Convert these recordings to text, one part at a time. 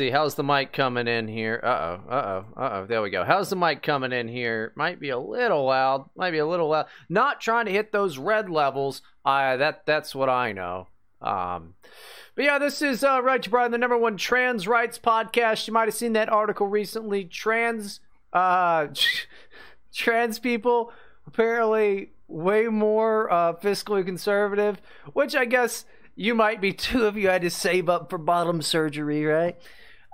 See. How's the mic coming in here? Uh oh, uh oh, uh oh. There we go. How's the mic coming in here? Might be a little loud. Might be a little loud. Not trying to hit those red levels. Uh, that that's what I know. Um, but yeah, this is uh, Right to Brian, the number one trans rights podcast. You might have seen that article recently. Trans, uh, trans people apparently way more uh, fiscally conservative, which I guess you might be too if you had to save up for bottom surgery, right?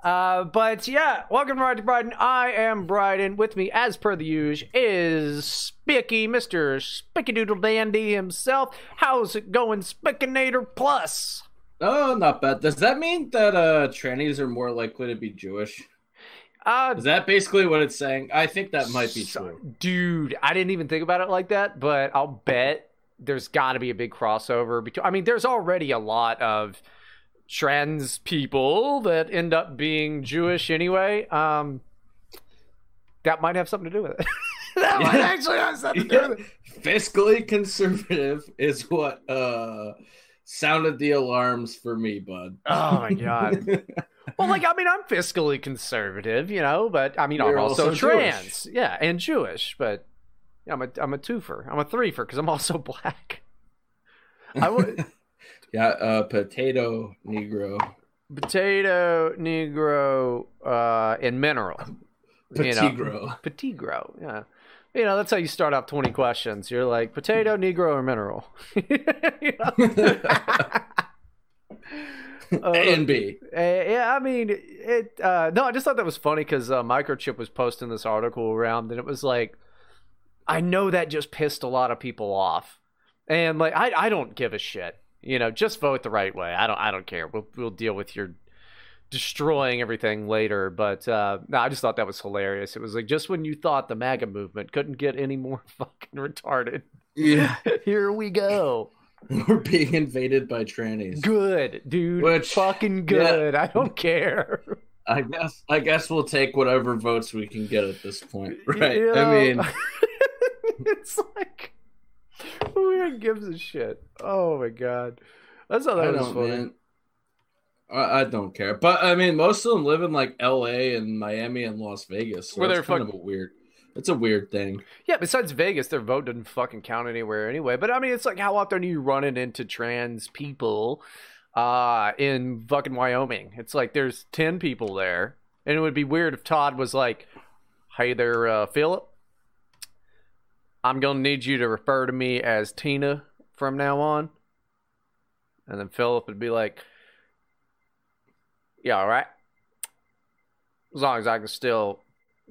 Uh, but yeah, welcome to Ride to Bryden. I am Bryden. With me, as per the usual, is Spicky, Mr. Spickadoodle Dandy himself. How's it going, Spickinator Plus? Oh, not bad. Does that mean that uh trannies are more likely to be Jewish? Uh, Is that basically what it's saying? I think that might be true. Dude, I didn't even think about it like that, but I'll bet there's got to be a big crossover between. I mean, there's already a lot of trans people that end up being Jewish anyway. Um, that might have something to do with it. that might actually have something to do with it. Fiscally conservative is what uh sounded the alarms for me, bud. Oh my god. well, like I mean, I'm fiscally conservative, you know, but I mean, You're I'm also, also trans, yeah, and Jewish, but yeah, I'm a I'm a twofer. I'm a threefer because I'm also black. I would Yeah, uh potato negro. potato, negro, uh, and mineral. You know. Petigro. Petigro, yeah. You know, that's how you start off 20 questions. You're like, potato, negro, or mineral? Uh, A and B. Uh, yeah, I mean, it. Uh, no, I just thought that was funny because uh, Microchip was posting this article around, and it was like, I know that just pissed a lot of people off, and like, I, I don't give a shit. You know, just vote the right way. I don't, I don't care. We'll, we'll deal with your destroying everything later. But uh, no, I just thought that was hilarious. It was like just when you thought the MAGA movement couldn't get any more fucking retarded, Yeah. here we go. We're being invaded by trannies. Good, dude. Which- fucking good. I don't care. I guess I guess we'll take whatever votes we can get at this point. Right. You I mean it's like who even gives a shit? Oh my god, that's how I that was funny. man. I, I don't care. But I mean most of them live in like LA and Miami and Las Vegas. So Where they're kind fuck- of a weird it's a weird thing. Yeah, besides Vegas, their vote doesn't fucking count anywhere anyway. But I mean, it's like how often are you running into trans people uh, in fucking Wyoming? It's like there's ten people there, and it would be weird if Todd was like, "Hey there, uh, Philip, I'm gonna need you to refer to me as Tina from now on," and then Philip would be like, "Yeah, all right, as long as I can still."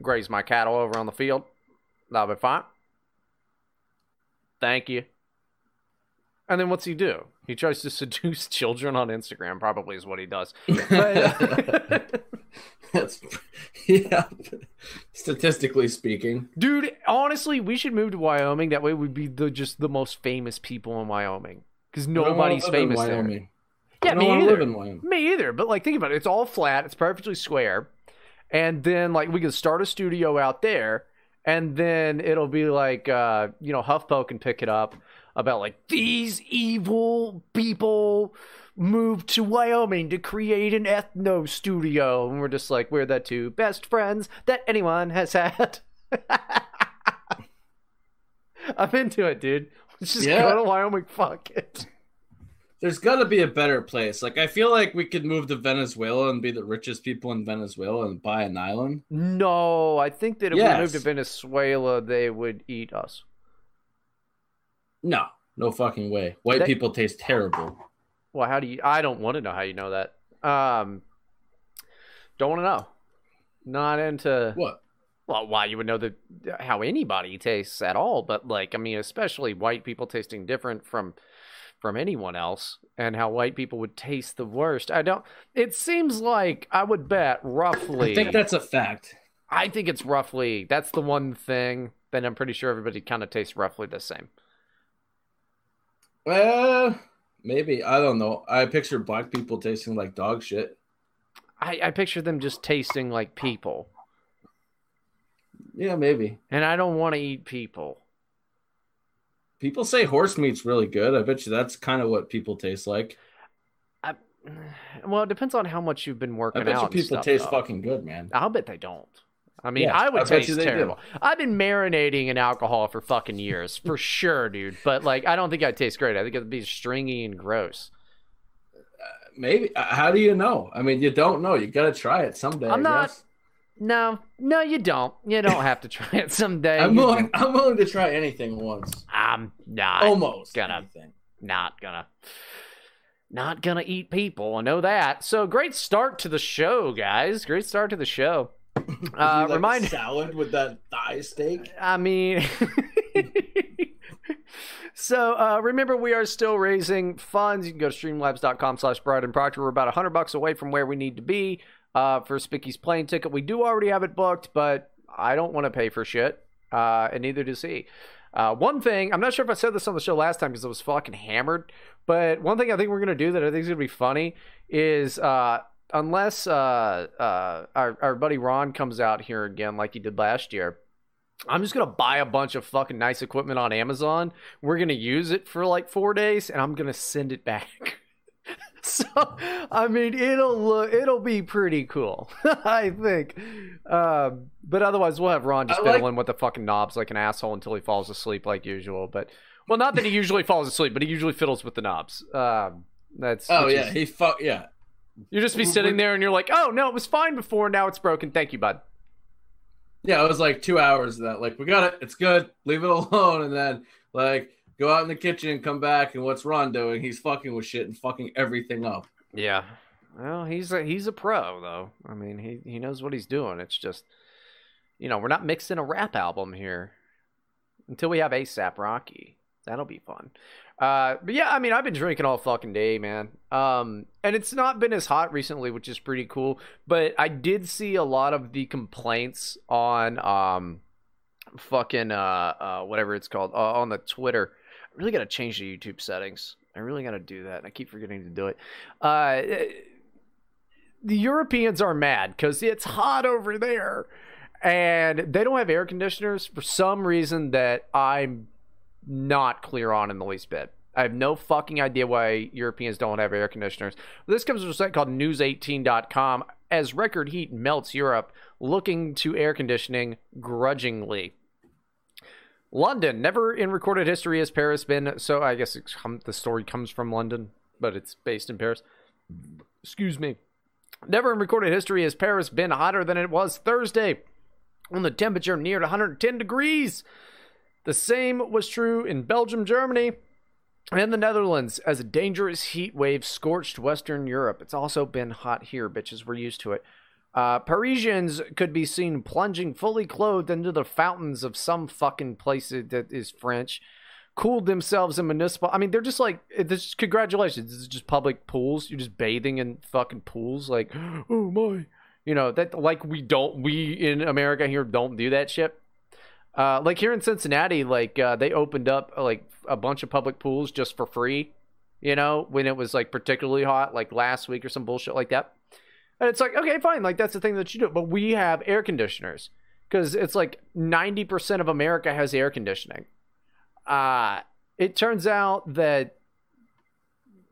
graze my cattle over on the field. That'll be fine. Thank you. And then what's he do? He tries to seduce children on Instagram, probably is what he does. But, That's yeah. Statistically speaking. dude, honestly, we should move to Wyoming. That way we'd be the just the most famous people in Wyoming. Because I don't wanna nobody's famous there. Yeah, me either. live in Wyoming. Me either. But like, think about it. It's all flat. It's perfectly square, and then like we could start a studio out there, and then it'll be like uh, you know HuffPo can pick it up about like these evil people moved to Wyoming to create an ethno studio, and we're just like we're the two best friends that anyone has had. I'm into it, dude. Let's just Yeah. go to Wyoming. Fuck it. There's got to be a better place. Like I feel like we could move to Venezuela and be the richest people in Venezuela and buy an island. No, I think that if we moved to Venezuela, they would eat us. No, no fucking way. White That- people taste terrible. Well, how do you? I don't want to know how you know that. Um, don't want to know. Not into What? well, why you would know that how anybody tastes at all, but like I mean, especially white people tasting different from from anyone else, and how white people would taste the worst. I don't. It seems like I would bet roughly. I think that's a fact. I think it's roughly. That's the one thing that I'm pretty sure everybody kind of tastes roughly the same. Uh, maybe I don't know. I picture black people tasting like dog shit. I, I picture them just tasting like people, Yeah, maybe. and I don't want to eat people. People say horse meat's really good. I bet you that's kind of what people taste like. Well, it depends on how much you've been working out. I bet out. you people stuff, taste though. fucking good, man. I'll bet they don't. I mean, Yeah, I would I bet you taste they do. terrible. I've been marinating in alcohol for fucking years, for sure, dude. But like, I don't think I'd taste great. I think it'd be stringy and gross. Maybe. uh, How do you know? I mean, you don't know. You gotta try it someday. I'm not-. No, no, you don't. You don't have to try it someday. I'm willing. I'm willing to try anything once. I'm not Almost. gonna- anything. not gonna not gonna eat people. I know that. So great start to the show, guys. Great start to the show. Uh, like remind salad with that thigh steak. I mean, so uh, remember, we are still raising funds. You can go to streamlabs.com slash Brad and Proctor. We're about 100 bucks away from where we need to be uh, for Spicky's plane ticket. We do already have it booked, but I don't want to pay for shit, uh, and neither does he. Uh, one thing, I'm not sure if I said this on the show last time because I was fucking hammered, but one thing I think we're going to do that I think is going to be funny is uh, unless uh, uh, our, our buddy Ron comes out here again like he did last year, I'm just gonna buy a bunch of fucking nice equipment on Amazon. We're gonna use it for like four days, and I'm gonna send it back. so, I mean, it'll look, it'll be pretty cool, I think. Um, but otherwise, we'll have Ron just like- fiddling with the fucking knobs like an asshole until he falls asleep, like usual. But well, not that he usually falls asleep, but he usually fiddles with the knobs. Um, that's Oh yeah, is- he fuck yeah. You just be sitting there and you're like, oh no, it was fine before, now it's broken. Thank you, bud. Yeah, it was like two hours of that. Like, we got it. It's good. Leave it alone. And then, like, go out in the kitchen and come back. And what's Ron doing? He's fucking with shit and fucking everything up. Yeah. Well, he's a he's a pro though. I mean, he he knows what he's doing. It's just you know, we're not mixing a rap album here until we have ASAP Rocky. That'll be fun. Uh but yeah, I mean, I've been drinking all fucking day, man. Um and it's not been as hot recently, which is pretty cool, but I did see a lot of the complaints on um fucking uh uh whatever it's called uh, on the Twitter. I really got to change the YouTube settings. I really got to do that. I keep forgetting to do it. Uh, the Europeans are mad because it's hot over there, and they don't have air conditioners for some reason that I'm not clear on in the least bit. I have no fucking idea why Europeans don't have air conditioners. This comes from a site called News18.com. As record heat melts Europe, looking to air conditioning grudgingly. London, never in recorded history has Paris been so. I guess the story comes from London, but it's based in Paris. Excuse me. Never in recorded history has Paris been hotter than it was Thursday, when the temperature neared 110 degrees. The same was true in Belgium, Germany, and the Netherlands as a dangerous heat wave scorched Western Europe. It's also been hot here, bitches. We're used to it. Uh, Parisians could be seen plunging fully clothed into the fountains of some fucking place that is French, cooled themselves in municipal. I mean, they're just like, this. Congratulations, this is just public pools. You're just bathing in fucking pools. Like, oh my, you know that like we don't we in America here don't do that shit. Uh, like here in Cincinnati, like uh, they opened up uh, like a bunch of public pools just for free. You know, when it was like particularly hot, like last week or some bullshit like that. And it's like, okay, fine, like that's the thing that you do. But we have air conditioners because it's like 90% of America has air conditioning. Uh, it turns out that,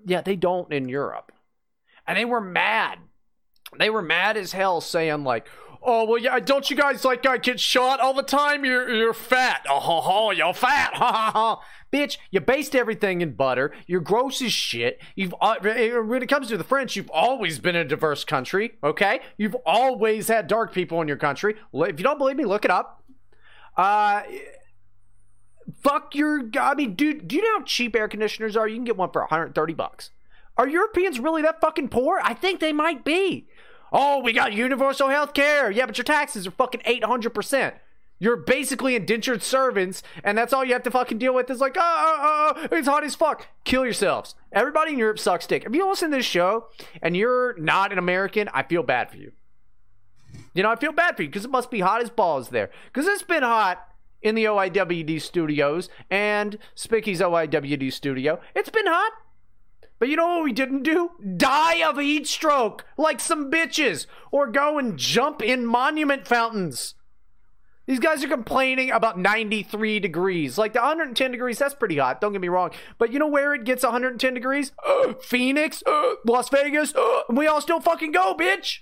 yeah, they don't in Europe. And they were mad. They were mad as hell saying, like, oh, well, yeah, don't you guys like uh, get shot all the time? You're, you're fat. Oh, ho, ho, you're fat. Ha, ha, ha. Bitch, you based everything in butter. You're gross as shit. You've uh, when it comes to the French, you've always been a diverse country. Okay, you've always had dark people in your country. If you don't believe me, look it up. Uh, fuck your. I mean, dude, do you know how cheap air conditioners are? You can get one for 130 bucks. Are Europeans really that fucking poor? I think they might be. Oh, we got universal health care. Yeah, but your taxes are fucking 800%. You're basically indentured servants, and that's all you have to fucking deal with is like, oh, oh, oh, oh it's hot as fuck. Kill yourselves. Everybody in Europe sucks dick. If you listen to this show and you're not an American, I feel bad for you. You know, I feel bad for you because it must be hot as balls there. Because it's been hot in the OIWD studios and Spicky's OIWD studio. It's been hot. But you know what we didn't do? Die of heat stroke like some bitches or go and jump in monument fountains. These guys are complaining about 93 degrees. Like the 110 degrees, that's pretty hot. Don't get me wrong. But you know where it gets 110 degrees? Uh, Phoenix, uh, Las Vegas. Uh, we all still fucking go, bitch.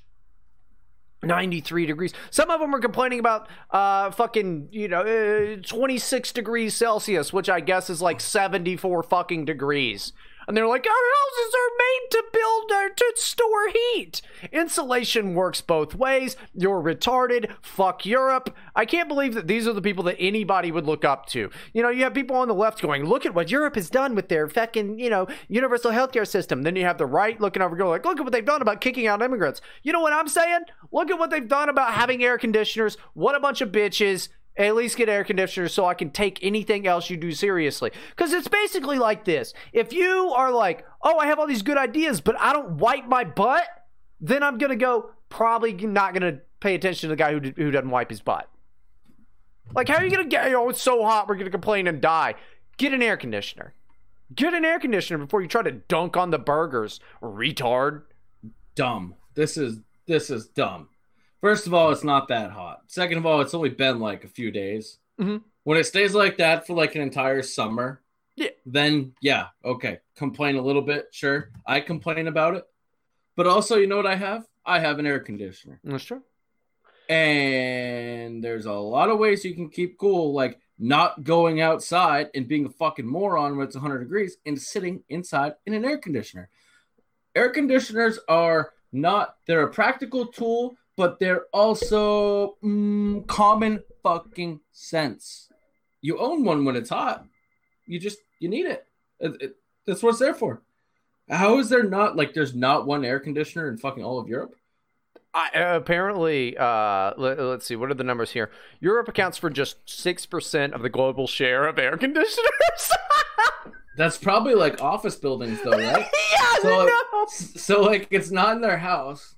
93 degrees. Some of them are complaining about uh fucking, you know, uh, 26 degrees Celsius, which I guess is like 74 fucking degrees. And they're like, our houses are made to build or to store heat. Insulation works both ways. You're retarded. Fuck Europe. I can't believe that these are the people that anybody would look up to. You know, you have people on the left going, look at what Europe has done with their fucking, you know, universal healthcare system. Then you have the right looking over, going like, look at what they've done about kicking out immigrants. You know what I'm saying? Look at what they've done about having air conditioners. What a bunch of bitches at least get air conditioners so I can take anything else you do seriously. Because it's basically like this if you are like, oh, I have all these good ideas, but I don't wipe my butt, then I'm going to go, probably not going to pay attention to the guy who, who doesn't wipe his butt. Like, how are you going to get, oh, it's so hot, we're going to complain and die? Get an air conditioner. Get an air conditioner before you try to dunk on the burgers, retard. Dumb. This is this is dumb. First of all, it's not that hot. Second of all, it's only been like a few days. Mm-hmm. When it stays like that for like an entire summer, yeah, then yeah, okay, complain a little bit, sure. I complain about it, but also, you know what I have? I have an air conditioner. That's true. And there's a lot of ways you can keep cool, like not going outside and being a fucking moron when it's 100 degrees and sitting inside in an air conditioner. Air conditioners are not, they're a practical tool but they're also mm, common fucking sense. You own one when it's hot. You just you need it. it, it that's what it's there for. How is there not like there's not one air conditioner in fucking all of Europe? I, uh, apparently, uh, let, us see. What are the numbers here? Europe accounts for just six percent of the global share of air conditioners. That's probably like office buildings, though, right? yeah, so, no. so like it's not in their house.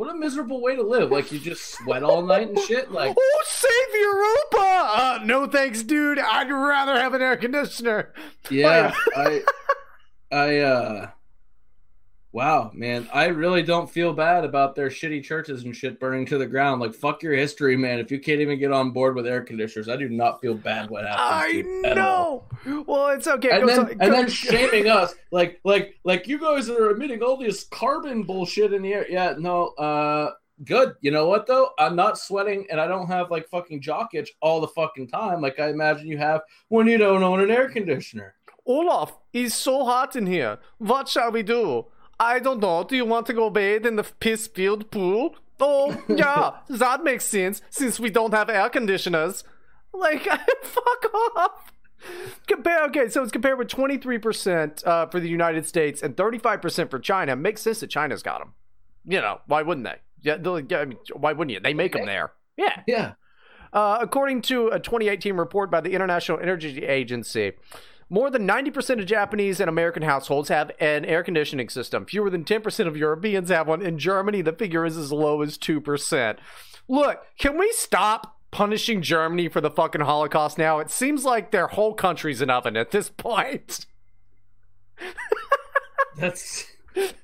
What a miserable way to live. Like you just sweat all night and shit. Like oh, save Europa! Uh, no thanks, dude. I'd rather have an air conditioner. Yeah, I, I, uh, wow, man, I really don't feel bad about their shitty churches and shit burning to the ground. Like fuck your history, man. If you can't even get on board with air conditioners, I do not feel bad what happened. I know. Well, it's okay. And then, and then shaming us, like, like, like you guys are emitting all this carbon bullshit in the air. Yeah, no, uh, good. You know what though? I'm not sweating, and I don't have like fucking jock itch all the fucking time, like I imagine you have when you don't own an air conditioner. Olaf, it's so hot in here. What shall we do? I don't know. Do you want to go bathe in the piss filled pool? Oh, yeah, that makes sense since we don't have air conditioners. Like, fuck off. Compare okay, so it's compared with 23% uh, for the United States and 35% for China. Makes sense that China's got them. You know, why wouldn't they? Yeah, I mean, why wouldn't you? They make them there. Yeah. Yeah. Uh, according to a 2018 report by the International Energy Agency, more than 90% of Japanese and American households have an air conditioning system. Fewer than 10% of Europeans have one. In Germany, the figure is as low as 2%. Look, can we stop punishing Germany for the fucking Holocaust now. It seems like their whole country's an oven at this point. That's fuck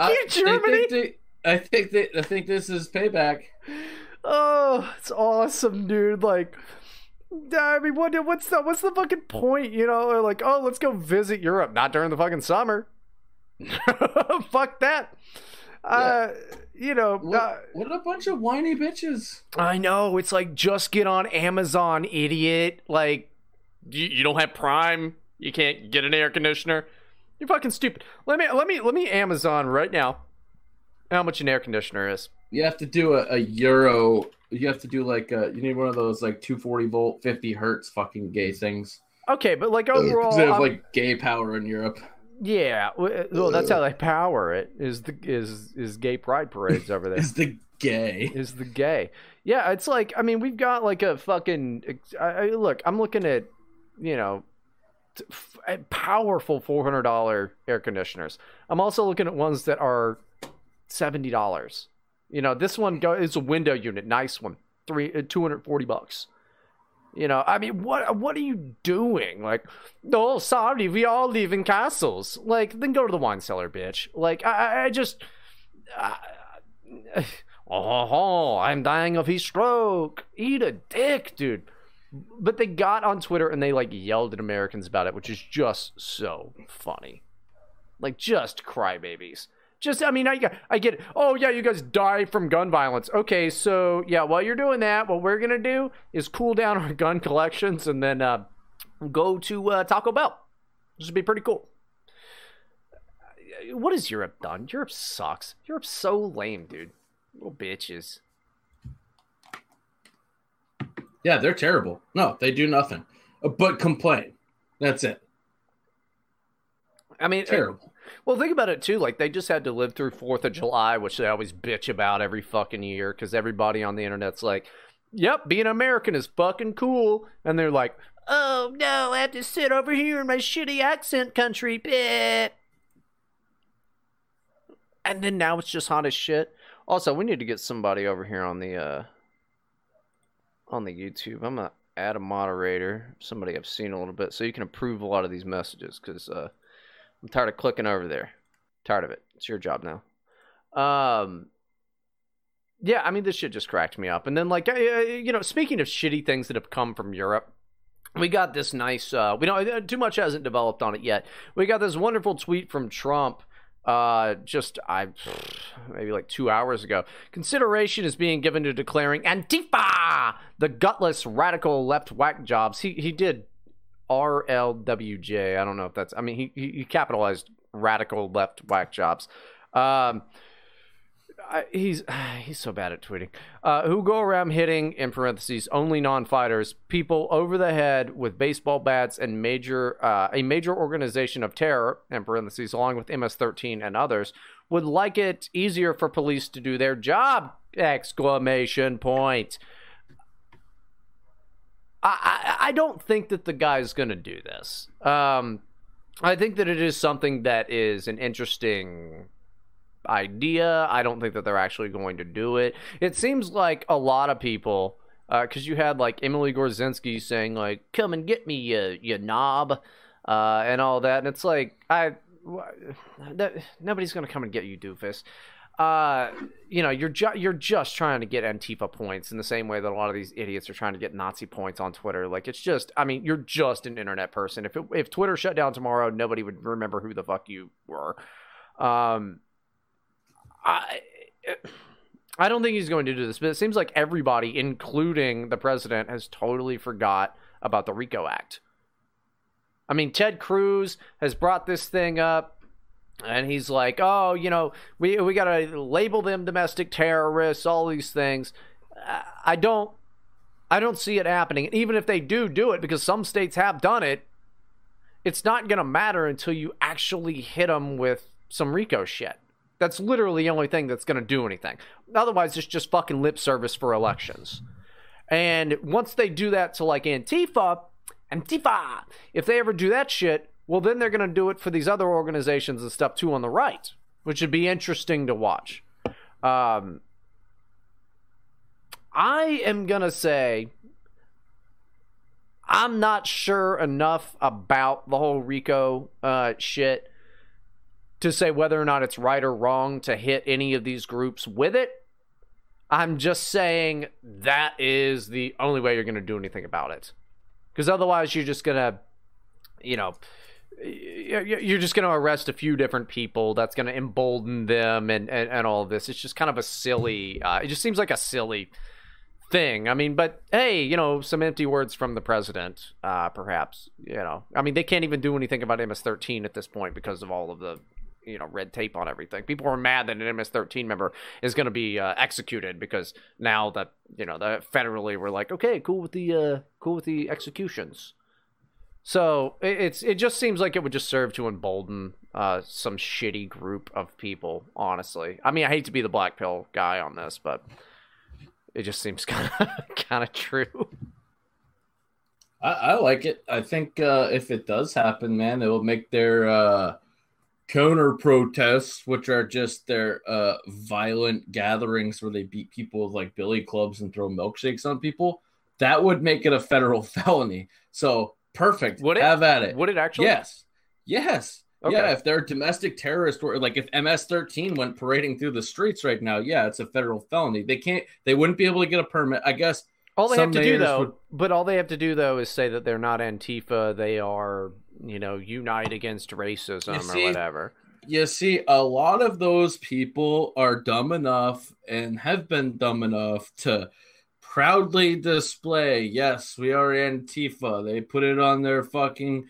you, Germany. I think, they, I think they, I think this is payback. Oh, it's awesome, dude. Like, I mean, what, what's the what's the fucking point? You know, like, oh, let's go visit Europe. Not during the fucking summer. Fuck that. Yeah. Uh, you know, what, uh, what, a bunch of whiny bitches. I know. It's like just get on Amazon, idiot. Like, you, you don't have Prime. You can't get an air conditioner. You're fucking stupid. Let me let me let me Amazon right now. How much an air conditioner is? You have to do a, a euro. You have to do like a, you need one of those like 240 volt, 50 hertz fucking gay things. Okay, but like uh, overall, they have like gay power in Europe. Yeah, uh, well, that's how they power it. Is the is is gay pride parades over there? is the gay? Is the gay? Yeah, it's like I mean we've got like a fucking. I, I look, I'm looking at, you know, t- f- eh, powerful four hundred dollar air conditioners. I'm also looking at ones that are seventy dollars. You know, this one go is a window unit, nice one, three uh, two hundred forty bucks. You know, I mean, what what are you doing? Like, oh, sorry, we all live in castles. Like, then go to the wine cellar, bitch. Like, I, I just, oh, oh, I'm dying of heat stroke. Eat a dick, dude. But they got on Twitter and they like yelled at Americans about it, which is just so funny. Like just crybabies. Just, I mean, I, I get, oh yeah, you guys die from gun violence. Okay, so yeah, while you're doing that, what we're gonna do is cool down our gun collections and then uh, go to uh, Taco Bell. This would be pretty cool. What has Europe done? Europe sucks. Europe's so lame, dude. Little bitches. Yeah, they're terrible. No, they do nothing uh, but complain. That's it. I mean, terrible. Well, think about it too. Like they just had to live through Fourth of July, which they always bitch about every fucking year because everybody on the internet's like, "Yep, being American is fucking cool," and they're like, "Oh no, I have to sit over here in my shitty accent country." Bit. And then now it's just hot as shit. Also, we need to get somebody over here on the uh on the YouTube. I'm gonna add a moderator, somebody I've seen a little bit, so you can approve a lot of these messages because uh, I'm tired of clicking over there. Tired of it. It's your job now. Um, yeah, I mean this shit just cracked me up. And then like, uh, you know, speaking of shitty things that have come from Europe. We got this nice. Uh, we don't. Too much hasn't developed on it yet. We got this wonderful tweet from Trump uh just i maybe like two hours ago consideration is being given to declaring antifa the gutless radical left whack jobs he he did rlwj i don't know if that's i mean he he capitalized radical left whack jobs um I, he's he's so bad at tweeting. Uh, who go around hitting in parentheses only non-fighters, people over the head with baseball bats and major uh, a major organization of terror in parentheses along with MS-13 and others would like it easier for police to do their job! Exclamation point. I, I, don't think that the guy's going to do this. Um, I think that it is something that is an interesting idea. I don't think that they're actually going to do it. It seems like a lot of people, because uh, you had like Emily Gorcenski saying like, "Come and get me, you you knob," uh, and all that, and it's like I, that, nobody's gonna come and get you, doofus. Uh, you know, you're ju- you're just trying to get Antifa points in the same way that a lot of these idiots are trying to get Nazi points on Twitter. Like it's just, I mean, you're just an internet person. If it, if Twitter shut down tomorrow, nobody would remember who the fuck you were. Um, I I don't think he's going to do this, but it seems like everybody, including the president, has totally forgot about the RICO Act. I mean, Ted Cruz has brought this thing up. And he's like, "Oh, you know, we we got to label them domestic terrorists, all these things." Uh, I don't I don't see it happening. Even if they do do it because some states have done it, it's not going to matter until you actually hit them with some RICO shit. That's literally the only thing that's going to do anything. Otherwise, it's just fucking lip service for elections. And once they do that to like Antifa, Antifa, if they ever do that shit, well, then they're going to do it for these other organizations and stuff too on the right, which would be interesting to watch. Um, I am going to say I'm not sure enough about the whole RICO uh, shit to say whether or not it's right or wrong to hit any of these groups with it. I'm just saying that is the only way you're going to do anything about it. Because otherwise, you're just going to, you know, you're just going to arrest a few different people. That's going to embolden them and, and, and all of this. It's just kind of a silly, uh, it just seems like a silly thing. I mean, but hey, you know, some empty words from the president, uh, perhaps. You know, I mean, they can't even do anything about MS-13 at this point because of all of the you know red tape on everything. People are mad that an MS-13 member is going to be uh, executed because now that you know the federally we're like, okay, cool with the uh, cool with the executions. So it, it's it just seems like it would just serve to embolden uh, some shitty group of people. Honestly, I mean, I hate to be the black pill guy on this, but it just seems kind of kind of true. I, I, like it. I think uh, if it does happen, man, it will make their uh, counter protests, which are just their uh, violent gatherings where they beat people with like billy clubs and throw milkshakes on people, that would make it a federal felony. So perfect. Would it? Have at it. Would it actually? Yes. Yes. Okay. Yeah, if they're domestic terrorist or like if MS-13 went parading through the streets right now, yeah, it's a federal felony. They can't. They wouldn't be able to get a permit. I guess All they have to do though, would- but all they have to do though is say that they're not Antifa. They are, you know, unite against racism You or whatever. You see, a lot of those people are dumb enough and have been dumb enough to proudly display, yes, we are Antifa. They put it on their fucking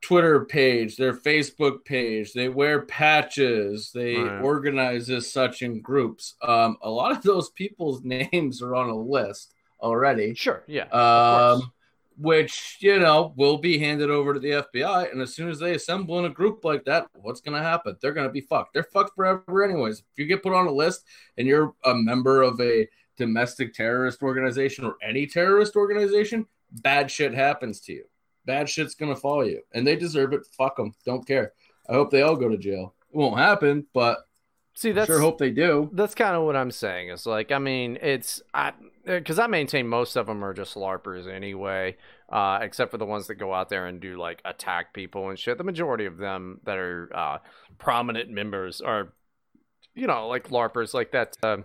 Twitter page, their Facebook page. They wear patches. They Right. organize as such in groups. Um, a lot of those people's names are on a list already. Sure, yeah. Um, which you know will be handed over to the FBI, and as soon as they assemble in a group like that, what's going to happen? They're going to be fucked. They're fucked forever, anyways. If you get put on a list and you're a member of a domestic terrorist organization or any terrorist organization, bad shit happens to you. Bad shit's to follow you, and they deserve it. Fuck them. Don't care. I hope they all go to jail. It won't happen, but See, I that's sure hope they do. that's kind of what I'm saying. Is like, I mean, it's I because I maintain most of them are just larpers anyway, uh, except for the ones that go out there and do like attack people and shit. The majority of them that are uh, prominent members are, you know, like larpers, like that. Uh,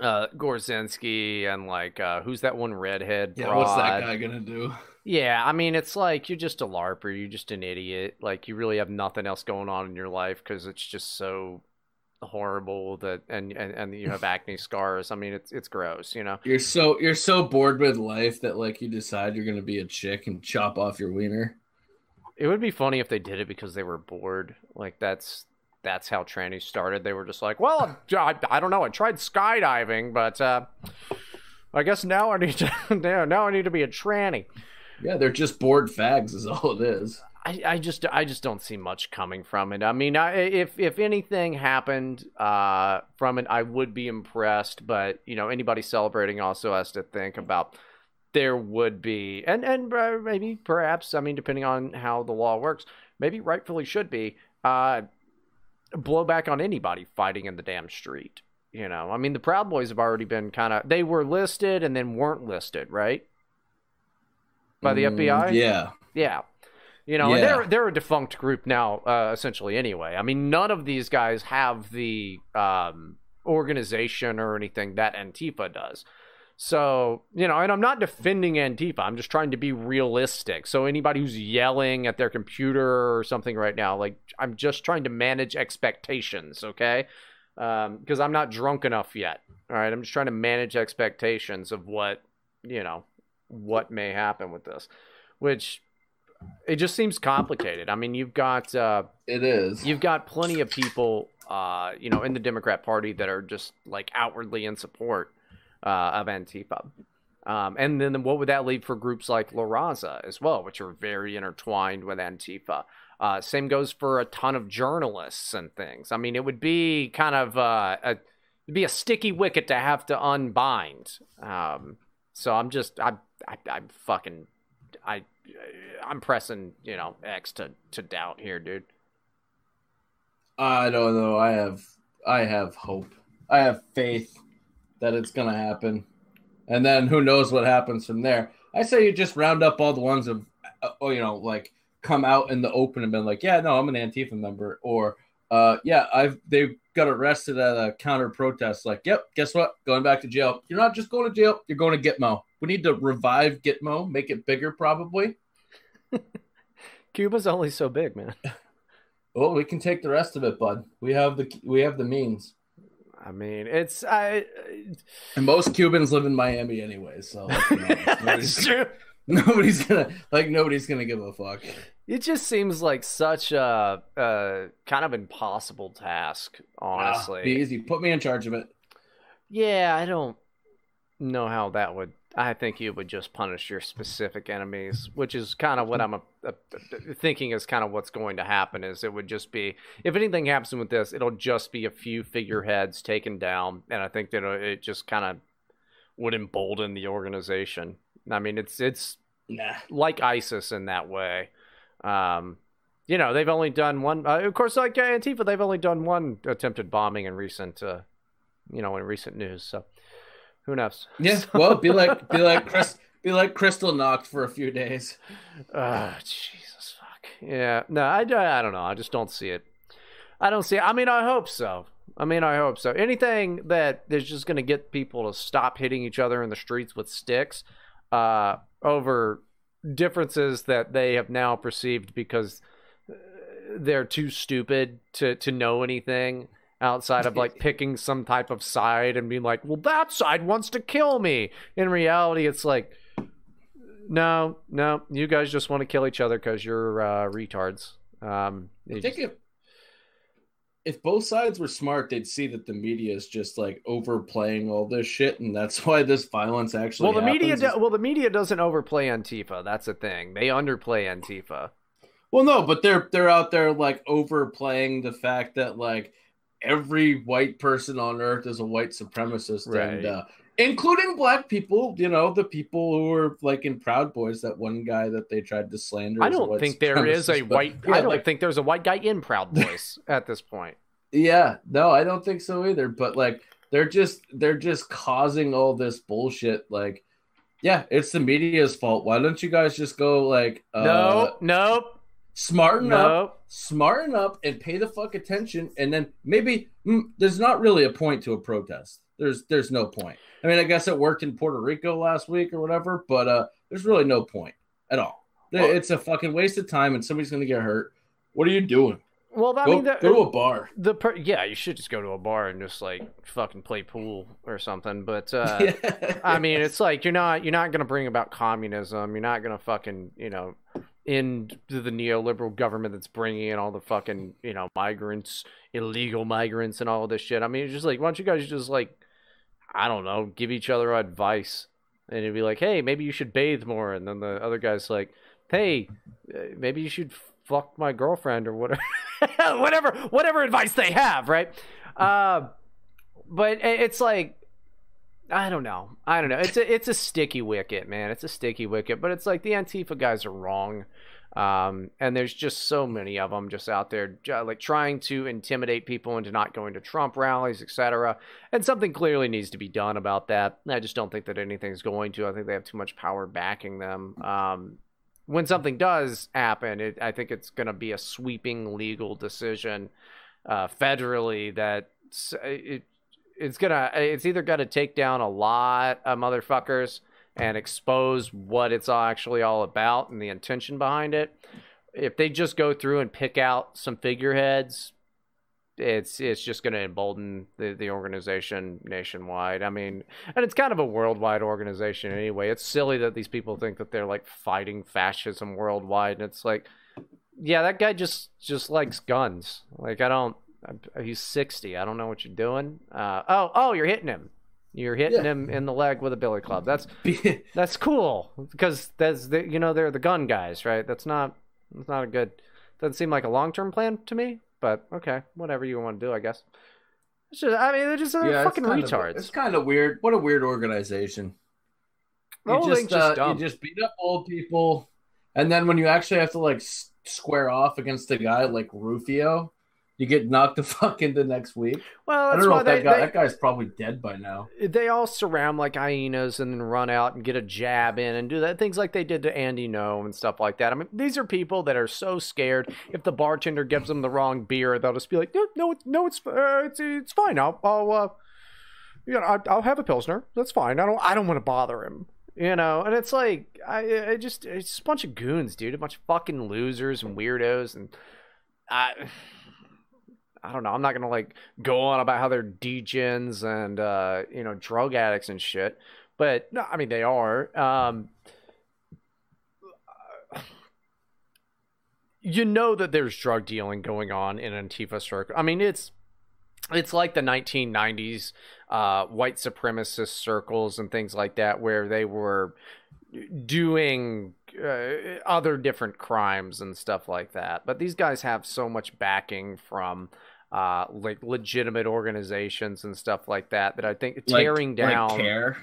uh Gorcenski and like uh who's that one redhead Yeah, what's that guy gonna do? Yeah, I mean, it's like you're just a LARPer. You're just an idiot. Like you really have nothing else going on in your life because it's just so horrible that and, and and you have acne scars. I mean, it's it's gross, you know. You're so you're so bored with life that like you decide you're gonna be a chick and chop off your wiener. It would be funny if they did it because they were bored. Like that's that's how trannies started. They were just like, well, I, I don't know. I tried skydiving, but uh, I guess now I need to now now I need to be a tranny. Yeah, they're just bored fags, is all it is. I, I just I just don't see much coming from it. I mean, I, if if anything happened uh, from it, I would be impressed. But you know, anybody celebrating also has to think about there would be and and uh, maybe perhaps I mean, depending on how the law works, maybe rightfully should be uh, blowback on anybody fighting in the damn street. You know, I mean, the Proud Boys have already been kind of they were listed and then weren't listed, right? By the Mm, FBI. Yeah. Yeah. You know, Yeah. they're they're a defunct group now, uh, essentially. Anyway, I mean, none of these guys have the um, organization or anything that Antifa does. So you know, and I'm not defending Antifa. I'm just trying to be realistic. So anybody who's yelling at their computer or something right now, like I'm just trying to manage expectations. Okay, because I'm not drunk enough yet. All right, I'm just trying to manage expectations of what you know what may happen with this, which it just seems complicated. I mean, you've got uh, It is. you've got plenty of people, uh, you know, in the Democrat Party that are just like outwardly in support uh, of Antifa. Um, and then what would that leave for groups like La Raza as well, which are very intertwined with Antifa? Uh, same goes for a ton of journalists and things. I mean, it would be kind of uh, a it'd be a sticky wicket to have to unbind. Um, so I'm just I I I'm fucking I I'm pressing you know X to to doubt here, dude. I don't know. I have I have hope. I have faith that it's gonna happen. And then who knows what happens from there. I say you just round up all the ones of uh, oh, you know, like come out in the open and been like, yeah, no, I'm an Antifa member, or uh, yeah, I've they got arrested at a counter protest. Like, yep, guess what? Going back to jail. You're not just going to jail. You're going to Gitmo. We need to revive Gitmo, make it bigger, probably. Cuba's only so big, man. Well, we can take the rest of it, bud. We have the we have the means. I mean, it's I. And most Cubans live in Miami anyway, so let's be honest. That's nobody's, true. nobody's gonna like nobody's gonna give a fuck. It just seems like such a, a kind of impossible task, honestly. Ah, be easy. Put me in charge of it. Yeah, I don't know how that would. I think you would just punish your specific enemies, which is kind of what I'm a, a, a- thinking is kind of what's going to happen. Is it would just be if anything happens with this, it'll just be a few figureheads taken down, and I think that it it just kind of would embolden the organization. I mean, it's it's Nah. like ISIS in that way. Um, you know, they've only done one. Uh, of course, like Antifa, they've only done one attempted bombing in recent, uh, you know, in recent news. So, who knows? Yeah. Well, be like be like Chris be like Kristallnacht for a few days. Ah, Jesus fuck. yeah, no, I, I don't know. I just don't see it. I don't see. It. I mean, I hope so. I mean, I hope so. Anything that is just going to get people to stop hitting each other in the streets with sticks uh, over differences that they have now perceived because uh, they're too stupid to to know anything outside of like picking some type of side and being like, "Well, that side wants to kill me." In reality, it's like, no, no, you guys just want to kill each other because you're uh, retards. Um, I think if if both sides were smart, they'd see that the media is just like overplaying all this shit, and that's why this violence actually. Well, the media, do- well, the media doesn't overplay Antifa. That's the thing. They underplay Antifa. Well, no, but they're they're out there like overplaying the fact that like every white person on earth is a white supremacist, right. and uh, including black people. You know, the people who were like in Proud Boys, that one guy that they tried to slander. I don't think there is a white. Yeah, I don't like, think there's a white guy in Proud Boys at this point. Yeah, no, I don't think so either. But like, they're just they're just causing all this bullshit. Like, yeah, it's the media's fault. Why don't you guys just go like, uh, no, nope. Smarten nope. up, smarten up, and pay the fuck attention, and then maybe mm, there's not really a point to a protest. There's there's no point. I mean, I guess it worked in Puerto Rico last week or whatever, but uh, there's really no point at all. It's a fucking waste of time, and somebody's gonna get hurt. What are you doing? Well, I go, mean, the, go to a bar. The per- yeah, you should just go to a bar and just like fucking play pool or something. But uh, yeah. I mean, it's like you're not you're not gonna bring about communism. You're not gonna fucking you know into the neoliberal government that's bringing in all the fucking you know migrants, illegal migrants, and all this shit. I mean, it's just like why don't you guys just like I don't know, give each other advice, and it'd be like, hey, maybe you should bathe more, and then the other guy's like, hey, uh, maybe you should fuck my girlfriend or whatever, whatever, whatever advice they have, right? Uh, but it's like, I don't know, I don't know. It's a it's a sticky wicket, man. It's a sticky wicket, but it's like the Antifa guys are wrong. Um, and there's just so many of them just out there, like trying to intimidate people into not going to Trump rallies, etc. And something clearly needs to be done about that. I just don't think that anything's going to. I think they have too much power backing them. Um, when something does happen, it, I think it's going to be a sweeping legal decision uh, federally that it, it's gonna it's either gonna take down a lot of motherfuckers and expose what it's actually all about and the intention behind it. If they just go through and pick out some figureheads, it's it's just going to embolden the, the organization nationwide. I mean, and it's kind of a worldwide organization anyway. It's silly that these people think that they're like fighting fascism worldwide, and it's like, yeah, that guy just just likes guns. Like I don't, he's sixty. I don't know what you're doing. Uh, oh, oh, you're hitting him. You're hitting yeah. him in the leg with a billy club. That's that's cool because that's the you know they're the gun guys, right? That's not that's not a good. Doesn't seem like a long term plan to me. But okay, whatever you want to do, I guess. It's just, I mean, they're just uh, yeah, fucking it's retards. Of, it's kind of weird. What a weird organization. You just, just uh, you just beat up old people, and then when you actually have to like square off against a guy like Rufio, you get knocked the fuck into next week. Well, I don't know if that they, guy. They, that guy's probably dead by now. They all surround like hyenas and then run out and get a jab in and do that things like they did to Andy Ngo and stuff like that. I mean, these are people that are so scared. If the bartender gives them the wrong beer, they'll just be like, "No, no, no it's uh, it's it's fine. I'll I'll uh, you know I'll, I'll have a pilsner. That's fine. I don't I don't want to bother him." You know, and it's like I, I just it's just a bunch of goons, dude, a bunch of fucking losers and weirdos, and I I don't know. I'm not gonna like go on about how they're degens and uh, you know drug addicts and shit, but no, I mean they are. Um, you know that there's drug dealing going on in Antifa circle. I mean it's it's like the 1990s uh, white supremacist circles and things like that where they were doing uh, other different crimes and stuff like that. But these guys have so much backing from uh, like legitimate organizations and stuff like that that I think tearing like, down like care.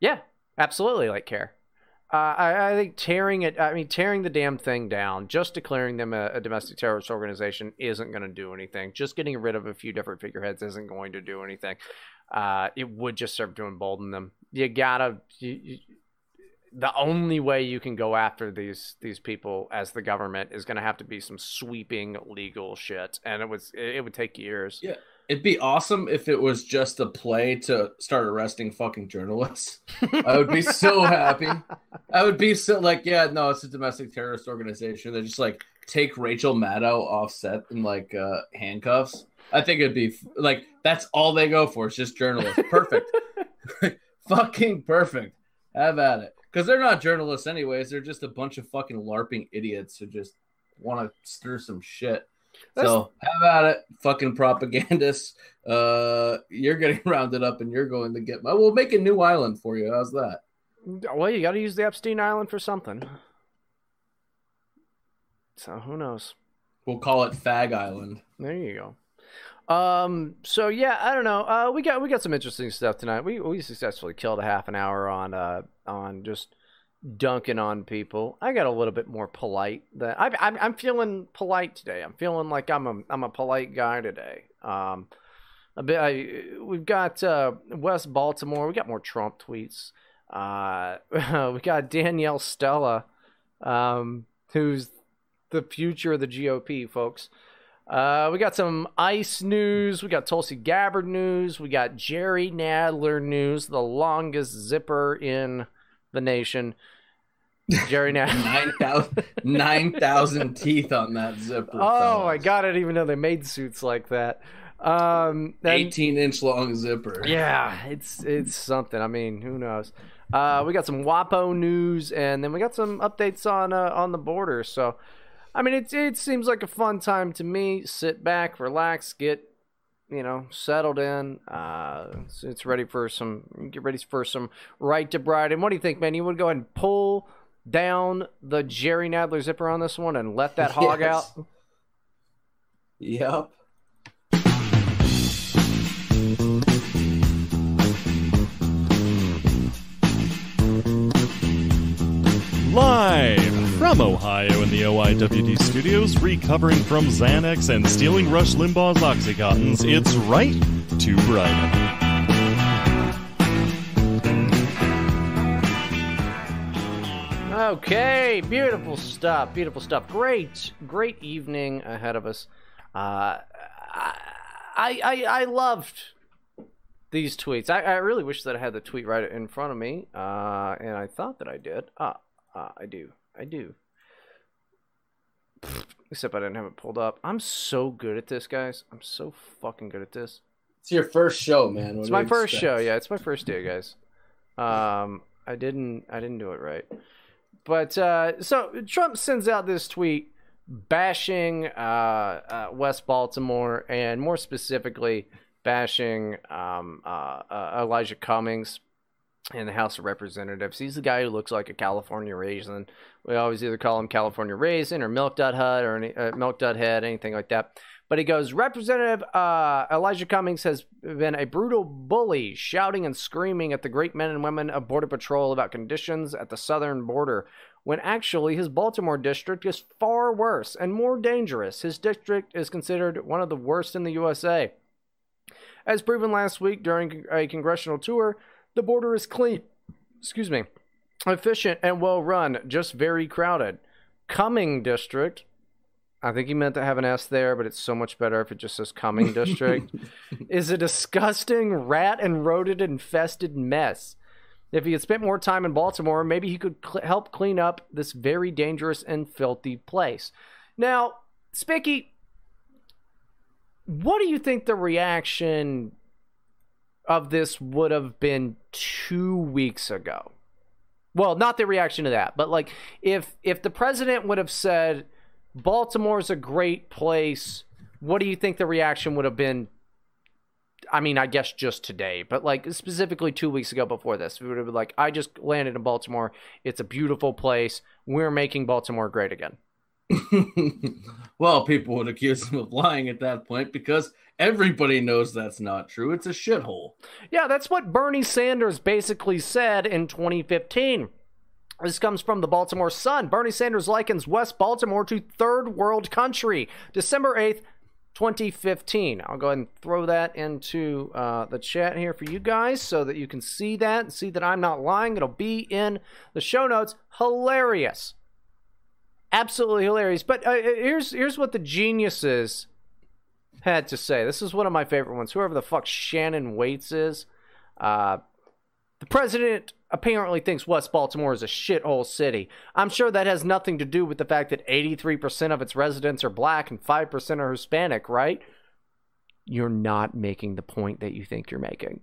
Yeah, absolutely, like care. Uh, I, I, think tearing it, I mean, tearing the damn thing down, just declaring them a, a domestic terrorist organization isn't going to do anything. Just getting rid of a few different figureheads isn't going to do anything. Uh, it would just serve to embolden them. You gotta, you, the only way you can go after these these people as the government is going to have to be some sweeping legal shit, and it was it, it would take years. Yeah. It'd be awesome if it was just a play to start arresting fucking journalists. I would be so happy. I would be so like, yeah, no, it's a domestic terrorist organization. They just like take Rachel Maddow off set in like uh, handcuffs. I think it'd be like that's all they go for. It's just journalists. Perfect. fucking perfect. Have at it. Because they're not journalists anyways. They're just a bunch of fucking LARPing idiots who just want to stir some shit. That's- so how about it, fucking propagandists. Uh, you're getting rounded up, and you're going to get my. We'll make a new island for you. How's that? Well, you got to use the Epstein Island for something. So who knows? We'll call it Fag Island. There you go. Um. So yeah, I don't know. Uh, we got we got some interesting stuff tonight. We we successfully killed a half an hour on uh on just dunking on people. I got a little bit more polite. That I, I'm I'm feeling polite today. I'm feeling like I'm a I'm a polite guy today. Um, a bit. I, we've got uh, West Baltimore. We got more Trump tweets. Uh, we got Danielle Stella, um, who's the future of the GOP, folks. Uh, we got some ICE news. We got Tulsi Gabbard news. We got Jerry Nadler news, the longest zipper in the nation. Jerry Nadler. 9,000 9,000 teeth on that zipper. oh my god! I didn't even know they made suits like that. Um, and- 18 inch long zipper. yeah, it's it's something. I mean, who knows? Uh, we got some WAPO news, and then we got some updates on uh, on the border. So, I mean, it it seems like a fun time to me. Sit back, relax, get you know settled in. Uh, it's, it's ready for some get ready for some right to bride. And what do you think, man? You would go ahead and pull down the Jerry Nadler zipper on this one and let that hog Yes. out. Yep. From Ohio in the OIWD studios, recovering from Xanax and stealing Rush Limbaugh's Oxycontins, it's right to Brighton. Okay, beautiful stuff. Beautiful stuff. Great, great evening ahead of us. Uh, I, I, I loved these tweets. I, I really wish that I had the tweet right in front of me, uh, and I thought that I did. Ah, ah, I do. I do. Except I didn't have it pulled up. I'm so good at this, guys. I'm so fucking good at this. It's your first show, man. What It's my first expect? show. Yeah, it's my first day, guys. Um, I didn't, I didn't do it right. But uh, so Trump sends out this tweet bashing uh, uh, West Baltimore and more specifically bashing um, uh, uh, Elijah Cummings in the House of Representatives. He's the guy who looks like a California raisin. We always either call him California raisin or milk dud hut or any, uh, milk dud head, anything like that. But he goes, Representative uh, Elijah Cummings has been a brutal bully, shouting and screaming at the great men and women of Border Patrol about conditions at the southern border, when actually his Baltimore district is far worse and more dangerous. His district is considered one of the worst in the USA. As proven last week during a congressional tour, the border is clean, excuse me, efficient and well run, just very crowded. Coming district, I think he meant to have an S there, but it's so much better if it just says coming district, is a disgusting rat and rodent infested mess. If he had spent more time in Baltimore, maybe he could cl- help clean up this very dangerous and filthy place. Now, Spicky, what do you think the reaction of this would have been two weeks ago? Well, not the reaction to that, but like if if the president would have said Baltimore's a great place, what do you think the reaction would have been? I mean, I guess just today, but like specifically two weeks ago before this, we would have been like, I just landed in Baltimore. It's a beautiful place. We're making Baltimore great again. well, people would accuse him of lying at that point because everybody knows that's not true. It's a shithole. Yeah, that's what Bernie Sanders basically said in 2015. This comes from the Baltimore Sun. Bernie Sanders likens West Baltimore to third world country. December 8th, 2015. I'll go ahead and throw that into uh, the chat here for you guys so that you can see that and see that I'm not lying. It'll be in the show notes. Hilarious. Absolutely hilarious. But uh, here's here's what the geniuses had to say. This is one of my favorite ones. Whoever the fuck Shannon Watts is. Uh, the president apparently thinks West Baltimore is a shithole city. I'm sure that has nothing to do with the fact that 83% of its residents are black and 5% are Hispanic, right? You're not making the point that you think you're making.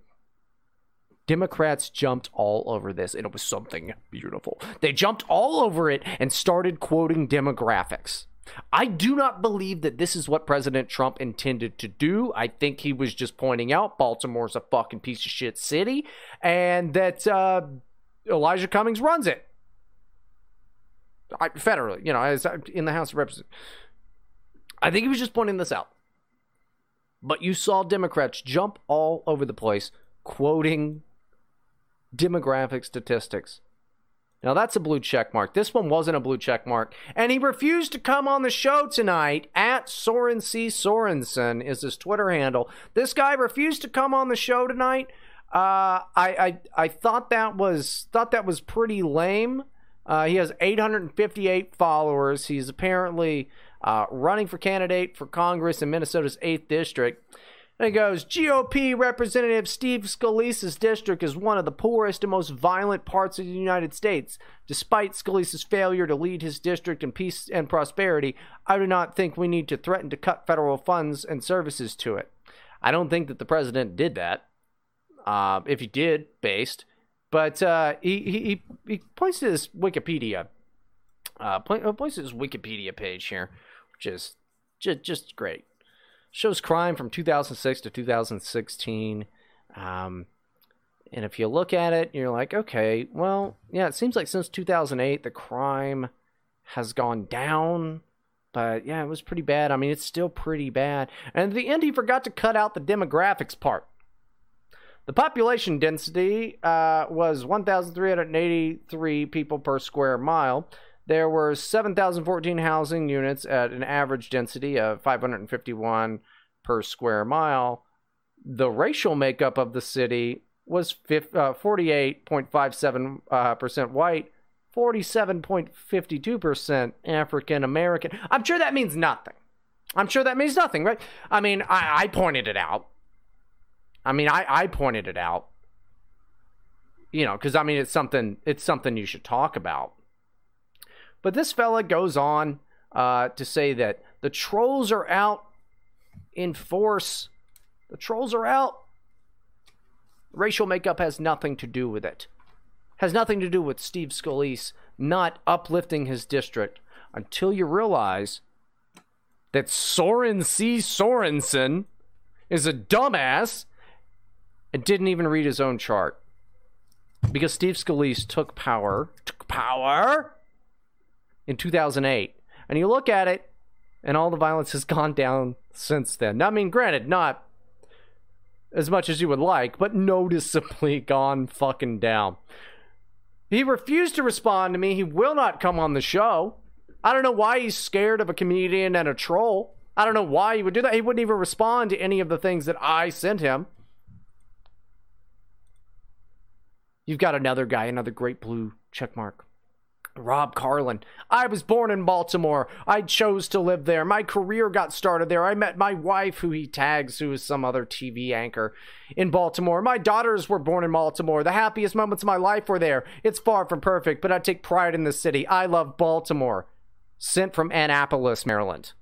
Democrats jumped all over this, and it was something beautiful. They jumped all over it and started quoting demographics. I do not believe that this is what President Trump intended to do. I think he was just pointing out Baltimore's a fucking piece of shit city and that uh, Elijah Cummings runs it. I, federally, you know, as in the House of Representatives. I think he was just pointing this out. But you saw Democrats jump all over the place quoting demographic statistics now that's a blue check mark. This one wasn't a blue check mark. And he refused to come on the show tonight at Soren C. Sorensen is his Twitter handle. This guy refused to come on the show tonight. Uh, I, I I thought that was thought that was pretty lame. Uh, he has 858 followers. He's apparently uh, running for candidate for Congress in Minnesota's 8th district. And it goes GOP Representative Steve Scalise's district is one of the poorest and most violent parts of the United States. Despite Scalise's failure to lead his district in peace and prosperity, I do not think we need to threaten to cut federal funds and services to it. I don't think that the president did that. Uh, if he did, based. But uh, he, he, he points to this Wikipedia. Uh, points to his Wikipedia page here, which is just, just great shows crime from 2006 to 2016. Um, and if you look at it, you're like, okay, well, yeah, it seems like since 2008, the crime has gone down. But yeah, it was pretty bad. I mean, it's still pretty bad. And at the end, he forgot to cut out the demographics part. The population density uh, was 1,383 people per square mile. There were 7,014 housing units at an average density of 551 per square mile. The racial makeup of the city was 48.57% uh, uh white, 47.52% African American. I'm sure that means nothing. I'm sure that means nothing, right? I mean, I, I pointed it out. I mean, I, I pointed it out. You know, because I mean, it's something. It's something you should talk about. But this fella goes on uh, to say that the trolls are out in force. The trolls are out. Racial makeup has nothing to do with it. Has nothing to do with Steve Scalise not uplifting his district until you realize that Soren C. Sorensen is a dumbass and didn't even read his own chart. Because Steve Scalise took power, took power in 2008. And you look at it, and all the violence has gone down since then. I mean, granted, not as much as you would like, but noticeably gone fucking down. He refused to respond to me. He will not come on the show. I don't know why he's scared of a comedian and a troll. I don't know why he would do that. He wouldn't even respond to any of the things that I sent him. You've got another guy, another great blue check mark. Rob Carlin. I was born in Baltimore. I chose to live there. My career got started there. I met my wife, who he tags, who is some other TV anchor in Baltimore. My daughters were born in Baltimore. The happiest moments of my life were there. It's far from perfect, but I take pride in the city. I love Baltimore. Sent from Annapolis, Maryland.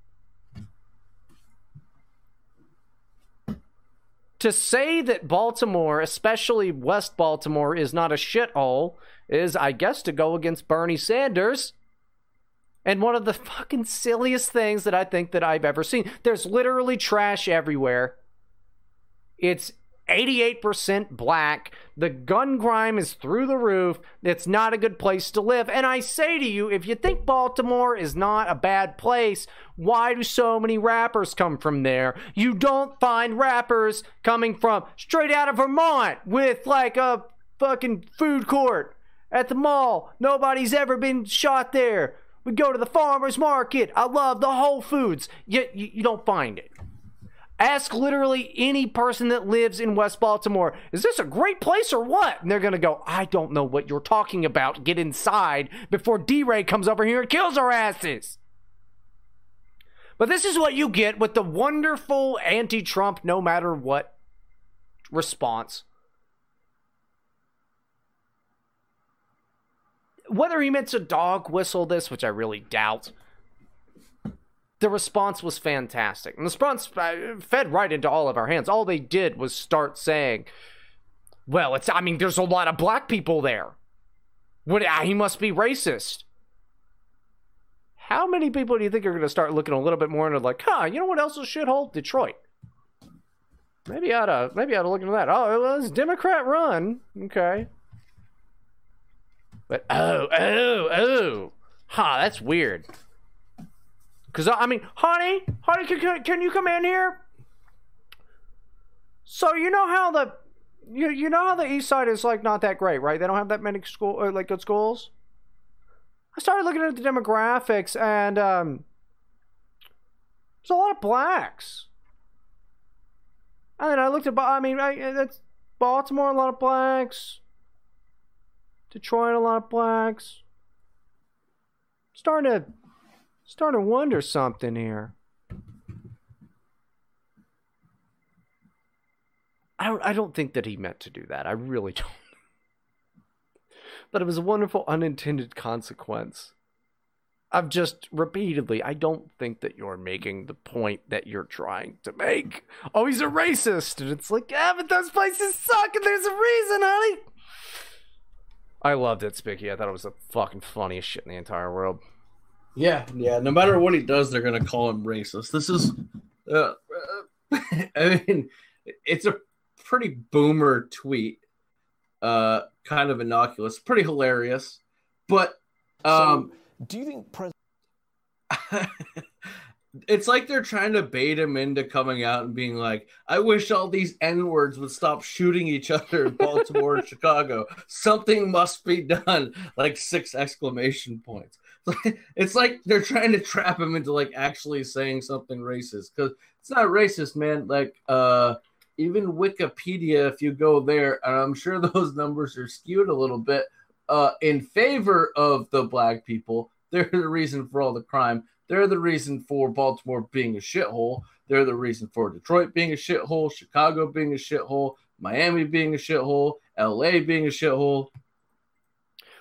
To say that Baltimore, especially West Baltimore, is not a shithole is, I guess, to go against Bernie Sanders. And one of the fucking silliest things that I think that I've ever seen. There's literally trash everywhere. It's 88% black. The gun crime is through the roof. It's not a good place to live. And I say to you, if you think Baltimore is not a bad place, why do so many rappers come from there? You don't find rappers coming from straight out of Vermont with like a fucking food court at the mall. Nobody's ever been shot there. We go to the farmer's market. I love the Whole Foods. You, you, you don't find it. Ask literally any person that lives in West Baltimore, is this a great place or what? And they're going to go, I don't know what you're talking about. Get inside before D Ray comes over here and kills our asses. But this is what you get with the wonderful anti Trump, no matter what response. Whether he meant to dog whistle this, which I really doubt, the response was fantastic. And the response uh, fed right into all of our hands. All they did was start saying, well, it's, I mean, there's a lot of black people there. What, uh, he must be racist. How many people do you think are going to start looking a little bit more into like, huh, you know what else is shithole? Detroit. Maybe I ought to, maybe I ought to look into that. Oh, it was Democrat run. Okay. But, oh, oh, oh. Huh, that's weird. Because, I mean, honey, honey, can, can you come in here? So, you know how the, you, you know how the east side is, like, not that great, right? They don't have that many school, uh, like, good schools? I started looking at the demographics, and, um, there's a lot of blacks. And then I looked at, I mean, that's Baltimore, a lot of blacks. Detroit, a lot of blacks. Starting to starting to wonder something here. I don't, I don't think that he meant to do that. I really don't. But it was a wonderful unintended consequence. I've just repeatedly, I don't think that you're making the point that you're trying to make. Oh, he's a racist. And it's like, yeah, but those places suck and there's a reason, honey. I loved it, Spicky. I thought it was the fucking funniest shit in the entire world. Yeah, yeah. No matter what he does, they're gonna call him racist. This is, uh, uh, I mean, it's a pretty boomer tweet. Uh, kind of innocuous, pretty hilarious, but um, so, do you think President? it's like they're trying to bait him into coming out and being like, I wish all these N words would stop shooting each other in Baltimore and Chicago. Something must be done. Like six exclamation points. It's like they're trying to trap him into like actually saying something racist because it's not racist, man. Like, uh, even Wikipedia, if you go there, and I'm sure those numbers are skewed a little bit uh, in favor of the black people. They're the reason for all the crime. They're the reason for Baltimore being a shithole. They're the reason for Detroit being a shithole, Chicago being a shithole, Miami being a shithole, LA being a shithole.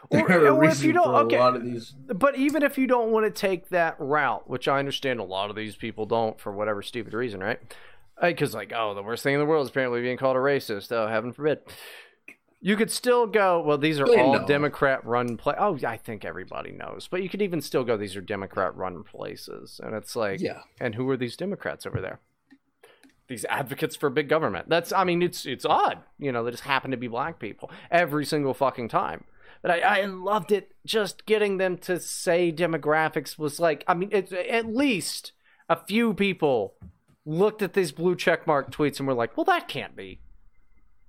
Or, or if you don't, okay, these... but even if you don't want to take that route, which I understand a lot of these people don't for whatever stupid reason, right? Uh, because like, oh, the worst thing in the world is apparently being called a racist. Oh, heaven forbid. You could still go, well, these are oh, they all Democrat run play. Oh, I think everybody knows. But you could even still go, these are Democrat run places. And it's like, yeah. And who are these Democrats over there? These advocates for big government. That's, I mean, it's it's odd. You know, they just happen to be black people every single fucking time. But I, I loved it just getting them to say demographics was like, I mean, it, at least a few people looked at these blue checkmark tweets and were like, well, that can't be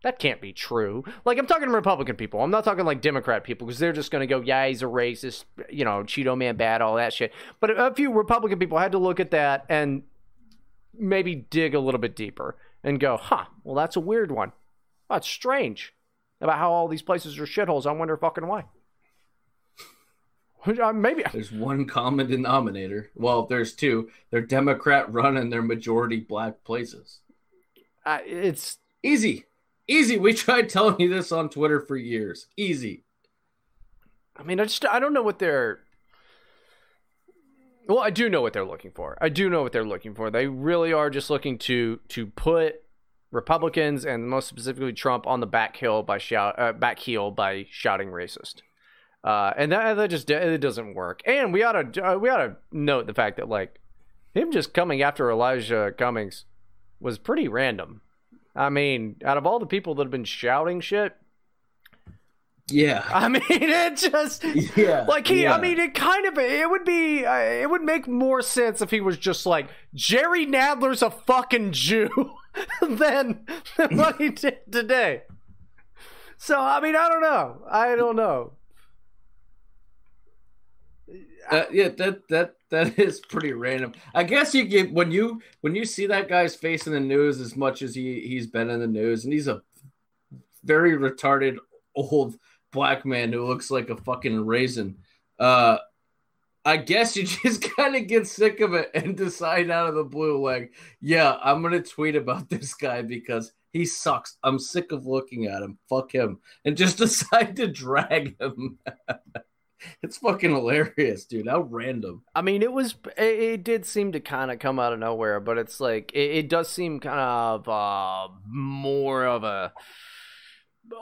that can't be true. Like, I'm talking to Republican people. I'm not talking like Democrat people because they're just going to go, yeah, he's a racist, you know, Cheeto man bad, all that shit. But a few Republican people had to look at that and maybe dig a little bit deeper and go, huh, well, that's a weird one. That's strange about how all these places are shitholes. I wonder fucking why. Uh, maybe there's one common denominator. Well, there's two. They're Democrat run and they're majority black places. Uh, it's easy. Easy. We tried telling you this on Twitter for years. Easy. I mean, I just I don't know what they're. Well, I do know what they're looking for. I do know what they're looking for. They really are just looking to to put Republicans and most specifically Trump on the back hill by shout uh, back heel by shouting racist. Uh, and that, that just it doesn't work. And we ought to uh, we ought to note the fact that like him just coming after Elijah Cummings was pretty random. I mean, out of all the people that have been shouting shit, yeah. I mean, it just yeah. Like he, yeah. I mean, it kind of it would be uh, it would make more sense if he was just like Jerry Nadler's a fucking Jew than, than what he did today. So I mean, I don't know. I don't know. Uh, yeah, that that that is pretty random. I guess you get when you when you see that guy's face in the news as much as he he's been in the news, and he's a very retarded old black man who looks like a fucking raisin. Uh, I guess you just kind of get sick of it and decide out of the blue, like, yeah, I'm gonna tweet about this guy because he sucks. I'm sick of looking at him. Fuck him, and just decide to drag him. it's fucking hilarious, dude. How random. I mean, it was. It, it did seem to kind of come out of nowhere, but it's like it, it does seem kind of uh, more of a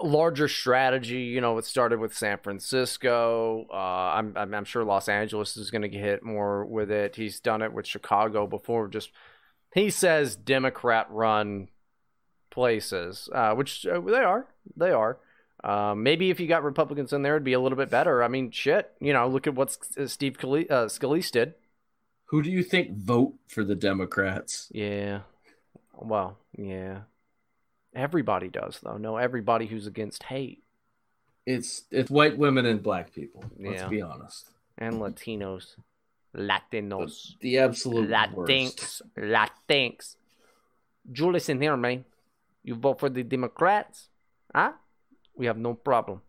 larger strategy. You know, it started with San Francisco. Uh, I'm, I'm, I'm sure Los Angeles is going to get hit more with it. He's done it with Chicago before. Just he says Democrat run places, uh, which uh, they are. They are. Um, maybe if you got Republicans in there, it'd be a little bit better. I mean, shit. You know, look at what Steve Scalise, uh, Scalise did. Who do you think vote for the Democrats? Yeah. Well, yeah. Everybody does, though. No, everybody who's against hate. It's it's white women and black people. Let's Yeah. be honest. And Latinos. Latinos. The absolute worst. Latinx. Julius listen here, man. You vote for the Democrats? Huh? We have no problem.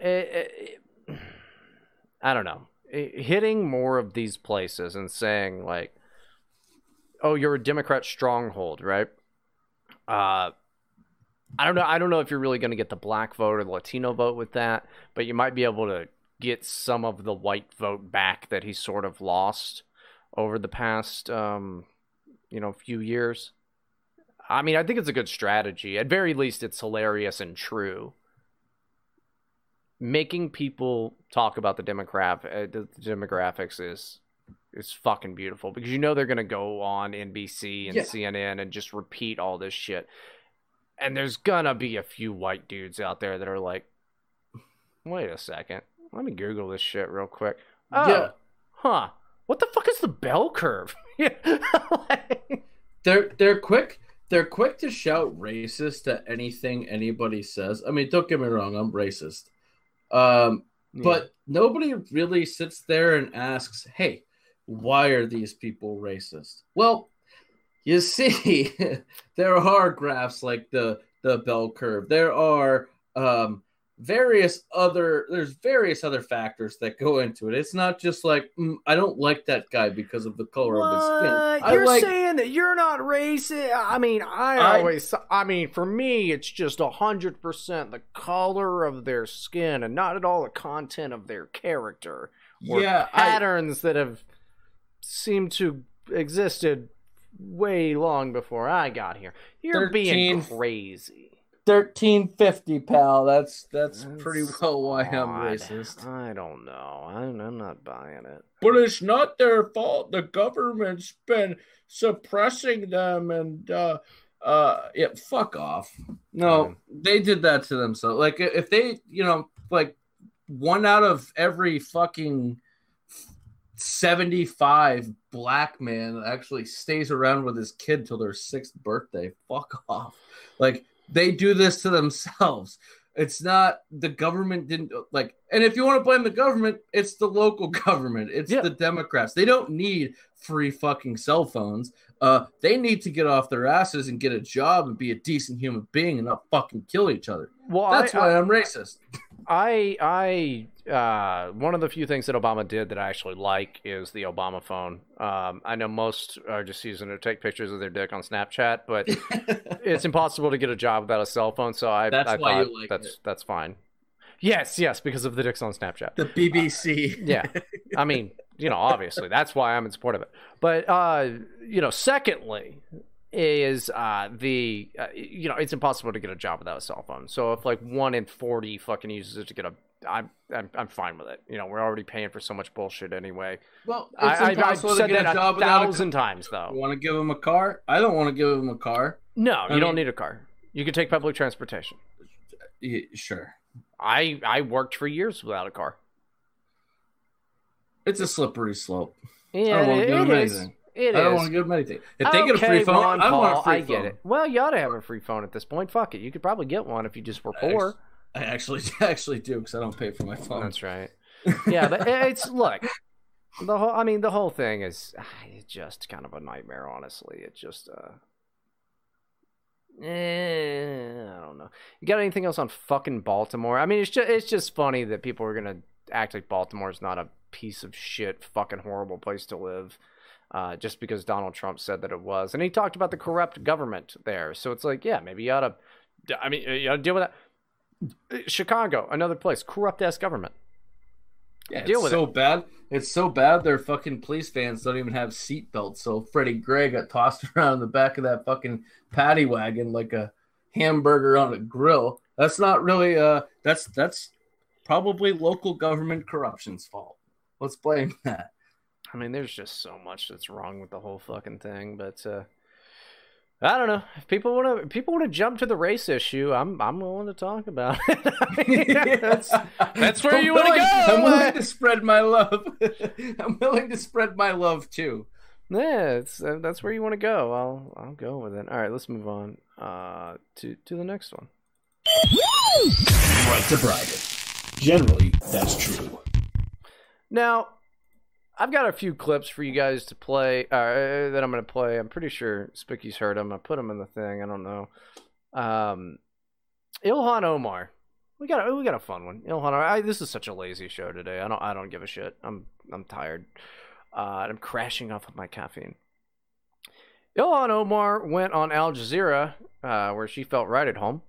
Eh, eh, I don't know. Eh, Hitting more of these places and saying, like, oh, you're a Democrat stronghold, right? Uh, I don't know. I don't know if you're really going to get the black vote or the Latino vote with that, but you might be able to get some of the white vote back that he sort of lost over the past, um, you know, few years. I mean, I think it's a good strategy. At very least, it's hilarious and true. Making people talk about the demograph uh, the demographics is is fucking beautiful because you know they're gonna go on NBC and Yeah. CNN and just repeat all this shit. And there's gonna be a few white dudes out there that are like, "Wait a second, let me Google this shit real quick." Oh, Yeah. huh? What the fuck is the bell curve? like- They're they're quick. They're quick to shout racist at anything anybody says. I mean, don't get me wrong, I'm racist. Um, but nobody really sits there and asks, "Hey, why are these people racist?" Well, you see, there are graphs like the the bell curve. There are um, various other there's various other factors that go into it. It's not just like "Mm, I don't like that guy because of the color of his skin. I You're like saying that you're not racist? I mean, I, I- always, I mean, for me, it's just a hundred percent the color of their skin, and not at all the content of their character or yeah, I, patterns that have seemed to existed way long before I got here. You're being crazy. Thirteen fifty, pal. That's that's That's pretty well why I'm racist. I don't know. I'm, I'm not buying it. But it's not their fault. The government's been suppressing them and uh uh yeah, fuck off. No, they did that to themselves. Like if they, you know, like one out of every fucking 75 black man actually stays around with his kid till their sixth birthday. Fuck off. Like they do this to themselves. It's not the government didn't like, and if you want to blame the government, it's the local government. It's Yeah. the Democrats. They don't need free fucking cell phones. Uh, they need to get off their asses and get a job and be a decent human being and not fucking kill each other. Well, That's I, why I'm racist. I I uh, one of the few things that Obama did that I actually like is the Obama phone. Um, I know most are just using it to take pictures of their dick on Snapchat, but it's impossible to get a job without a cell phone. So I That's I why you like that's it. that's fine. Yes, yes, because of the dicks on Snapchat. the BBC. Yeah, I mean, you know, obviously that's why I'm in support of it. But uh, you know, secondly, is uh, the uh, you know it's impossible to get a job without a cell phone. So if like one in forty fucking uses it to get a, I'm I'm, I'm fine with it. You know, we're already paying for so much bullshit anyway. Well, it's I, I, I've impossible to said get that a job a without a thousand times though. want to give him a car? I don't want to give him a car. No, I you don't need a car. You can take public transportation. Yeah, sure. I I worked for years without a car. It's a slippery slope. Yeah, don't wanna give it them is. anything. It I don't is. want to give him anything. If they get a free phone, Ron I want Paul, a free I phone. get it. Well, you ought to have a free phone at this point. Fuck it. You could probably get one if you just were poor. I actually, I actually do because I don't pay for my phone. That's right. Yeah, but it's look. the whole. I mean, the whole thing is it's just kind of a nightmare. Honestly, it's just. Uh, eh, I don't know. You got anything else on fucking Baltimore? I mean, it's just it's just funny that people are gonna act like Baltimore's not a piece of shit, fucking horrible place to live. Uh, just because Donald Trump said that it was, and he talked about the corrupt government there. So it's like, yeah, maybe you ought to. I mean, you ought to deal with that. Chicago, another place, corrupt ass government. Yeah, Deal it's with so it. bad. It's so bad. Their fucking police vans don't even have seat belts. So Freddie Gray got tossed around in the back of that fucking paddy wagon like a hamburger on a grill. That's not really. Uh, that's that's probably local government corruption's fault. Let's blame that. I mean, there's just so much that's wrong with the whole fucking thing, but uh, I don't know. If people want to, people want to jump to the race issue. I'm, I'm willing to talk about it. I mean, that's, that's where I'm you want to go. I'm willing to spread my love. I'm willing to spread my love too. Yeah, it's, uh, that's where you want to go. I'll, I'll go with it. All right, let's move on uh, to to the next one. Right to bride. Generally, that's true. Now, I've got a few clips for you guys to play uh, that I'm going to play. I'm pretty sure Spicky's heard them. I put them in the thing. I don't know. Um, Ilhan Omar. We got a, we got a fun one. Ilhan Omar. I, this is such a lazy show today. I don't I don't give a shit. I'm I'm tired. Uh, I'm crashing off of my caffeine. Ilhan Omar went on Al Jazeera, uh, where she felt right at home.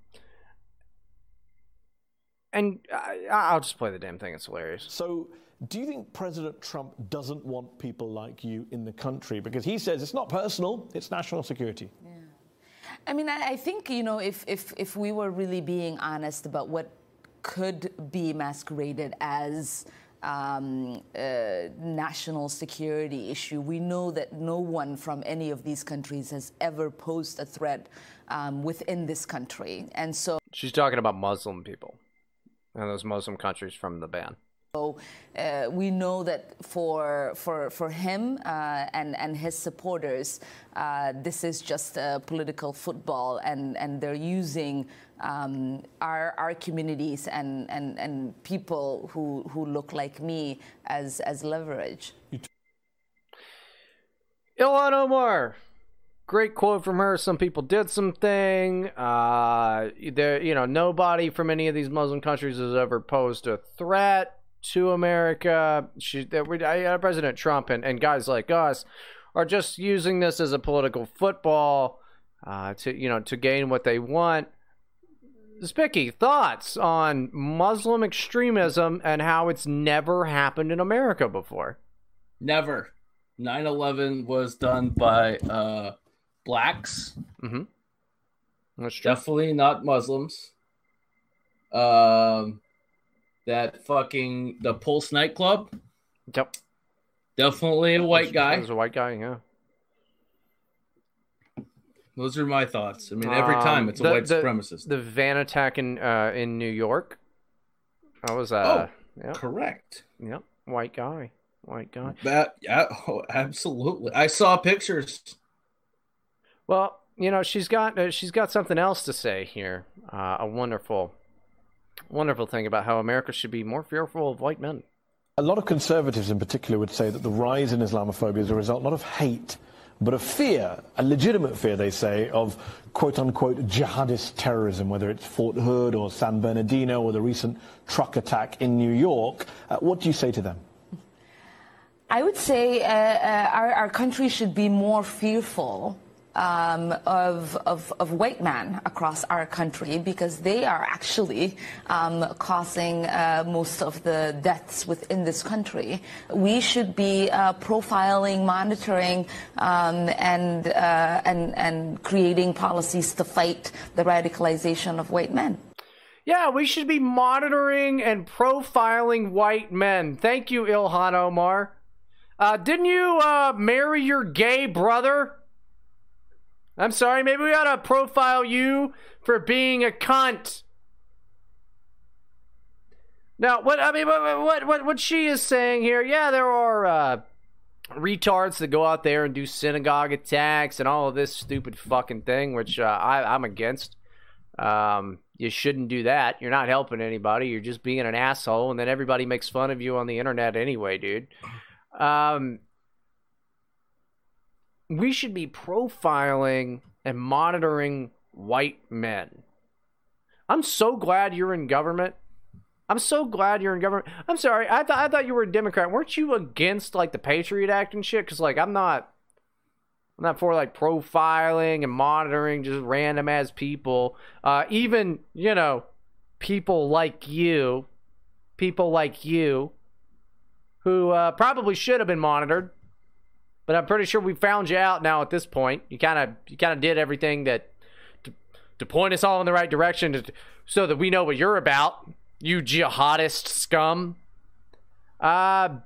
And I, I'll just play the damn thing. It's hilarious. So, do you think President Trump doesn't want people like you in the country? Because he says it's not personal, it's national security. Yeah. I mean, I, I think you know, if if if we were really being honest about what could be masqueraded as um, a national security issue, we know that no one from any of these countries has ever posed a threat um, within this country, and so. She's talking about Muslim people and those Muslim countries from the ban. So uh, we know that for for for him uh, and and his supporters, uh, this is just a political football, and and they're using um, our our communities and and and people who who look like me as as leverage. Ilhan Omar. Great quote from her. Some people did something. Uh, there, you know, nobody from any of these Muslim countries has ever posed a threat to America. She, that we, I, uh, President Trump and, and guys like us are just using this as a political football uh, to, you know, to gain what they want. Spicky, thoughts on Muslim extremism and how it's never happened in America before? Never. 9/11 was done by uh, blacks. Mm-hmm. That's true. Definitely not Muslims. Um, that fucking the Pulse nightclub. Yep. Definitely a white guy. There's a white guy, yeah. Those are my thoughts. I mean, every time Um, it's a the- white supremacist. The van attack in uh, in New York. That was uh, yeah, Correct. yep, white guy, white guy. That yeah, oh, absolutely. I saw pictures. Well, you know, she's got uh, she's got something else to say here. Uh, a wonderful, wonderful thing about how America should be more fearful of white men. A lot of conservatives in particular would say that the rise in Islamophobia is a result not of hate, but of fear, a legitimate fear, they say, of quote unquote jihadist terrorism, whether it's Fort Hood or San Bernardino or the recent truck attack in New York. Uh, what do you say to them? I would say uh, uh, our, our country should be more fearful um, of, of, of white men across our country because they are actually um, causing uh, most of the deaths within this country. We should be uh, profiling, monitoring, um, and, uh, and, and creating policies to fight the radicalization of white men. Yeah, we should be monitoring and profiling white men. Thank you, Ilhan Omar. Uh, didn't you uh, marry your gay brother? I'm sorry, maybe we ought to profile you for being a cunt. Now, what I mean, what what what, she is saying here? Yeah, there are uh, retards that go out there and do synagogue attacks and all of this stupid fucking thing, which uh, I, I'm against. Um, you shouldn't do that. You're not helping anybody. You're just being an asshole, and then everybody makes fun of you on the internet anyway, dude. Um, we should be profiling and monitoring white men. I'm so glad you're in government. I'm so glad you're in government. I'm sorry. I thought I thought you were a Democrat. Weren't you against like the Patriot Act and shit? Because like I'm not. I'm not for like profiling and monitoring just random as people. Uh, even you know, people like you, people like you, who uh, probably should have been monitored. But I'm pretty sure we found you out now at this point. You kind of you kind of did everything that to, to point us all in the right direction to, so that we know what you're about. You jihadist scum. Uh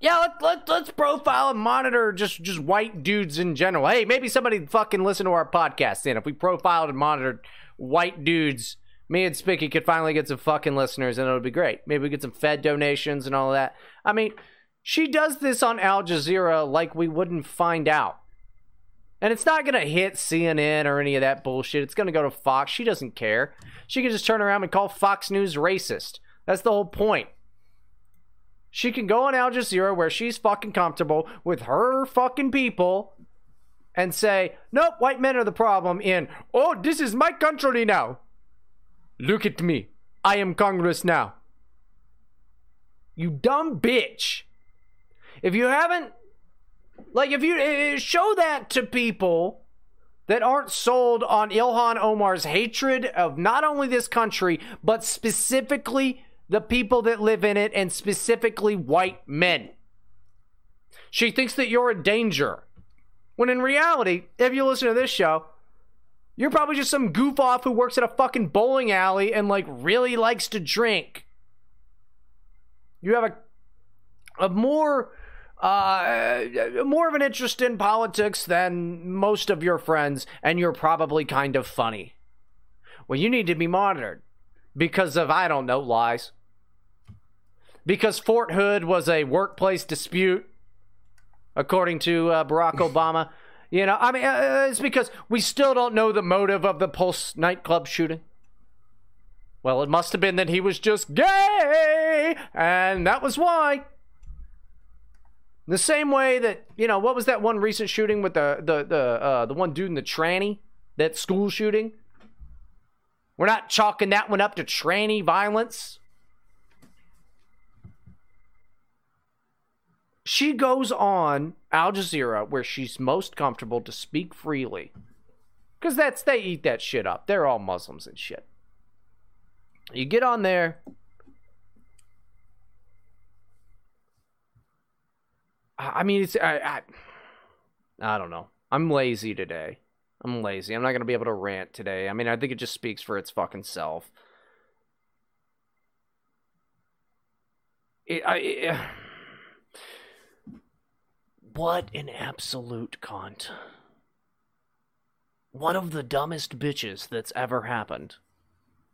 yeah, let, let, let's profile and monitor just, just white dudes in general. Hey, maybe somebody fucking listen to our podcast then. If we profiled and monitored white dudes, me and Spicky could finally get some fucking listeners and it would be great. Maybe we get some Fed donations and all that. I mean, she does this on Al Jazeera like we wouldn't find out. And it's not going to hit CNN or any of that bullshit. It's going to go to Fox. She doesn't care. She can just turn around and call Fox News racist. That's the whole point. She can go on Al Jazeera where she's fucking comfortable with her fucking people and say, nope, white men are the problem in, oh, this is my country now. Look at me. I am Congress now. You dumb bitch. If you haven't, like, if you uh, show that to people that aren't sold on Ilhan Omar's hatred of not only this country, but specifically the people that live in it and specifically white men. She thinks that you're a danger. When in reality, if you listen to this show, you're probably just some goof off who works at a fucking bowling alley and like really likes to drink. You have a a more uh, more of an interest in politics than most of your friends, and you're probably kind of funny. Well, you need to be monitored because of, I don't know, lies. Because Fort Hood was a workplace dispute, according to uh, Barack Obama. You know, I mean, uh, it's because we still don't know the motive of the Pulse nightclub shooting. Well, it must have been that he was just gay, and that was why. The same way that you know, what was that one recent shooting with the the the uh, the one dude in the tranny, that school shooting? We're not chalking that one up to tranny violence. She goes on Al Jazeera where she's most comfortable to speak freely. Cause that's they eat that shit up. They're all Muslims and shit. You get on there, I mean, it's I, I, I don't know. I'm lazy today. I'm lazy. I'm not gonna be able to rant today. I mean, I think it just speaks for its fucking self. It, I, it, what an absolute cunt. One of the dumbest bitches that's ever happened.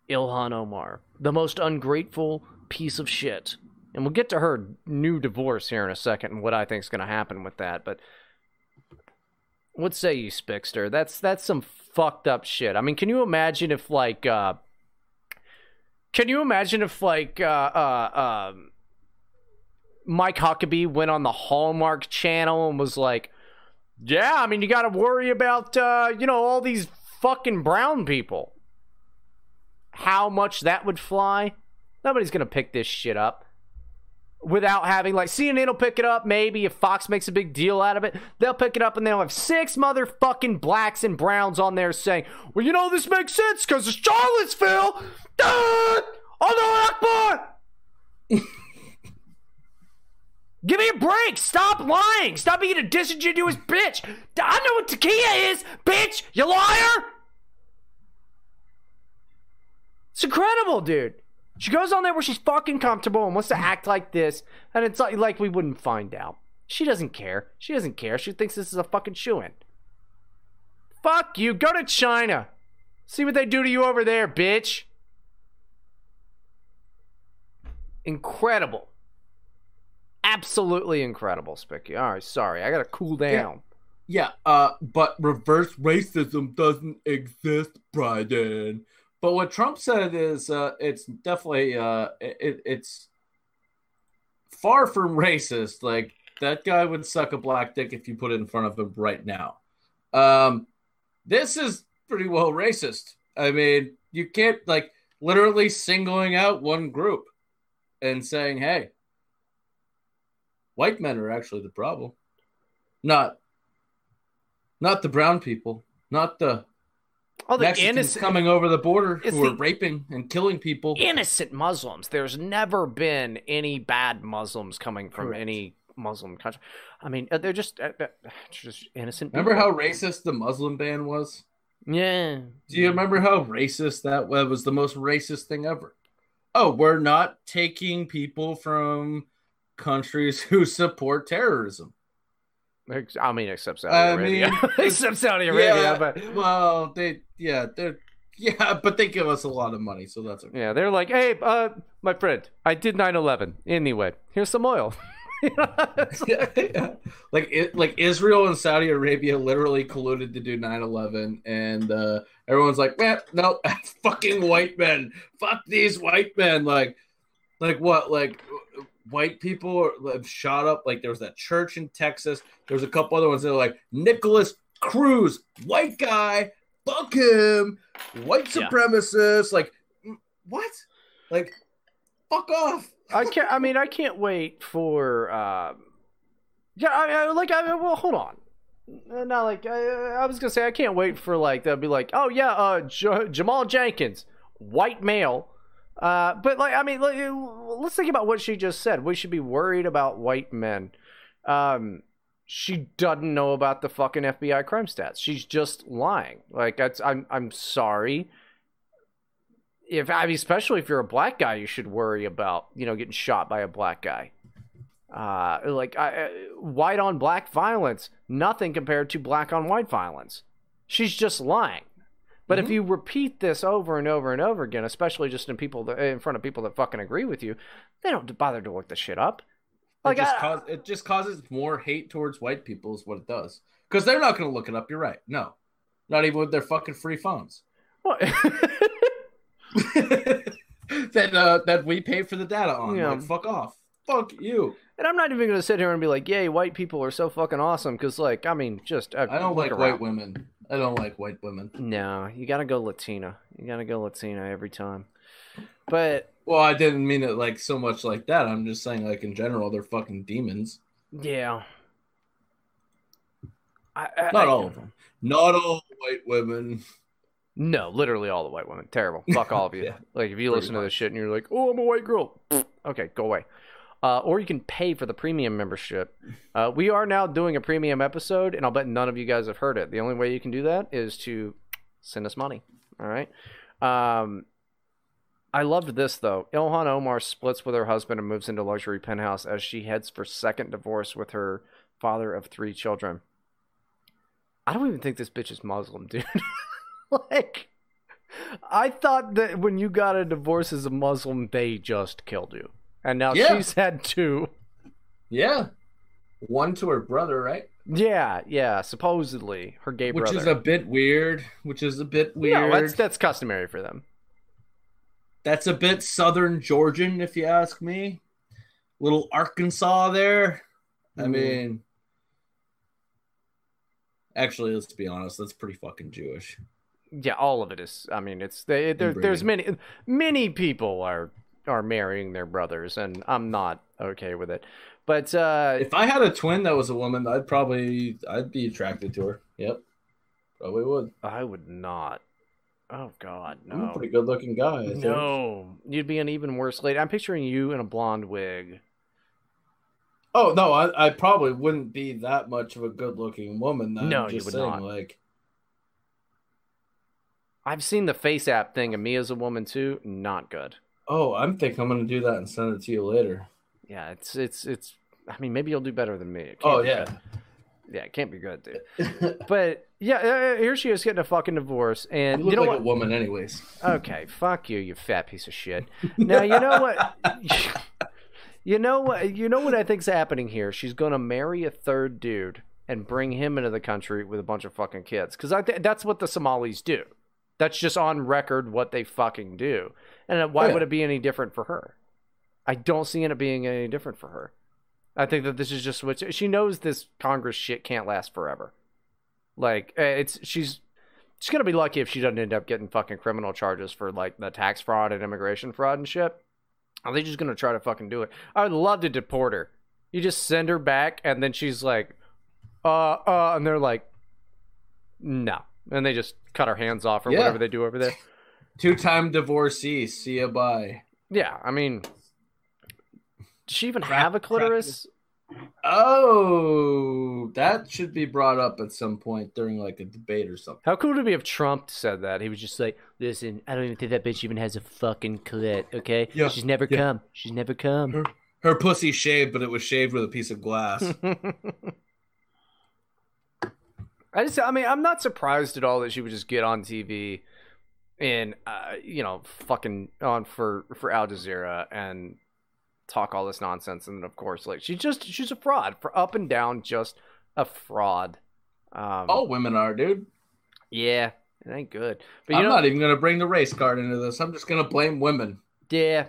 Ilhan Omar. The most ungrateful piece of shit and we'll get to her new divorce here in a second and what I think is going to happen with that. But what say you, Spixter? That's that's some fucked up shit. I mean, can you imagine if like, uh, can you imagine if like, uh, uh, um, Mike Huckabee went on the Hallmark Channel and was like, "Yeah, I mean, you got to worry about uh, you know all these fucking brown people." How much that would fly? Nobody's gonna pick this shit up without having like CNN will pick it up maybe if Fox makes a big deal out of it they'll pick it up and they'll have six motherfucking blacks and browns on there saying well you know this makes sense because it's Charlottesville Duh! Oh, Allah Akbar Give me a break. Stop lying. Stop being a disingenuous bitch. I know what taqiyya is, bitch. You liar. It's incredible, dude. She goes on there where she's fucking comfortable and wants to act like this, and it's like, like we wouldn't find out. She doesn't care. She doesn't care. She thinks this is a fucking shoe in. Fuck you. Go to China. See what they do to you over there, bitch. Incredible. Absolutely incredible, Spicky. All right, sorry. I got to cool down. Yeah, yeah uh, but reverse racism doesn't exist, Bryden. But what Trump said is uh, it's definitely uh, it, it's far from racist. Like that guy would suck a black dick if you put it in front of him right now. Um, this is pretty well racist. I mean, you can't like literally singling out one group and saying, "Hey, white men are actually the problem, not not the brown people, not the All the Mexicans innocent, coming over the border It's who are raping and killing people." innocent Muslims. There's never been any bad Muslims coming from Correct. any Muslim country. I mean, uh, they're just uh, uh, just innocent. Remember people. how racist the Muslim ban was? Yeah. Do you remember how racist that was? was the most racist thing ever? Oh, we're not taking people from countries who support terrorism. I mean, except Saudi I Arabia. mean, except Saudi Arabia, yeah, but well, they yeah, they're yeah, but they give us a lot of money, so that's okay. yeah, they're like, hey, uh, my friend, I did 9/11. Anyway, here's some oil. You know, it's like- Yeah. like it, like Israel and Saudi Arabia literally colluded to do 9/11 and uh everyone's like, "Man, no, fucking white men. Fuck these white men." Like like what? Like white people have shot up like there was that church in Texas. There was a couple other ones that are like Nikolas Cruz, white guy, fuck him, white Yeah. supremacist. Like mm, what? Like fuck off. I can't. I mean, I can't wait for. Um, yeah, I, I like. I well, hold on. Uh, Not like I, I was gonna say. I can't wait for like they'll be like, oh yeah, uh, J- Jamal Jenkins, white male. Uh, but like, I mean, let's think about what she just said. We should be worried about white men. Um, she doesn't know about the fucking FBI crime stats. She's just lying. Like that's. I'm. I'm sorry if I mean, especially if you're a black guy, you should worry about you know getting shot by a black guy. Uh, like I, uh, white on black violence, nothing compared to black on white violence. She's just lying. But if you repeat this over and over and over again, especially just in people that, in front of people that fucking agree with you, they don't bother to look the shit up. Like it, just I- cause, it just causes more hate towards white people is what it does. Because they're not going to look it up you're right. No. Not even with their fucking free phones. What? that uh, that we pay for the data on. Yeah. like fuck off. Fuck you. And I'm not even gonna sit here and be like, "Yay, white people are so fucking awesome," because like, I mean, just uh, i don't like around. white women i don't like white women No, you gotta go Latina. You gotta go Latina every time. But well i didn't mean it like so much like that i'm just saying like in general they're fucking demons yeah, I, I, not I- all of them not all white women No, literally all the white women. Terrible. Fuck all of you. Yeah, like if you listen to this shit and you're like, "Oh, I'm a white girl," okay, go away. Uh, or you can pay for the premium membership. Uh, we are now doing a premium episode, and I'll bet none of you guys have heard it. The only way you can do that is to send us money. All right. Um, I loved this though. Ilhan Omar splits with her husband and moves into luxury penthouse as she heads for second divorce with her father of three children. I don't even think this bitch is Muslim, dude. like, I thought that when you got a divorce as a Muslim, they just killed you, and now Yeah. she's had two. yeah one to her brother right Yeah, yeah. Supposedly, her gay which brother. is a bit weird which is a bit weird Yeah, that's that's customary for them. That's a bit southern Georgian, if you ask me. Little Arkansas there. I Mm. mean, actually, let's be honest, that's pretty fucking Jewish. Yeah, all of it is. I mean, it's they, there, there's many many people are are marrying their brothers, and I'm not okay with it. But uh, If I had a twin that was a woman, I'd probably I'd be attracted to her. Yep, probably would. I would not. Oh God, I'm a no, pretty good looking guy. I think. no. You'd be an even worse lady. I'm picturing you in a blonde wig. Oh no, I, I probably wouldn't be that much of a good looking woman. though I'm No, you just would saying, not. Like, I've seen the face app thing of me as a woman too. Not good. Oh, I'm think I'm gonna do that and send it to you later. Yeah, it's it's it's. I mean, maybe you'll do better than me. Oh yeah. good. yeah, it can't be good, dude. But yeah, uh, here she is getting a fucking divorce, and You you, look know like what? a woman, anyways. Okay, fuck you, you fat piece of shit. Now you know what? you know what? You know what I think's happening here. She's gonna marry a third dude and bring him into the country with a bunch of fucking kids, because I th- that's what the Somalis do. That's just on record what they fucking do. And why Oh, yeah. would it be any different for her? I don't see it being any different for her. I think that this is just what she knows. This Congress shit can't last forever. Like eh, it's she's she's gonna be lucky if she doesn't end up getting fucking criminal charges for like the tax fraud and immigration fraud and shit. Are they just gonna try to fucking do it? I would love to deport her. You just send her back, and then she's like, uh, uh, and they're like, no, and they just cut her hands off or Yeah. whatever they do over there. Two-time divorcee. See ya. Bye. Yeah, I mean, does she even Crap- have a clitoris? Oh, that should be brought up at some point during like a debate or something. How cool would it be if Trump said that? He was just like, "Listen, I don't even think that bitch even has a fucking clit. Okay, Yeah, she's never yeah. come. She's never come." Her, her pussy shaved, but it was shaved with a piece of glass. I just, I mean, I'm not surprised at all that she would just get on TV and, uh, you know, fucking on for for Al Jazeera and talk all this nonsense, and then of course, like she's just she's a fraud for up and down, just a fraud. Um, All women are, dude. yeah, it ain't good. But you I'm know, not even gonna bring the race card into this. I'm just gonna blame women. Yeah.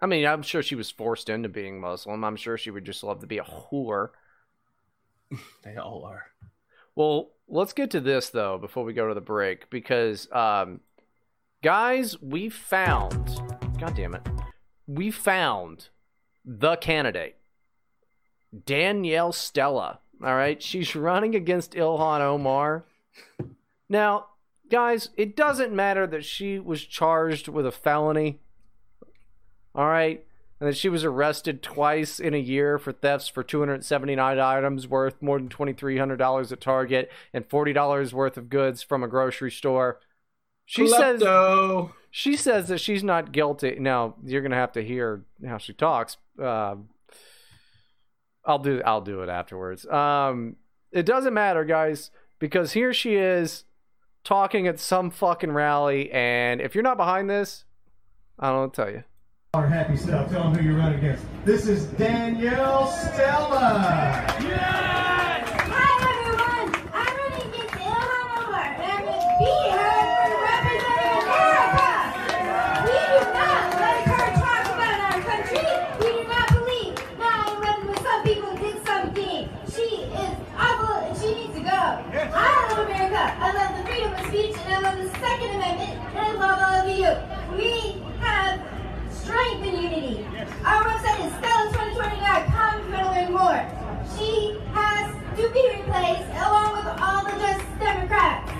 I mean, I'm sure she was forced into being Muslim. I'm sure she would just love to be a whore. They all are. Well, let's get to this though before we go to the break because um guys, we found God damn it. We found the candidate. Danielle Stella. All right, she's running against Ilhan Omar. Now, guys, it doesn't matter that she was charged with a felony. All right, and that she was arrested twice in a year for thefts for 279 items worth more than $2,300 at Target and $40 worth of goods from a grocery store. She says she says that she's not guilty. Now you're gonna have to hear how she talks. Um, I'll do I'll do it afterwards. Um, it doesn't matter, guys, because here she is talking at some fucking rally, and if you're not behind this, I don't tell you. Our happy stuff. Tell them who you're running against. This is Danielle Stella. Hi everyone! I'm running against Ilhan Omar, and I'm going to beat her for representing America! We do not like her talk about our country. We do not believe now when some people who did something. She is awful and she needs to go. I love America. I love the freedom of speech and I love the Second Amendment and I love all of you. We have strength and unity. Our website is stella2020.com if you to learn more. She has to be replaced along with all the just Democrats.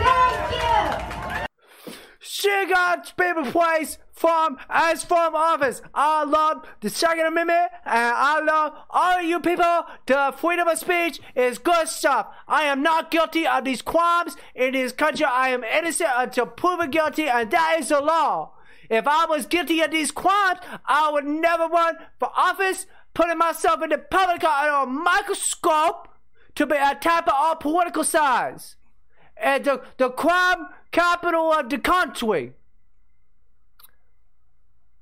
Thank you. She got people place from as from office. I love the Second Amendment and I love all you people. The freedom of speech is good stuff. I am not guilty of these crimes in this country. I am innocent until proven guilty, and that is the law. If I was guilty of these crimes, I would never run for office, putting myself in the public eye on a microscope to be attacked by all political sides and the, the crime capital of the country.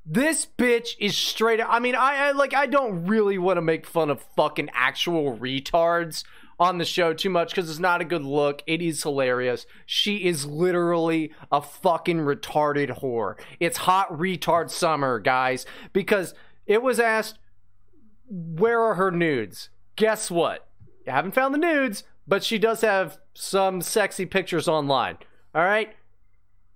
This bitch is straight. up. I mean, I, I like. I don't really want to make fun of fucking actual retards on the show too much because it's not a good look. It is hilarious. She is literally a fucking retarded whore. It's hot retard summer, guys. Because it was asked, where are her nudes? Guess what? You haven't found the nudes, but she does have some sexy pictures online. All right.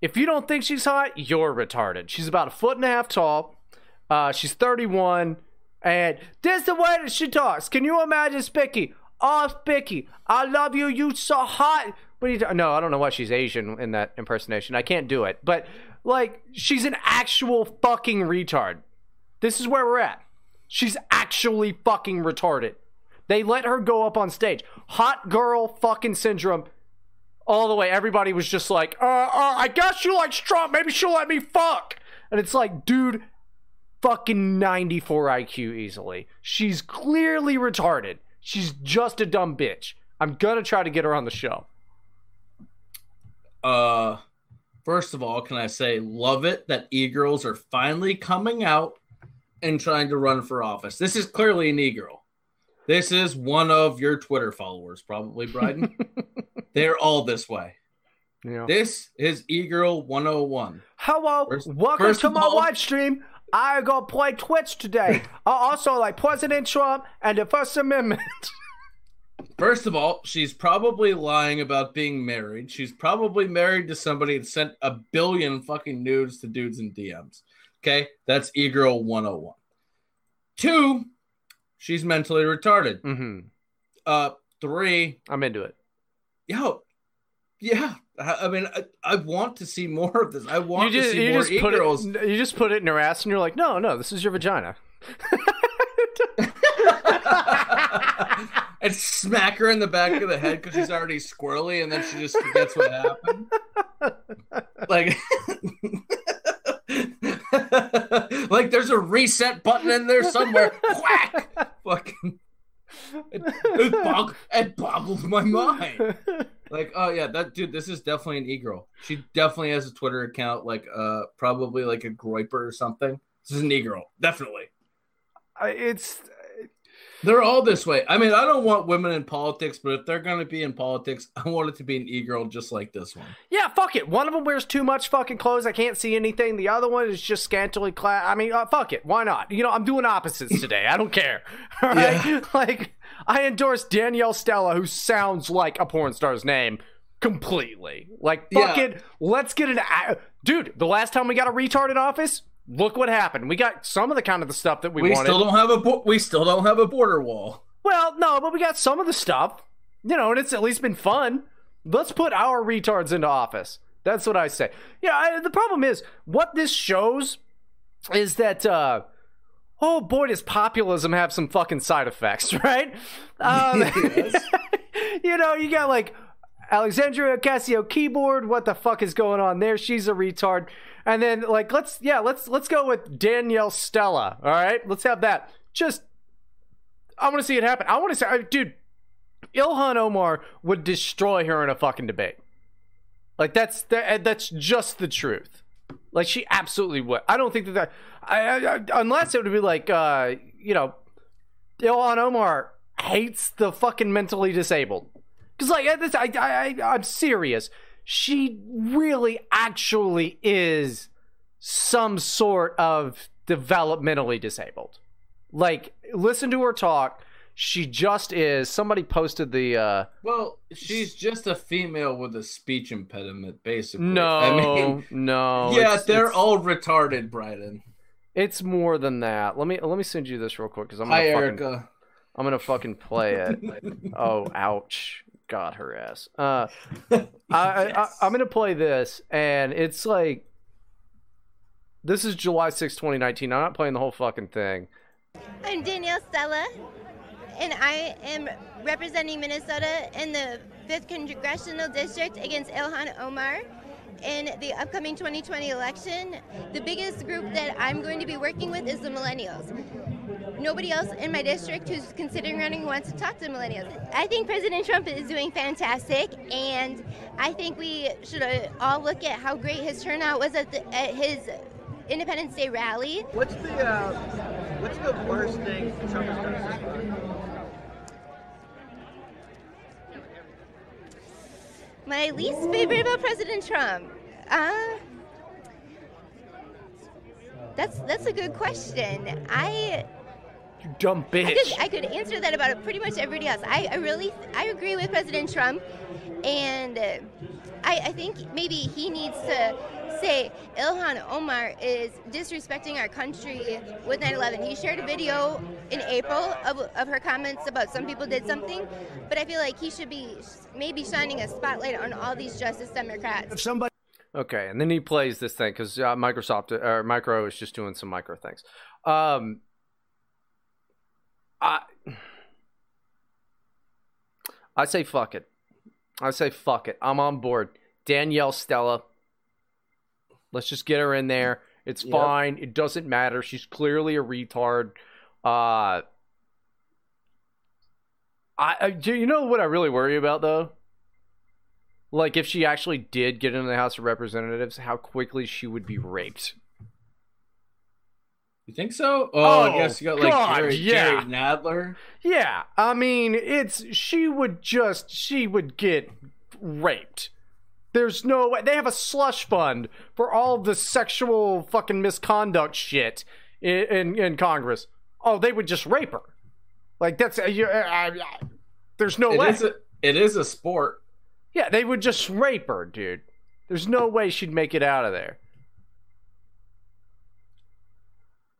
If you don't think she's hot, you're retarded. She's about a foot and a half tall. Uh, she's 31. And this is the way that she talks. Can you imagine Spicky? Oh, Spicky, I love you. You so hot. What are you ta- no, I don't know why she's Asian in that impersonation. I can't do it. But, like, she's an actual fucking retard. This is where we're at. She's actually fucking retarded. They let her go up on stage. Hot girl fucking syndrome all the way. Everybody was just like, uh, uh, I guess she likes Trump. Maybe she'll let me fuck. And it's like, dude, fucking 94 IQ easily. She's clearly retarded. She's just a dumb bitch. I'm gonna try to get her on the show. Uh, first of all, can I say love it that e-girls are finally coming out and trying to run for office. This is clearly an e-girl. This is one of your Twitter followers, probably, Bryden. They're all this way. You know? This is e-girl 101. Hello, First- welcome first to my all- live stream. I go play Twitch today. I also like President Trump and the First Amendment. First of all, she's probably lying about being married. She's probably married to somebody that sent a billion fucking nudes to dudes in DMs. Okay, that's e girl 101. Two, she's mentally retarded. mm-hmm. Uh, three, I'm into it. yo, yeah. I, I mean, I, I want to see more of this. I want You to see more just e-girls. it. You just put it in her ass, and you're like, no, no, this is your vagina. and smack her in the back of the head because she's already squirrely, and then she just forgets what happened. Like, like there's a reset button in there somewhere. Whack! Fucking. It, it, it boggles my mind. Like, oh yeah, that dude. This is definitely an e-girl. She definitely has a Twitter account, like uh, probably like a Groyper or something. This is an e-girl, definitely. I- it's They're all this way. I mean, I don't want women in politics, but if they're going to be in politics, I want it to be an e-girl just like this one. Yeah, fuck it. One of them wears too much fucking clothes. I can't see anything. The other one is just scantily clad. I mean, uh, fuck it. Why not? You know, I'm doing opposites today. I don't care. All right? Like, I endorse Danielle Stella, who sounds like a porn star's name completely. Like, fuck Yeah. it. Let's get an. a- Dude, the last time we got a retard in office, look what happened. We got some of the kind of the stuff that we, We, wanted. still don't have a bo- we still don't have a border wall. Well, no, but we got some of the stuff, you know, and it's at least been fun. Let's put our retards into office. That's what I say. Yeah, I, the problem is what this shows is that, uh, oh boy, does populism have some fucking side effects, right? Um, you know, you got like Alexandria Ocasio keyboard. What the fuck is going on there? She's a retard. And then like let's yeah let's let's go with Danielle Stella. All right, let's have that. Just I want to see it happen. I want to say, dude, Ilhan Omar would destroy her in a fucking debate. Like that's that, that's just the truth. Like she absolutely would. I don't think that that I, I, I- unless it would be like uh you know Ilhan Omar hates the fucking mentally disabled. Cause like this- I, I, I I'm serious. She really actually is some sort of developmentally disabled. Like listen to her talk. She just is. Somebody posted the uh Well, she's just a female with a speech impediment, basically. no, I mean, no. yeah, it's- they're it's- all retarded, Bryden. It's more than that. Let me let me send you this real quick because I'm gonna Hi, fucking, Erica. I'm gonna fucking play it. oh, ouch! Got her ass. Uh, I, I, I I'm gonna play this, and it's like this is July 6, 2019. I'm not playing the whole fucking thing. I'm Danielle Stella, and I am representing Minnesota in the 5th Congressional District against Ilhan Omar in the upcoming 2020 election. The biggest group that I'm going to be working with is the millennials. Nobody else in my district who's considering running wants to talk to millennials. I think President Trump is doing fantastic, and I think we should all look at how great his turnout was at, the, at his Independence Day rally. What's the uh, what's the worst thing Trump has done so far? My least favorite about President Trump. Uh, that's that's a good question. I You dumb I bitch. could, I could answer that about pretty much everybody else. I, I really I agree with President Trump, and I, I think maybe he needs to say Ilhan Omar is disrespecting our country with 9/11. He shared a video in April of, of her comments about some people did something, but I feel like he should be maybe shining a spotlight on all these Justice Democrats. Okay, and then he plays this thing because uh, Microsoft or Micro is just doing some micro things. Um, I I say fuck it. I say fuck it. I'm on board. Danielle Stella. Let's just get her in there. It's Yep. fine. It doesn't matter. She's clearly a retard. Uh, I, I do you know what I really worry about though? Like if she actually did get into the House of Representatives, how quickly she would be raped. You think so? Oh, I Oh, guess you got like God, Jerry, yeah. Jerry Nadler. Yeah, I mean, it's she would just she would get raped. There's no way they have a slush fund for all the sexual fucking misconduct shit. in in, in Congress, oh, they would just rape her. Like that's uh, you, uh, I, I, there's no It way. is a, it is a sport. yeah, they would just rape her, dude. There's no way she'd make it out of there.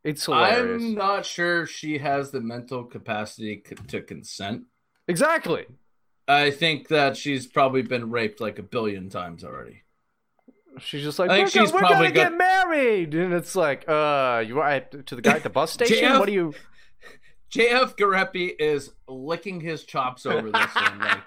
It's hilarious. I'm not sure she has the mental capacity c- to consent. Exactly. I think that she's probably been raped like a billion times already. She's just like, I we're, think she's we're probably gonna get married, and it's like, uh, you want to the guy at the bus station? JF what do you? JF Gariépy is licking his chops over this one. Like,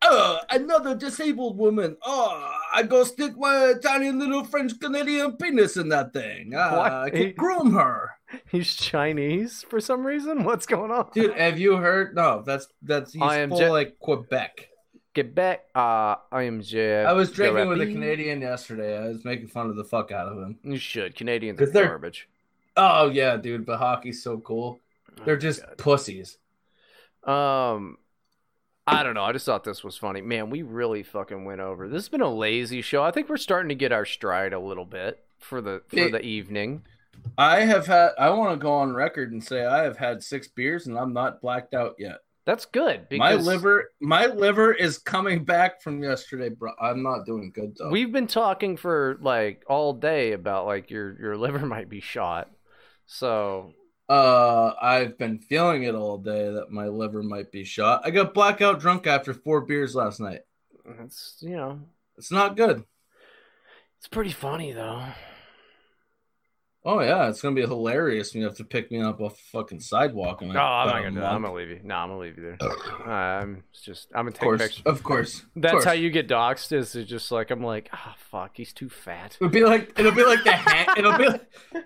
oh, another disabled woman. Oh, I go stick my tiny little French Canadian penis in that thing. What? I can groom her. He's Chinese for some reason. What's going on? Dude, have you heard? No, that's that's he's I am full Je- like Quebec. Quebec. Uh, I am Jeff. I was drinking with a Canadian yesterday. I was making fun of the fuck out of him. You should. Canadians are they're- garbage. Oh yeah, dude, but hockey's so cool. They're just pussies. Um, I don't know. I just thought this was funny. Man, we really fucking went over. This has been a lazy show. I think we're starting to get our stride a little bit for the for It- the evening. I have had. I want to go on record and say I have had six beers and I'm not blacked out yet. That's good. my liver, my liver is coming back from yesterday, bro. I'm not doing good though. We've been talking for like all day about like your your liver might be shot. So uh, I've been feeling it all day that my liver might be shot. I got blackout drunk after four beers last night. it's you know It's not good. it's pretty funny though. Oh yeah, it's gonna be hilarious when you have to pick me up off the fucking sidewalk. No, I'm not gonna do that. I'm gonna leave you. No, I'm gonna leave you there. I'm just I'm gonna Of take course, pictures. of course. of That's course. how you get doxxed. Is it just like I'm like, ah, fuck, he's too fat. It'll be like it'll be like the hang- it'll be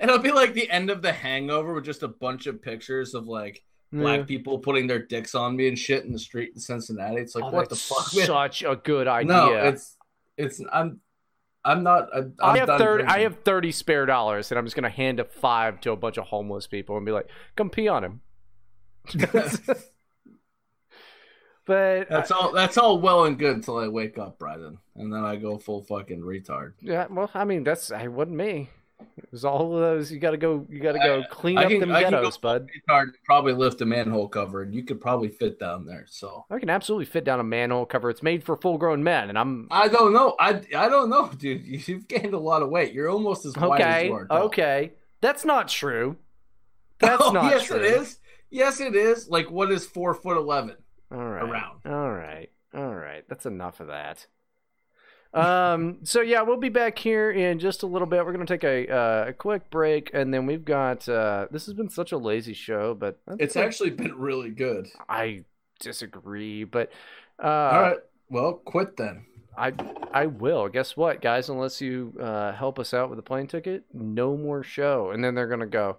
it'll be like the end of the Hangover with just a bunch of pictures of like black Yeah. people putting their dicks on me and shit in the street in Cincinnati. It's like Oh, what the fuck? man? Such a good idea. No, it's it's I'm I'm not. I'm, I'm I have thirty. I have thirty spare dollars, and I'm just gonna hand a five to a bunch of homeless people and be like, "Come pee on him." but That's all. That's all well and good until I wake up, Bryden, and then I go full fucking retard. yeah, well, I mean, that's I wasn't me. It was all of those. You got to go. You got to go clean I up can, them I can go bud. and Probably lift a manhole cover, and you could probably fit down there. So I can absolutely fit down a manhole cover. It's made for full-grown men, and I'm I don't know. I I don't know, dude. You've gained a lot of weight. You're almost as wide as okay. you are. tall. Okay, that's not true. That's oh, not yes, true. it is. Yes, it is. Like what is four foot eleven? All right. around. All right. All right. That's enough of that. Um. So yeah, we'll be back here in just a little bit. We're gonna take a uh, a quick break, and then we've got. Uh, this has been such a lazy show, but It's like- actually been really good. I disagree, but. Uh, All right. Well, quit then. I I will. Guess what, guys? Unless you uh, help us out with a plane ticket, no more show. And then they're gonna go.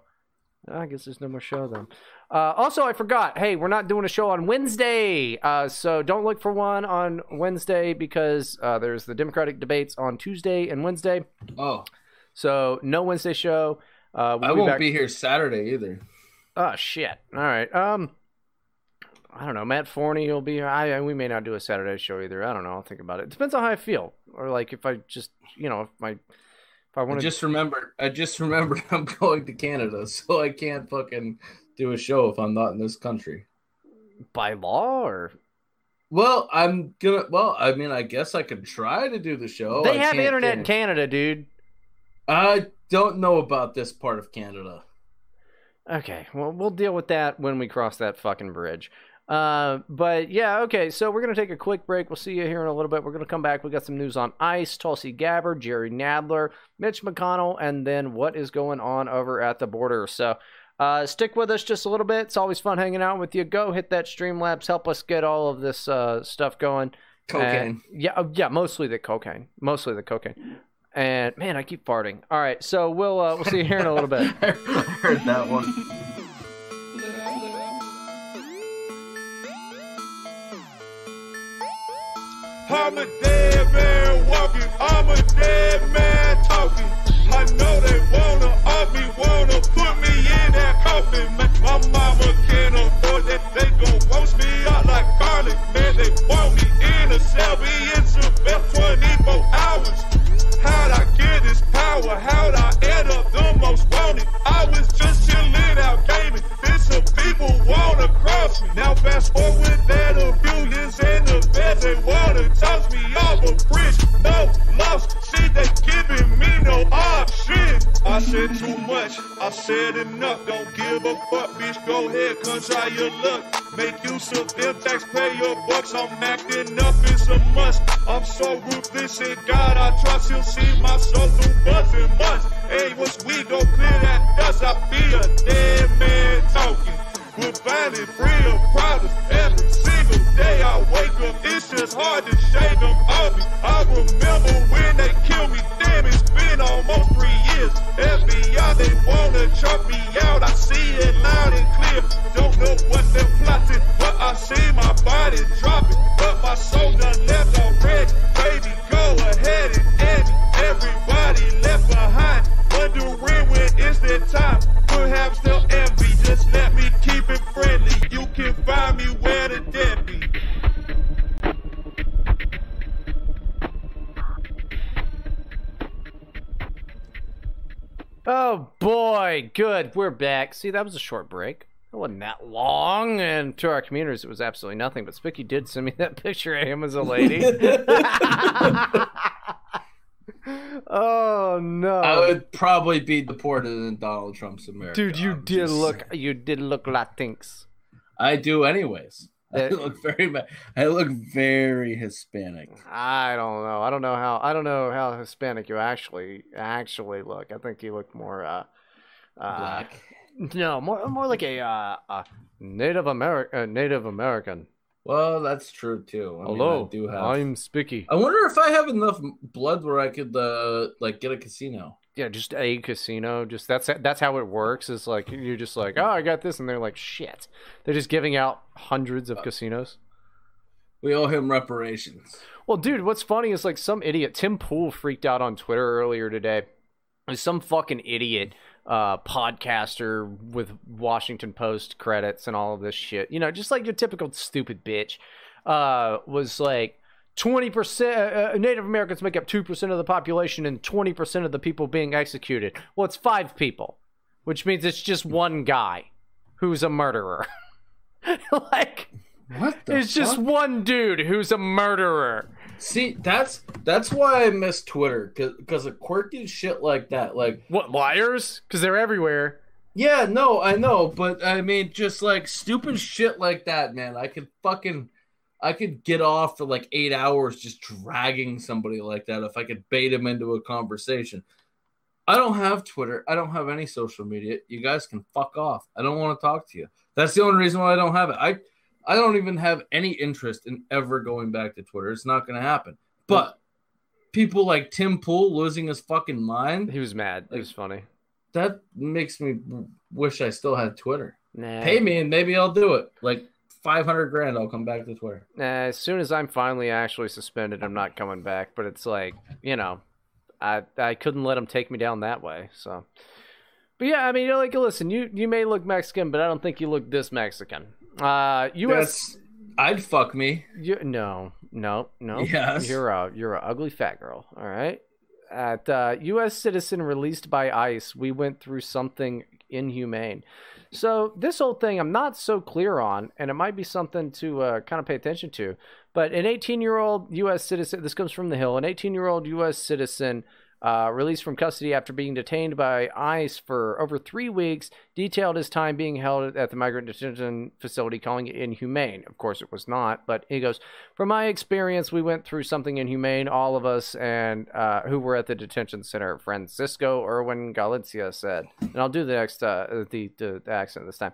"Oh, I guess there's no more show then. Uh, also, I forgot. Hey, we're not doing a show on Wednesday, uh, so don't look for one on Wednesday because uh, there's the Democratic debates on Tuesday and Wednesday. Oh, So no Wednesday show. Uh, we'll I won't back- be here Saturday either. Oh shit! All right. Um, I don't know. Matt Forney will be here. I I- we may not do a Saturday show either. I don't know. I'll think about it. It depends on how I feel, or like if I just you know if my if I want to just remembered. I just remembered I'm going to Canada, so I can't fucking do a show if I'm not in this country. by law or Well, I'm gonna. Well, I mean, I guess I could try to do the show. they I have internet in Canada, dude. I don't know about this part of Canada. Okay, well we'll deal with that when we cross that fucking bridge. Uh, but yeah, okay. So we're gonna take a quick break. We'll see you here in a little bit. We're gonna come back. We got some news on Ice, Tulsi Gabbard, Jerry Nadler, Mitch McConnell, and then what is going on over at the border. So. Uh, stick with us just a little bit. It's always fun hanging out with you. Go hit that Streamlabs. Help us get all of this uh, stuff going. Cocaine. And- yeah, oh, yeah, mostly the cocaine. Mostly the cocaine. And man, I keep farting. All right, so we'll uh, we'll see you here in a little bit. I heard that one. I'm a dead man walking, I'm a dead man talking. I know they wanna off wanna put me in that coffin, man. My mama can't afford that. They gon' roast me out like garlic, man. They want me in a cell, be in Seville 24 hours. How'd I get this power? How'd I end up the most wanted? I was just chillin' out gaming. Then some people wanna cross me. Now fast forward that a few and the feds they wanna toss me off a bridge. No loss shit, they giving me no option. I said too much, I said enough. Don't give a fuck, bitch. Go ahead, come try your luck. Make use of them taxpayer bucks. I'm acting up, it's a must. I'm so ruthless and God, I trust He'll see my soul through much and months. Hey, what's we? Go clear that dust. I be a dead man talking. We're free of problems every single day I wake up. It's just hard to shake them off me. I remember when they killed me. Damn, it's been almost three years. FBI, they wanna chop me out. I see it loud and clear. Don't know what they're plotting, but I see my body dropping. But my soul done left already. Baby, go ahead and end it. Everybody left behind. Wondering when it's their time. Perhaps they'll envy. Just let me keep it friendly. You can find me where the dead be. Oh boy, good. We're back. See, that was a short break. It wasn't that long, and to our commuters, it was absolutely nothing. But Spicky did send me that picture of him as a lady. oh no, I would probably be deported in Donald Trump's America. dude, you did look, you did look Latinx. I do, anyways. I look very. I look very Hispanic. I don't know. I don't know how. I don't know how Hispanic you actually actually look. I think you look more uh, uh Black. No, more more like a uh, uh Native American. Native American. Well, that's true too. I mean, Hello, I do have. I'm Spicky. I wonder if I have enough blood where I could, uh, like, get a casino. Yeah, just a casino. Just that's that's how it works. Is like you're just like, oh, I got this, and they're like, shit. They're just giving out hundreds of casinos. We owe him reparations. Well, dude, what's funny is like some idiot, Tim Pool, freaked out on Twitter earlier today. Some fucking idiot uh, podcaster with Washington Post credits and all of this shit. You know, just like your typical stupid bitch. Uh, was like. 20% uh, Native Americans make up 2% of the population and 20% of the people being executed. Well, it's five people, which means it's just one guy who's a murderer. like, What the it's just one dude who's a murderer. See, that's that's why I miss Twitter because of quirky shit like that. Like, What liars? Because they're everywhere. yeah, no, I know, but I mean, just like stupid shit like that, man. I could fucking, I could get off for like eight hours just dragging somebody like that if I could bait him into a conversation. I don't have Twitter. I don't have any social media. You guys can fuck off. I don't want to talk to you. That's the only reason why I don't have it. I I don't even have any interest in ever going back to Twitter. It's not going to happen. But people like Tim Pool losing his fucking mind, He was mad. It was funny. that makes me wish I still had Twitter. Nah. Pay me and maybe I'll do it. Like 500 grand, I'll come back to Twitter. Nah, as soon as I'm finally actually suspended, I'm not coming back. But it's like, you know, I I couldn't let him take me down that way. So, but yeah, I mean, you're like, listen, you you may look Mexican, but I don't think you look this Mexican. Uh, U.S. That's, I'd fuck me. You, no, no, no. Yes. You're a you're a ugly fat girl. All right. At uh, U.S. citizen released by ICE, we went through something inhumane. So this whole thing, I'm not so clear on, and it might be something to uh, kind of pay attention to. But an 18 year old U.S. citizen, this comes from the Hill, an 18 year old U.S. citizen uh, released from custody after being detained by ICE for over three weeks, detailed his time being held at the migrant detention facility, calling it inhumane. Of course, it was not, but he goes, From my experience, we went through something inhumane, all of us, and uh, who were at the detention center. Francisco Erwin Galicia said, and I'll do the next uh, the, the the accent this time.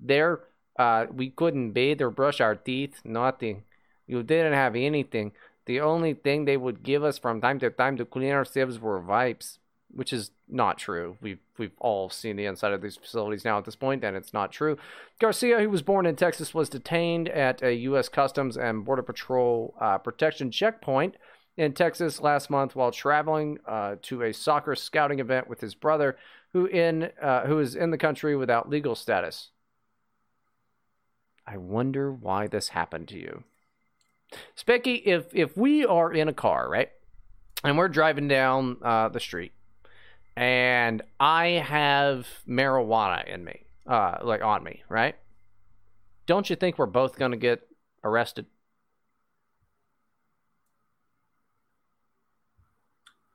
There, uh, we couldn't bathe or brush our teeth, nothing. You didn't have anything. The only thing they would give us from time to time to clean ourselves were vipes, which is not true. We've we've all seen the inside of these facilities now at this point, and it's not true. Garcia, who was born in Texas, was detained at a U.S. Customs and Border Patrol uh, protection checkpoint in Texas last month while traveling uh, to a soccer scouting event with his brother, who in uh, who is in the country without legal status. I wonder why this happened to you. Specky, if if we are in a car, right, and we're driving down uh, the street, and I have marijuana in me, uh, like on me, right? Don't you think we're both going to get arrested?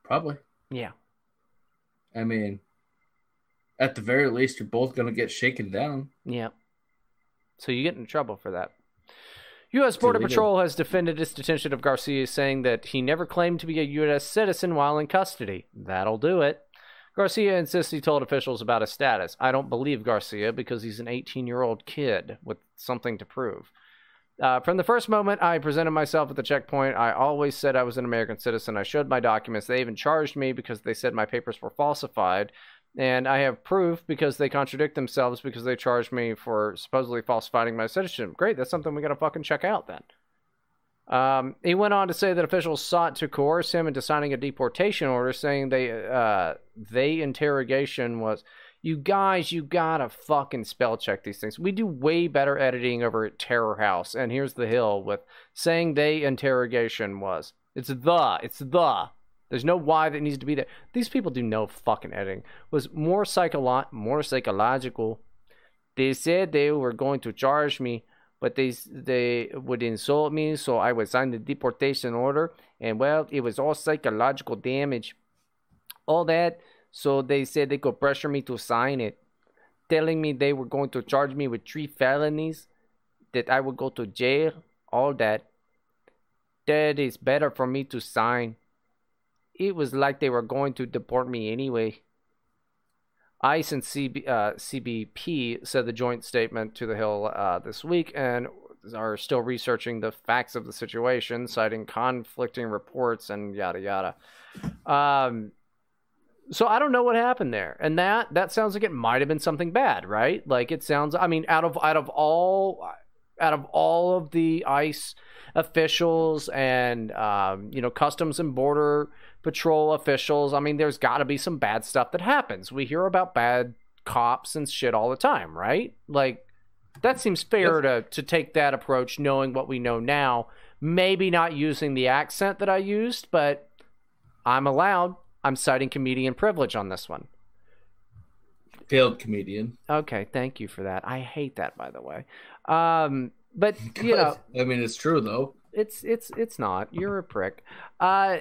Probably. Yeah. I mean, At the very least, you're both going to get shaken down. Yeah. So you get in trouble for that. U.S. Border. Patrol has defended its detention of Garcia, saying that he never claimed to be a U.S. citizen while in custody. That'll do it. Garcia insists he told officials about his status. I don't believe Garcia because he's an 18 year old kid with something to prove. Uh, from the first moment I presented myself at the checkpoint, I always said I was an American citizen. I showed my documents. They even charged me because they said my papers were falsified. And I have proof because they contradict themselves because they charged me for supposedly falsifying my citizenship. Great, that's something we got to fucking check out then. Um, he went on to say that officials sought to coerce him into signing a deportation order, saying they uh, they interrogation was. You guys, you gotta fucking spell check these things. We do way better editing over at Terror House, and here's the hill with saying they interrogation was. It's the. It's the. There's no why that needs to be there. These people do no fucking editing. It Was more psycholo- more psychological. They said they were going to charge me, but they they would insult me, so I would sign the deportation order. And well, it was all psychological damage. All that. So they said they could pressure me to sign it, telling me they were going to charge me with three felonies, that I would go to jail. All that. That is better for me to sign. It was like they were going to deport me anyway. ICE and CB, uh, CBP said the joint statement to the Hill uh, this week and are still researching the facts of the situation, citing conflicting reports and yada yada. Um, so I don't know what happened there, and that that sounds like it might have been something bad, right? Like it sounds. I mean, out of out of all out of all of the ICE officials and um, you know customs and border patrol officials, I mean, there's got to be some bad stuff that happens. We hear about bad cops and shit all the time, right? Like that seems fair to to take that approach, knowing what we know now. Maybe not using the accent that I used, but I'm allowed. I'm citing comedian privilege on this one. Failed comedian. Okay, thank you for that. I hate that, by the way. Um, but you know, I mean, it's true though. it's it's it's not. You're a prick. Uh,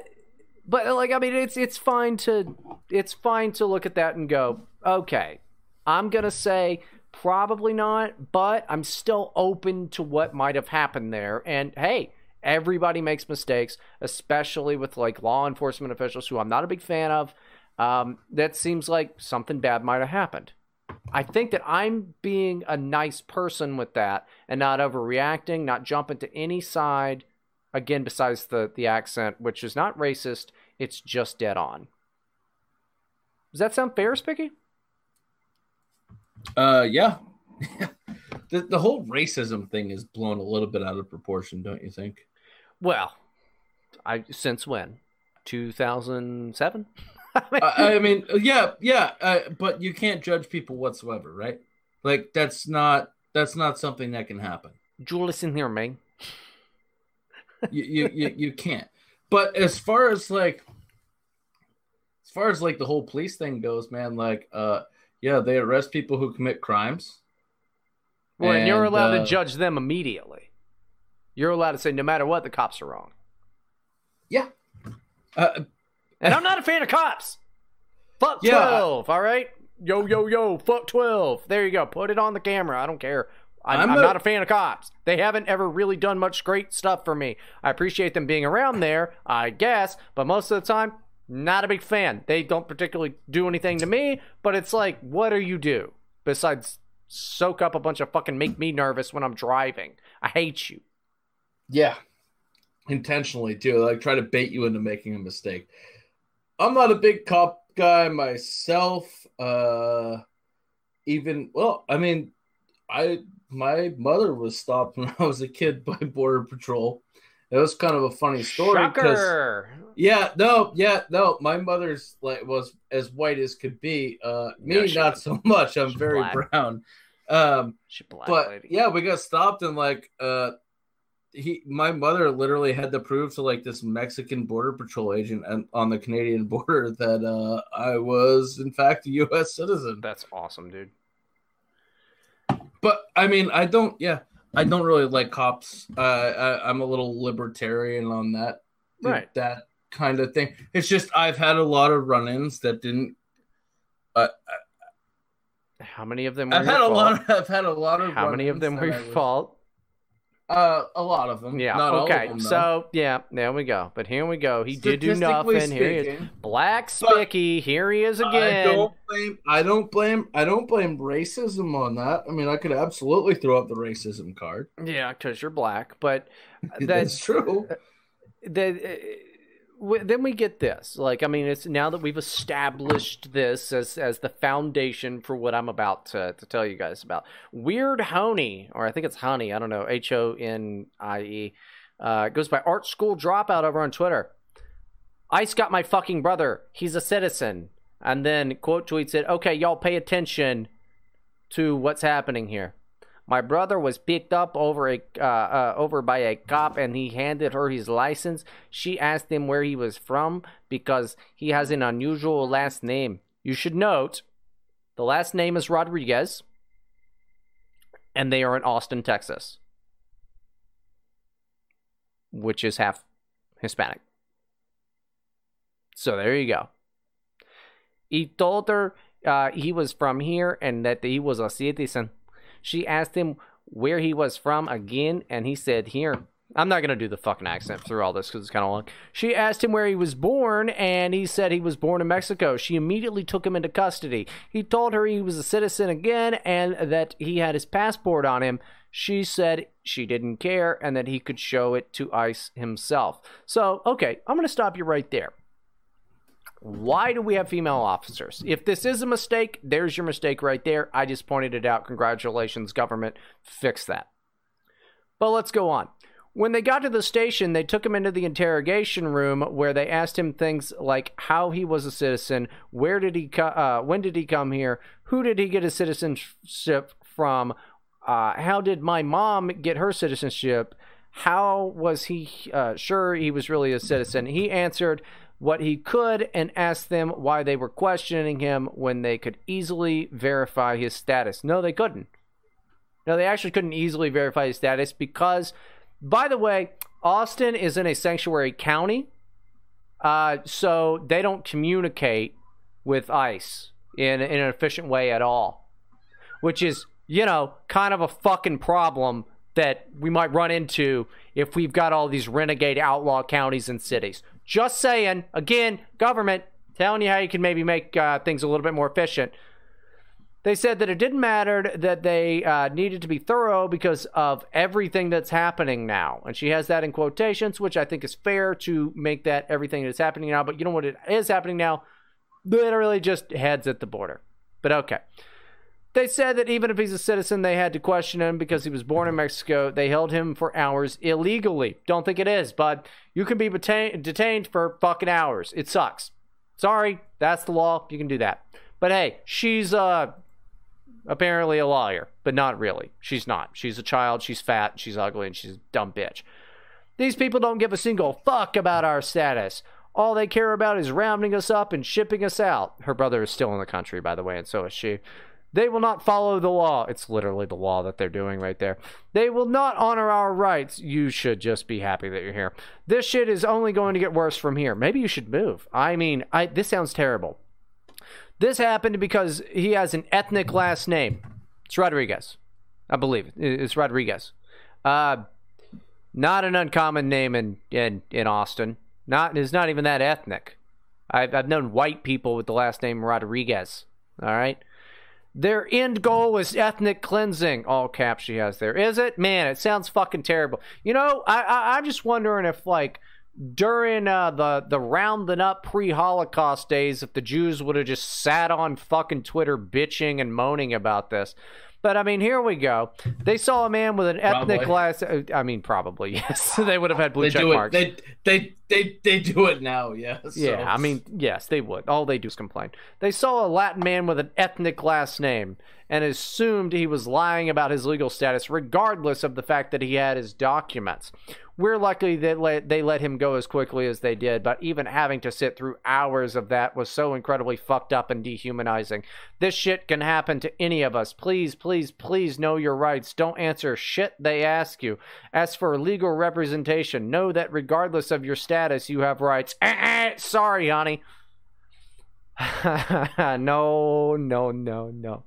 but like, I mean, it's it's fine to it's fine to look at that and go, okay, I'm gonna say probably not, but I'm still open to what might have happened there. And hey, everybody makes mistakes, especially with like law enforcement officials who I'm not a big fan of. Um, that seems like something bad might have happened. I think that I'm being a nice person with that and not overreacting, not jumping to any side. Again, besides the the accent, which is not racist, it's just dead on. Does that sound fair, Spicky? Uh, yeah. the the whole racism thing is blown a little bit out of proportion, don't you think? Well, I since when? 2007? I, I mean, yeah, yeah, uh, but you can't judge people whatsoever, right? Like that's not that's not something that can happen. You listen here, man. You you you, you can't. But as far as like as far as like the whole police thing goes, man, like uh yeah, they arrest people who commit crimes. Well, and, you're allowed uh, to judge them immediately. You're allowed to say no matter what, the cops are wrong. Yeah. Uh, And I'm not a fan of cops. Fuck Yeah, I- 12, all right? Yo, yo, yo, fuck 12. There you go. Put it on the camera. I don't care. I'm, I'm I'm, a- not a fan of cops. They haven't ever really done much great stuff for me. I appreciate them being around there, I guess, but most of the time, not a big fan. They don't particularly do anything to me, but it's like, what do you do besides soak up a bunch of fucking make me nervous when I'm driving? I hate you. Yeah. Intentionally too. Like try to bait you into making a mistake. I'm not a big cop guy myself. Uh even well, I mean, I my mother was stopped when I was a kid by Border Patrol. It was kind of a funny story because Shocker. yeah, no, yeah, no. My mother's like was as white as could be. Uh, me No, not was- so much. I'm very black. brown. Um, but lady. yeah, we got stopped and like uh, he, my mother literally had to prove to like this Mexican border patrol agent and on the Canadian border that uh, I was in fact a U.S. citizen. That's awesome, dude. But I mean, I don't. Yeah, I don't really like cops. Uh, I, I'm a little libertarian on that. Right. That kind of thing. It's just I've had a lot of run-ins that didn't. Uh, How many of them were I've had a fault? lot. Of, I've had a lot of. How many of them were your fault? Uh, a lot of them. Yeah. Not okay. them, so yeah, there we go. But here we go. He did do nothing. Here he is. Black Spicky. Here he is again. I don't blame. I don't blame. I don't blame racism on that. I mean, I could absolutely throw up the racism card. Yeah, because you're black. But That's that's true. that. Then we get this. Like, I mean, it's now that we've established this as as the foundation for what I'm about to, to tell you guys about. Weird Honey, or I think it's Honey. I don't know. H O N I E. Uh, goes by Art School Dropout over on Twitter. Ice got my fucking brother. He's a citizen. And then quote tweets it. Okay, y'all pay attention to what's happening here. My brother was picked up over a uh, uh, over by a cop, and he handed her his license. She asked him where he was from because he has an unusual last name. You should note, the last name is Rodriguez, and they are in Austin, Texas, which is half Hispanic. So there you go. He told her uh, he was from here and that he was a citizen. She asked him where he was from again, and he said here. I'm not gonna do the fucking accent through all this because it's kind of long. She asked him where he was born, and he said he was born in Mexico. She immediately took him into custody. He told her he was a citizen again and that he had his passport on him. She said she didn't care and that he could show it to ICE himself. So, okay, I'm gonna stop you right there. Why do we have female officers? If this is a mistake, there's your mistake right there. I just pointed it out. Congratulations, government. Fix that. But let's go on. When they got to the station, they took him into the interrogation room where they asked him things like how he was a citizen, where did he co- uh, when did he come here, who did he get his citizenship from, uh, how did my mom get her citizenship, how was he uh, sure he was really a citizen. He answered what he could and asked them why they were questioning him when they could easily verify his status. No, they couldn't. No, they actually couldn't easily verify his status because, by the way, Austin is in a sanctuary county, uh, so they don't communicate with ICE in, in an efficient way at all, which is, you know, kind of a fucking problem that we might run into if we've got all these renegade outlaw counties and cities. Just saying, again, government telling you how you can maybe make uh, things a little bit more efficient. They said that it didn't matter that they uh, needed to be thorough because of everything that's happening now. And she has that in quotations, which I think is fair to make that everything that's happening now. But you know what it is happening now? Literally just heads at the border. But okay. They said that even if he's a citizen, they had to question him because he was born in Mexico. They held him for hours illegally. Don't think it is, but you can be detain- detained for fucking hours. It sucks. Sorry, that's the law. You can do that. But hey, she's uh apparently a lawyer, but not really. She's not. She's a child. She's fat. She's ugly, and she's a dumb bitch. These people don't give a single fuck about our status. All they care about is rounding us up and shipping us out. Her brother is still in the country, by the way, and so is she. They will not follow the law. It's literally the law that they're doing right there. They will not honor our rights. You should just be happy that you're here. This shit is only going to get worse from here. Maybe you should move. I mean, I this sounds terrible. This happened because he has an ethnic last name. It's Rodriguez. I believe it. It's Rodriguez. Uh, not an uncommon name in, in, in Austin. Not it's not even that ethnic. I've I've known white people with the last name Rodriguez. All right. Their end goal is ethnic cleansing. All caps she has there. Is it? Man, it sounds fucking terrible. You know, I, I I'm just wondering if like during uh, the the rounding up pre-Holocaust days, if the Jews would have just sat on fucking Twitter bitching and moaning about this. But I mean, here we go. They saw a man with an ethnic Probably. last. uh, I mean, probably yes. they would have had blue They check do it. marks. They they they they do it now. Yes. Yeah, I mean, yes, they would. All they do is complain. They saw a Latin man with an ethnic last name and assumed he was lying about his legal status, regardless of the fact that he had his documents. We're lucky that let, they let him go as quickly as they did, but even having to sit through hours of that was so incredibly fucked up and dehumanizing. This shit can happen to any of us. Please, please, please know your rights. Don't answer shit they ask you. As for legal representation, know that regardless of your status, you have rights. Eh, eh, sorry, honey. no, no, no, no.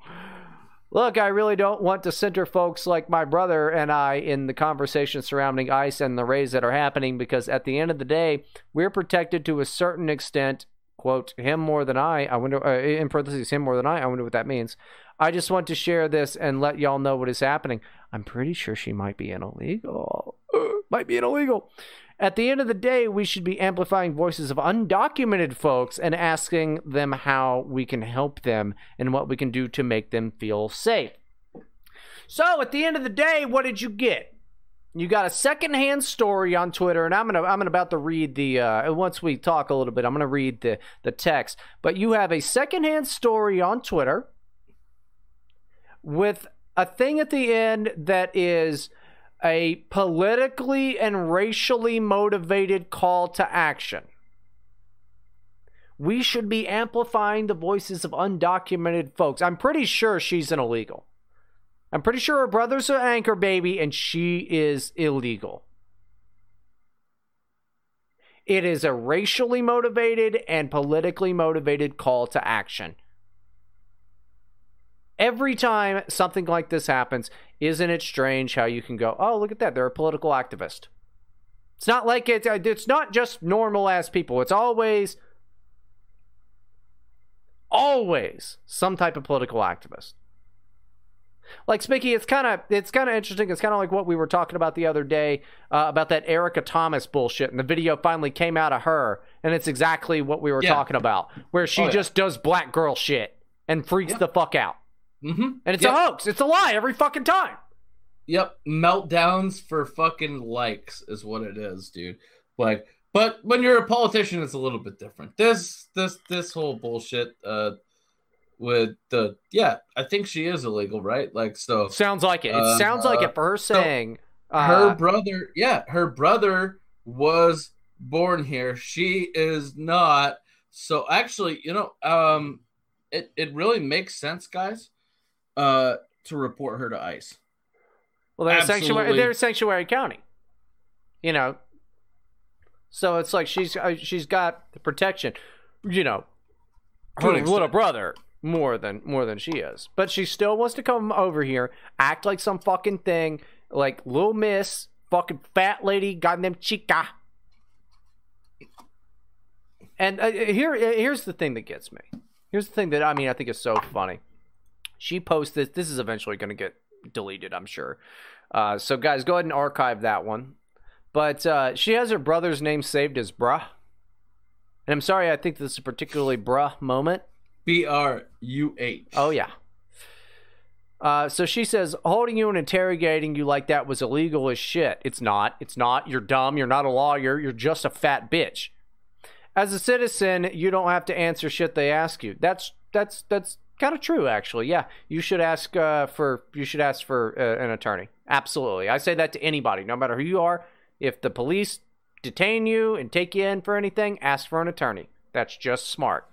Look, I really don't want to center folks like my brother and I in the conversation surrounding ICE and the raids that are happening because at the end of the day, we're protected to a certain extent. Quote, him more than I. I wonder, uh, in parentheses, him more than I. I wonder what that means. I just want to share this and let y'all know what is happening. I'm pretty sure she might be an illegal. might be an illegal. At the end of the day, we should be amplifying voices of undocumented folks and asking them how we can help them and what we can do to make them feel safe. So, at the end of the day, what did you get? You got a secondhand story on Twitter, and I'm gonna I'm about to read the uh, once we talk a little bit, I'm gonna read the the text. But you have a secondhand story on Twitter with a thing at the end that is a politically and racially motivated call to action. We should be amplifying the voices of undocumented folks. I'm pretty sure she's an illegal. I'm pretty sure her brother's an anchor baby and she is illegal. It is a racially motivated and politically motivated call to action. Every time something like this happens, isn't it strange how you can go, oh, look at that, they're a political activist? It's not like it's, it's not just normal ass people. It's always, always some type of political activist. Like Spicky, it's kind of it's kind of interesting. It's kind of like what we were talking about the other day uh, about that Erica Thomas bullshit, and the video finally came out of her, and it's exactly what we were Yeah. talking about, where she Oh, yeah. just does black girl shit and freaks Yeah. the fuck out, Mm-hmm. and it's Yep. a hoax. It's a lie every fucking time. Yep, meltdowns for fucking likes is what it is, dude. Like, but when you're a politician, it's a little bit different. This, this, this whole bullshit, uh, with the yeah, I think she is illegal, right? Like, so Sounds like it. It Uh, sounds like uh, it for her so saying uh, her brother, yeah, her brother was born here. She is not. So actually, you know, um, it it really makes sense, guys, uh, to report her to ICE. Well, they're sanctuary. They're sanctuary county. You know, so it's like she's uh, she's got the protection. You know, her little brother more than more than she is, but she still wants to come over here, act like some fucking thing, like little Miss, fucking fat lady, goddamn chica. And uh, here, here's the thing that gets me. Here's the thing that I mean, I think is so funny. She posted. This This is eventually going to get deleted, I'm sure. Uh, so, guys, go ahead and archive that one. But uh, she has her brother's name saved as Bruh. And I'm sorry, I think this is a particularly Bruh moment. B R U H. Oh, yeah. Uh, so she says, holding you and interrogating you like that was illegal as shit. It's not. It's not. You're dumb. You're not a lawyer. You're just a fat bitch. As a citizen, you don't have to answer shit they ask you. That's that's that's kind of true, actually. Yeah, you should ask uh, for you should ask for uh, an attorney. Absolutely, I say that to anybody, no matter who you are. If the police detain you and take you in for anything, ask for an attorney. That's just smart.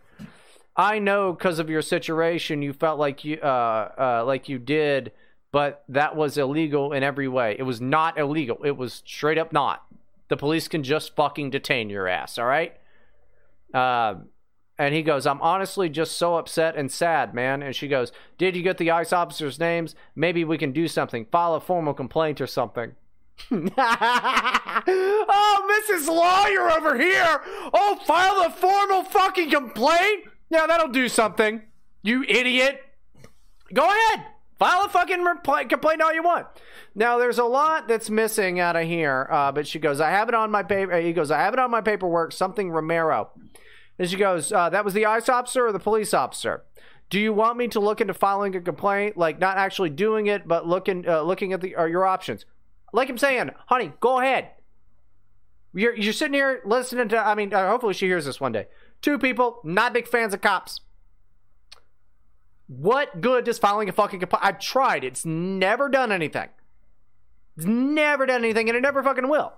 I know because of your situation, you felt like you uh, uh, like you did, but that was illegal in every way. It was not illegal. It was straight up not. The police can just fucking detain your ass. All right. Um, and he goes, I'm honestly just so upset and sad, man. And she goes, Did you get the ICE officers' names? Maybe we can do something. File a formal complaint or something. oh, Mrs. Lawyer over here. Oh, file a formal fucking complaint? Yeah, that'll do something. You idiot. Go ahead. File a fucking repl- complaint all you want. Now, there's a lot that's missing out of here. Uh, but she goes, I have it on my paper. He goes, I have it on my paperwork. Something Romero. And she goes, uh, that was the ICE officer or the police officer? Do you want me to look into filing a complaint, like not actually doing it, but looking uh, looking at the uh, your options? Like I'm saying, honey, go ahead. You're you're sitting here listening to. I mean, uh, hopefully she hears this one day. Two people, not big fans of cops. What good does filing a fucking complaint? I've tried. It's never done anything. It's never done anything, and it never fucking will.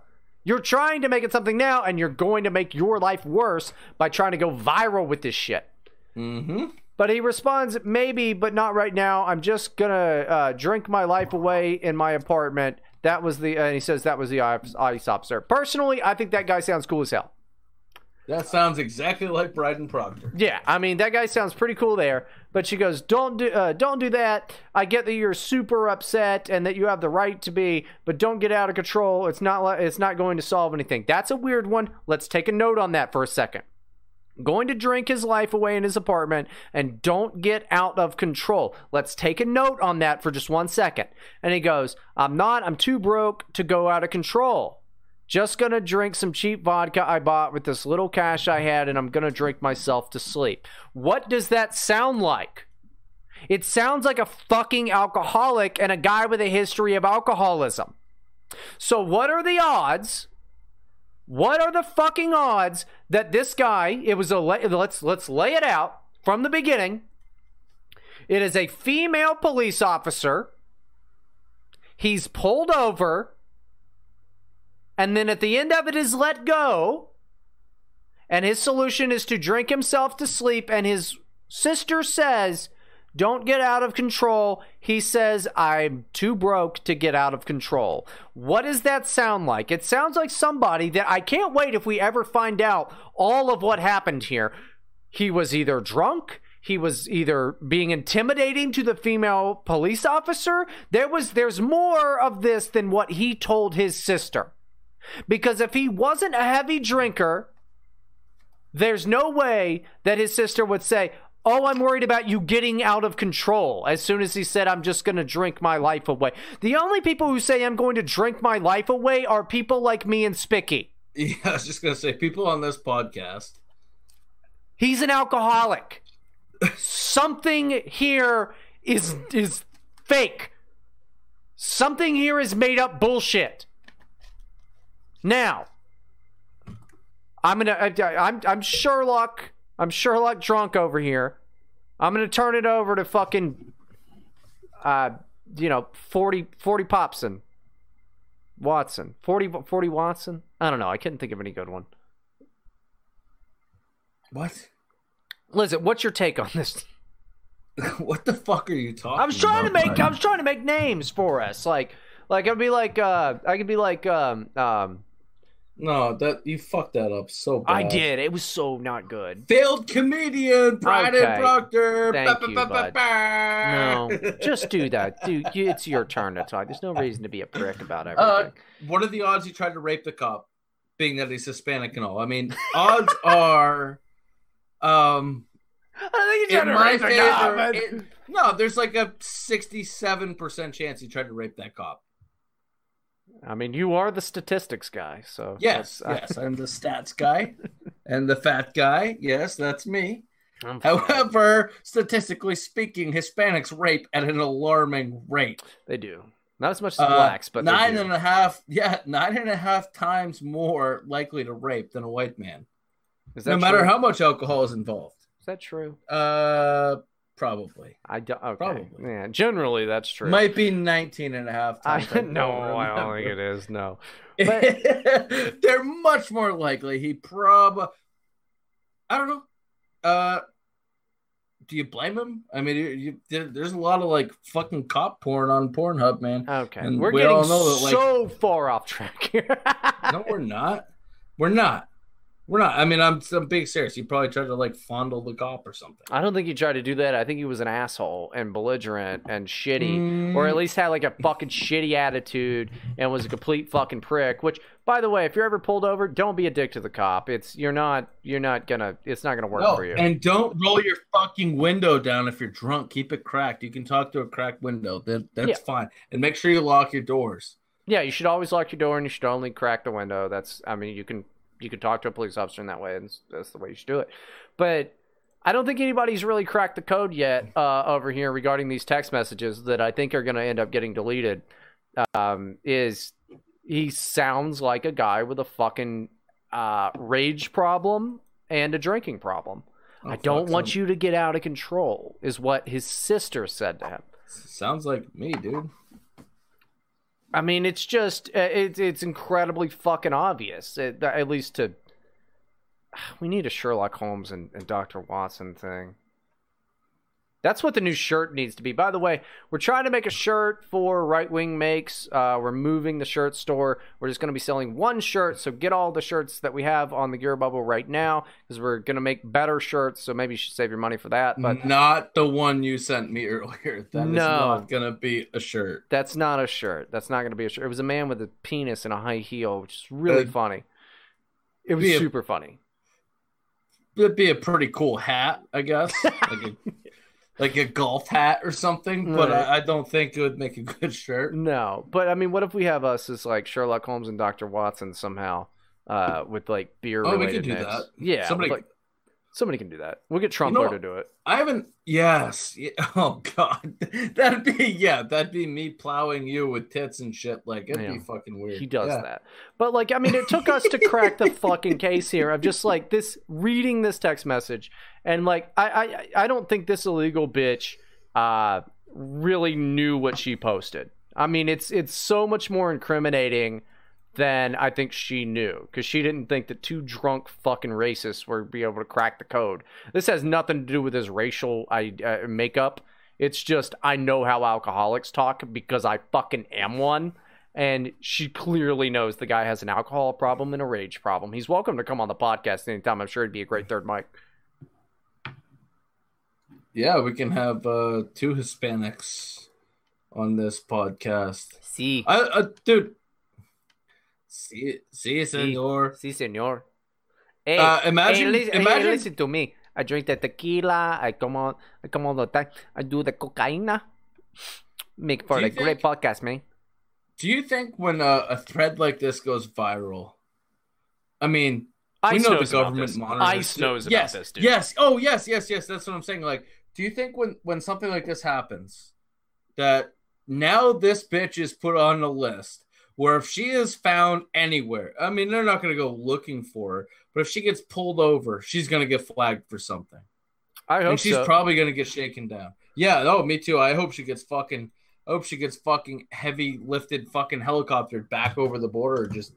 You're trying to make it something now, and you're going to make your life worse by trying to go viral with this shit. Mm-hmm. But he responds, maybe, but not right now. I'm just gonna uh, drink my life away in my apartment. That was the, and he says that was the ice ice officer. Personally, I think that guy sounds cool as hell. That sounds exactly like Bryden Proctor. Yeah, I mean that guy sounds pretty cool there. But she goes, "Don't do, uh, don't do that. I get that you're super upset and that you have the right to be, but don't get out of control. It's not, li- it's not going to solve anything. That's a weird one. Let's take a note on that for a second. Going to drink his life away in his apartment and don't get out of control. Let's take a note on that for just one second. And he goes, I'm not. I'm too broke to go out of control. Just gonna drink some cheap vodka I bought with this little cash I had, and I'm gonna drink myself to sleep. What does that sound like? It sounds like a fucking alcoholic and a guy with a history of alcoholism. So, what are the odds? What are the fucking odds that this guy? It was a let's let's lay it out from the beginning. It is a female police officer. He's pulled over and then at the end of it is let go. And his solution is to drink himself to sleep. And his sister says, Don't get out of control. He says, I'm too broke to get out of control. What does that sound like? It sounds like somebody that I can't wait if we ever find out all of what happened here. He was either drunk, he was either being intimidating to the female police officer. There was there's more of this than what he told his sister. Because if he wasn't a heavy drinker, there's no way that his sister would say, Oh, I'm worried about you getting out of control. As soon as he said, I'm just going to drink my life away. The only people who say I'm going to drink my life away are people like me and Spicky. Yeah, I was just gonna say people on this podcast. He's an alcoholic. Something here is is fake. Something here is made up bullshit. Now, I'm gonna. I, I'm I'm Sherlock. I'm Sherlock drunk over here. I'm gonna turn it over to fucking, uh, you know, 40 40 Popson, Watson, 40 40 Watson. I don't know. I couldn't think of any good one. What? Listen, what's your take on this? what the fuck are you talking? I was trying to make. Brian? I was trying to make names for us. Like, like I'd be like. Uh, I could be like. Um. Um. No, that you fucked that up so bad. I did. It was so not good. Failed comedian, Bryden Okay. Proctor. Thank Ba, you, ba, bud. ba. No, just do that, dude. It's your turn to talk. There's no reason to be a prick about everything. Uh, what are the odds he tried to rape the cop, being that he's Hispanic and all? I mean, odds are, um, I think in my favor. it- no, there's like a sixty-seven percent chance he tried to rape that cop. I mean, you are the statistics guy, so Yes, that's- yes, I'm the stats guy and the fat guy. Yes, that's me. However, statistically speaking, Hispanics rape at an alarming rate. they do not as much as Uh, blacks, but nine and a half, yeah, nine and a half times more likely to rape than a white man. Is No that matter how much alcohol is involved. Is that true? Uh, probably. I don't. Okay. Probably. Yeah, generally that's true. Might be 19 and a half I, times. no, I don't think it is. No. They're much more likely. He prob. I don't know. Uh, do you blame him? I mean, you, you, there, there's a lot of like fucking cop porn on Pornhub, man. Okay, And we're we getting all know that, like- so far off track here. no, we're not. We're not. We're not. I mean, I'm, I'm being serious. He probably tried to like fondle the cop or something. I don't think he tried to do that. I think he was an asshole and belligerent and shitty, Mm. or at least had like a fucking shitty attitude and was a complete fucking prick. Which, by the way, if you're ever pulled over, don't be a dick to the cop. It's you're not you're not gonna it's not gonna work No, for you. and don't roll your fucking window down if you're drunk. Keep it cracked. You can talk to a cracked window. That, that's Yeah. fine. And make sure you lock your doors. yeah, you should always lock your door and you should only crack the window. That's I mean you can you could talk to a police officer in that way, and that's the way you should do it. But I don't think anybody's really cracked the code yet uh, over here regarding these text messages that I think are going to end up getting deleted. Um, is he sounds like a guy with a fucking uh, rage problem and a drinking problem. Oh, I don't want sounds- you to get out of control, is what his sister said to him. Sounds like me, dude. I mean, it's just uh, it's it's incredibly fucking obvious. It, at least to we need a Sherlock Holmes and, and Doctor Watson thing. That's what the new shirt needs to be. By the way, we're trying to make a shirt for Right Wing Makes. Uh, we're moving the shirt store. We're just going to be selling one shirt. So get all the shirts that we have on the Gear Bubble right now because we're going to make better shirts. So maybe you should save your money for that. But not the one you sent me earlier. That is No. not gonna be a shirt. that's not a shirt. That's not going to be a shirt. It was a man with a penis and a high heel, which is really Uh, funny. It was be a- super funny. It'd be a pretty cool hat, I guess, like a like a golf hat or something. But I, I don't think it would make a good shirt. No, but I mean, what if we have us as like Sherlock Holmes and Doctor Watson somehow, uh, with like beer Oh, we could do names? that. Yeah, Somebody- like, somebody can do that. We'll get Trumpler know- to do it. I haven't. Yes. Oh God, that'd be yeah. That'd be me plowing you with tits and shit. Like it'd Yeah. be fucking weird. He does Yeah. that. But like, I mean, it took us to crack the fucking case here of just like this reading this text message, and like, I I I don't think this illegal bitch uh really knew what she posted. I mean, it's it's so much more incriminating than I think she knew because she didn't think that two drunk fucking racists would be able to crack the code. This has nothing to do with his racial uh, makeup. It's just I know how alcoholics talk because I fucking am one. And she clearly knows the guy has an alcohol problem and a rage problem. He's welcome to come on the podcast anytime. I'm sure he'd be a great third mic. Yeah, we can have uh two Hispanics on this podcast. See, I, uh, dude. See, see, senor. Si, senor. Hey, Uh, imagine- hey, listen, hey, imagine- listen to me. I drink the tequila. I come on. I come on the time. I do the cocaine. Make for a you great podcast, man. Do you think when uh, a thread like this goes viral, I mean, we Ice know the government monitors. Ice knows about yes, this, dude. Yes. Oh, yes, yes, yes. That's what I'm saying. Like, do you think when when something like this happens, that now this bitch is put on a list where if she is found anywhere, I mean, they're not going to go looking for her, but if she gets pulled over, she's going to get flagged for something, I hope and she's so. probably going to get shaken down. Yeah. Oh, me too. I hope she gets fucking. I hope she gets fucking heavy lifted fucking helicoptered back over the border or just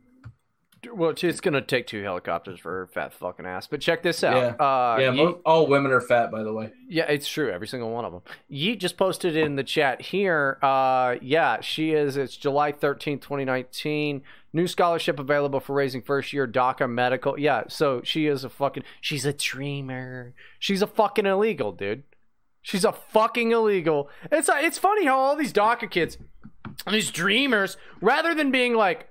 well, it's gonna take two helicopters for her fat fucking ass. But check this out. Yeah. Uh, yeah, Yeet- all women are fat, by the way. Yeah, it's true. Every single one of them. Yeet just posted in the chat here. Uh, yeah, she is. It's July 13th, 2019. New scholarship available for raising first year DACA medical. Yeah, so she is a fucking. She's a dreamer. She's a fucking illegal, dude. She's a fucking illegal. It's it's funny how all these DACA kids, these dreamers, rather than being like,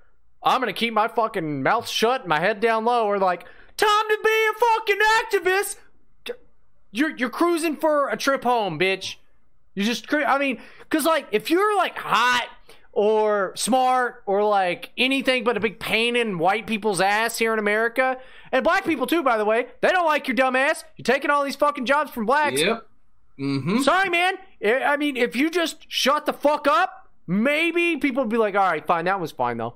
I'm gonna keep my fucking mouth shut, my head down low, or like, time to be a fucking activist. You're you're cruising for a trip home, bitch. You just I mean, cause like if you're like hot or smart or like anything but a big pain in white people's ass here in America and black people too, by the way, they don't like your dumb ass. You're taking all these fucking jobs from blacks. Yep. Mm-hmm. Sorry, man. I I mean, if you just shut the fuck up, maybe people would be like, all right, fine, that was fine though.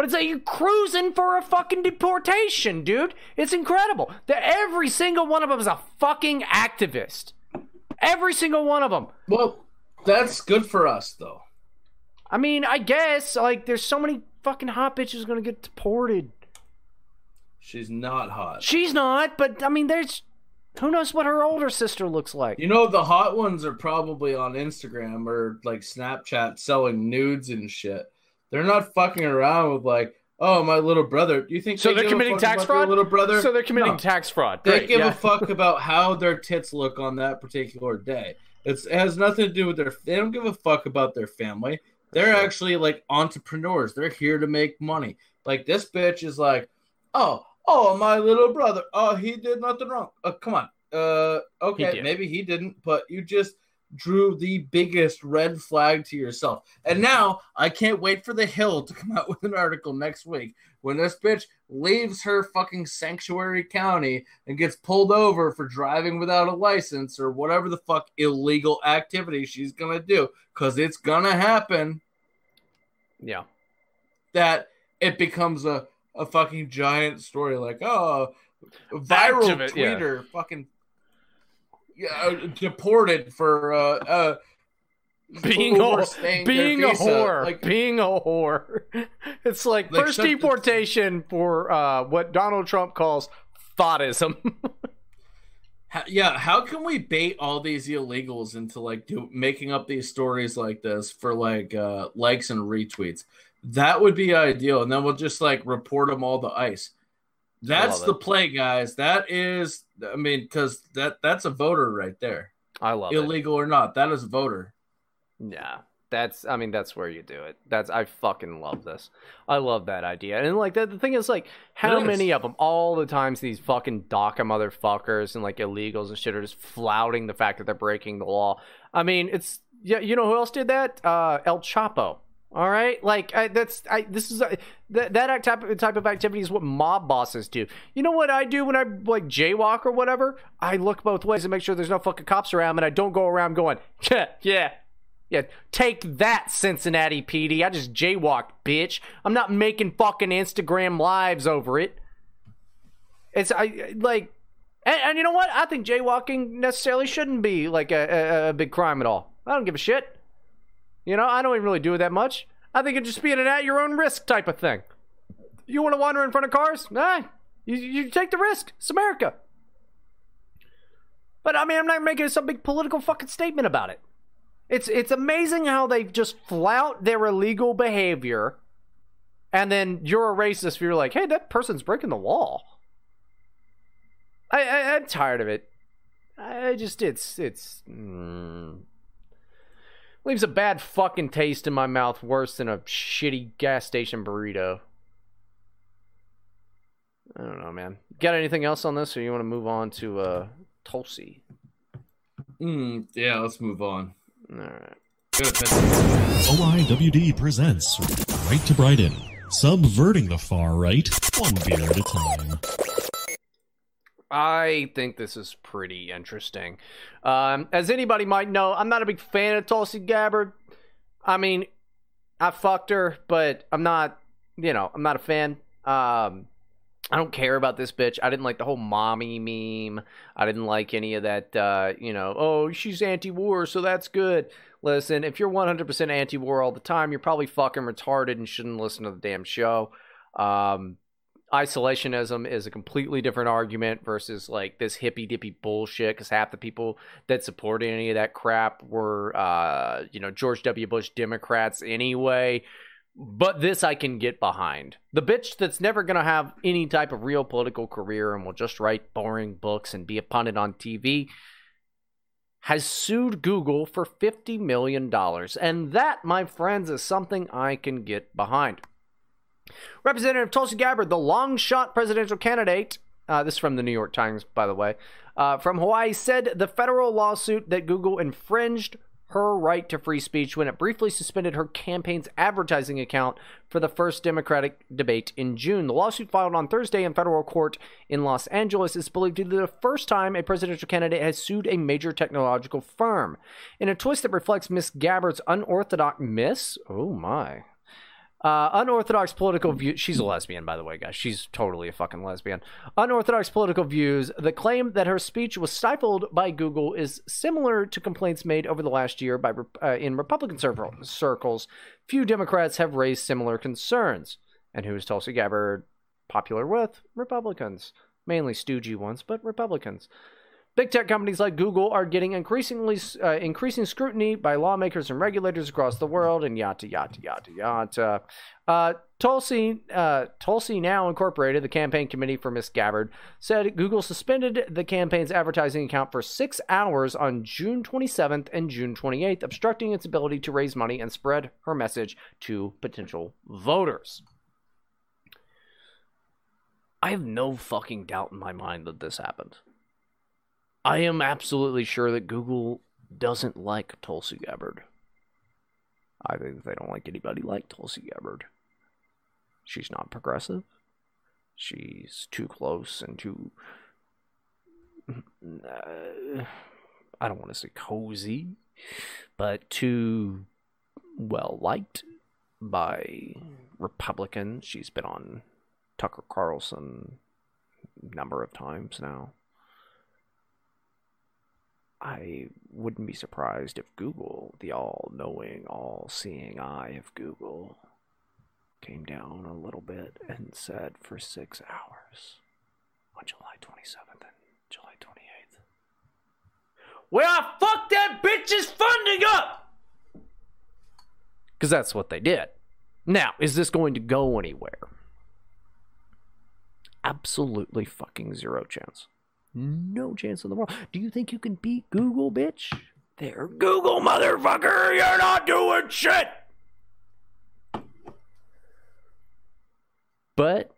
But it's like you're cruising for a fucking deportation, dude. It's incredible. That every single one of them is a fucking activist. Every single one of them. Well, that's good for us, though. I mean, I guess like there's so many fucking hot bitches gonna get deported. She's not hot. She's not, but I mean, there's who knows what her older sister looks like. You know, the hot ones are probably on Instagram or like Snapchat selling nudes and shit. They're not fucking around with like, oh, my little brother. Do you think So they they're committing tax fraud. Little brother. So they're committing No. tax fraud. They give yeah. a fuck about how their tits look on that particular day. It's, it has nothing to do with their. They don't give a fuck about their family. They're actually like entrepreneurs. They're here to make money. Like this bitch is like, oh, oh, my little brother. Oh, he did nothing wrong. Oh, come on. Uh, okay, did. maybe he didn't, but you just drew the biggest red flag to yourself. And now I can't wait for the Hill to come out with an article next week when this bitch leaves her fucking sanctuary county and gets pulled over for driving without a license or whatever the fuck illegal activity she's gonna do because it's gonna happen Yeah. that it becomes a, a fucking giant story like oh viral Activist, yeah. fucking uh, deported for uh uh being a, being a whore, Like- being a whore. It's like, Like, first shut the- deportation for uh, what Donald Trump calls thoughtism. How, yeah, how can we bait all these illegals into like do, making up these stories like this for like uh, likes and retweets? That would be ideal, and then we'll just like report them all to ICE. That's the it. play, guys. That is, I mean, because that that's a voter right there, I love it. illegal or not. That is a voter. Yeah. That's I mean that's where you do it. That's I fucking love this. I love that idea. And like the, the thing is like how It is. many of them all the times these fucking DACA motherfuckers and like illegals and shit are just flouting the fact that they're breaking the law. I mean, it's yeah, you know who else did that? Uh El Chapo. All right, like I, that's I. This is uh, that that type of, type of activity is what mob bosses do. You know what I do when I like jaywalk or whatever? I look both ways and make sure there's no fucking cops around, and I don't go around going, yeah, yeah, yeah. Take that, Cincinnati PD. I just jaywalked, bitch. I'm not making fucking Instagram lives over it. It's I like, and, and you know what? I think jaywalking necessarily shouldn't be like a, a, a big crime at all. I don't give a shit. You know, I don't even really do it that much. I think it'd just be an at your own risk type of thing. You want to wander in front of cars? Nah, you, you take the risk. It's America. But I mean, I'm not making some big political fucking statement about it. It's it's amazing how they just flout their illegal behavior, and then you're a racist if you're like, hey, that person's breaking the law. I, I I'm tired of it. I just it's it's. Mm, leaves a bad fucking taste in my mouth worse than a shitty gas station burrito. I don't know, man. Got anything else on this, or you want to move on to uh, Tulsi? Mm, yeah, let's move on. All right. Good. OIWD presents Right to Brighton, subverting the far right, one beer at a time. I think this is pretty interesting. Um, as anybody might know, I'm not a big fan of Tulsi Gabbard. I mean, I fucked her, but I'm not, you know, I'm not a fan. Um, I don't care about this bitch. I didn't like the whole mommy meme. I didn't like any of that, uh, you know, oh, she's anti war, so that's good. Listen, if you're 100% anti war all the time, you're probably fucking retarded and shouldn't listen to the damn show. Um, isolationism is a completely different argument versus like this hippy dippy bullshit because half the people that supported any of that crap were uh you know george w. Bush democrats anyway. But this i can get behind. The bitch that's never gonna have any type of real political career and will just write boring books and be a pundit on tv has sued google for 50 million dollars. And that my friends is something i can get behind Representative Tulsi Gabbard, the long shot presidential candidate, uh, this is from the New York Times, by the way, uh, from Hawaii, said the federal lawsuit that Google infringed her right to free speech when it briefly suspended her campaign's advertising account for the first Democratic debate in June. The lawsuit filed on Thursday in federal court in Los Angeles is believed to be the first time a presidential candidate has sued a major technological firm. In a twist that reflects Miss Gabbard's unorthodox miss, oh my, uh, unorthodox political view. She's a lesbian, by the way, guys. She's totally a fucking lesbian. Unorthodox political views. The claim that her speech was stifled by Google is similar to complaints made over the last year by uh, in Republican circles. Few Democrats have raised similar concerns. And who is Tulsi Gabbard popular with? Republicans, mainly stoogey ones, but Republicans. Big tech companies like Google are getting increasingly uh, increasing scrutiny by lawmakers and regulators across the world, and yada yada yada yada. Uh, Tulsi, uh, Tulsi Now Incorporated, the campaign committee for Miss Gabbard, said Google suspended the campaign's advertising account for six hours on June 27th and June 28th, obstructing its ability to raise money and spread her message to potential voters. I have no fucking doubt in my mind that this happened. I am absolutely sure that Google doesn't like Tulsi Gabbard. I think they don't like anybody like Tulsi Gabbard. She's not progressive. She's too close and too. Uh, I don't want to say cozy, but too well liked by Republicans. She's been on Tucker Carlson a number of times now. I wouldn't be surprised if Google, the all knowing, all seeing eye of Google, came down a little bit and said for six hours on July 27th and July 28th, We are fuck that bitch's funding up. Because that's what they did. Now, is this going to go anywhere? Absolutely fucking zero chance. No chance in the world. Do you think you can beat Google, bitch? They're Google, motherfucker. You're not doing shit. But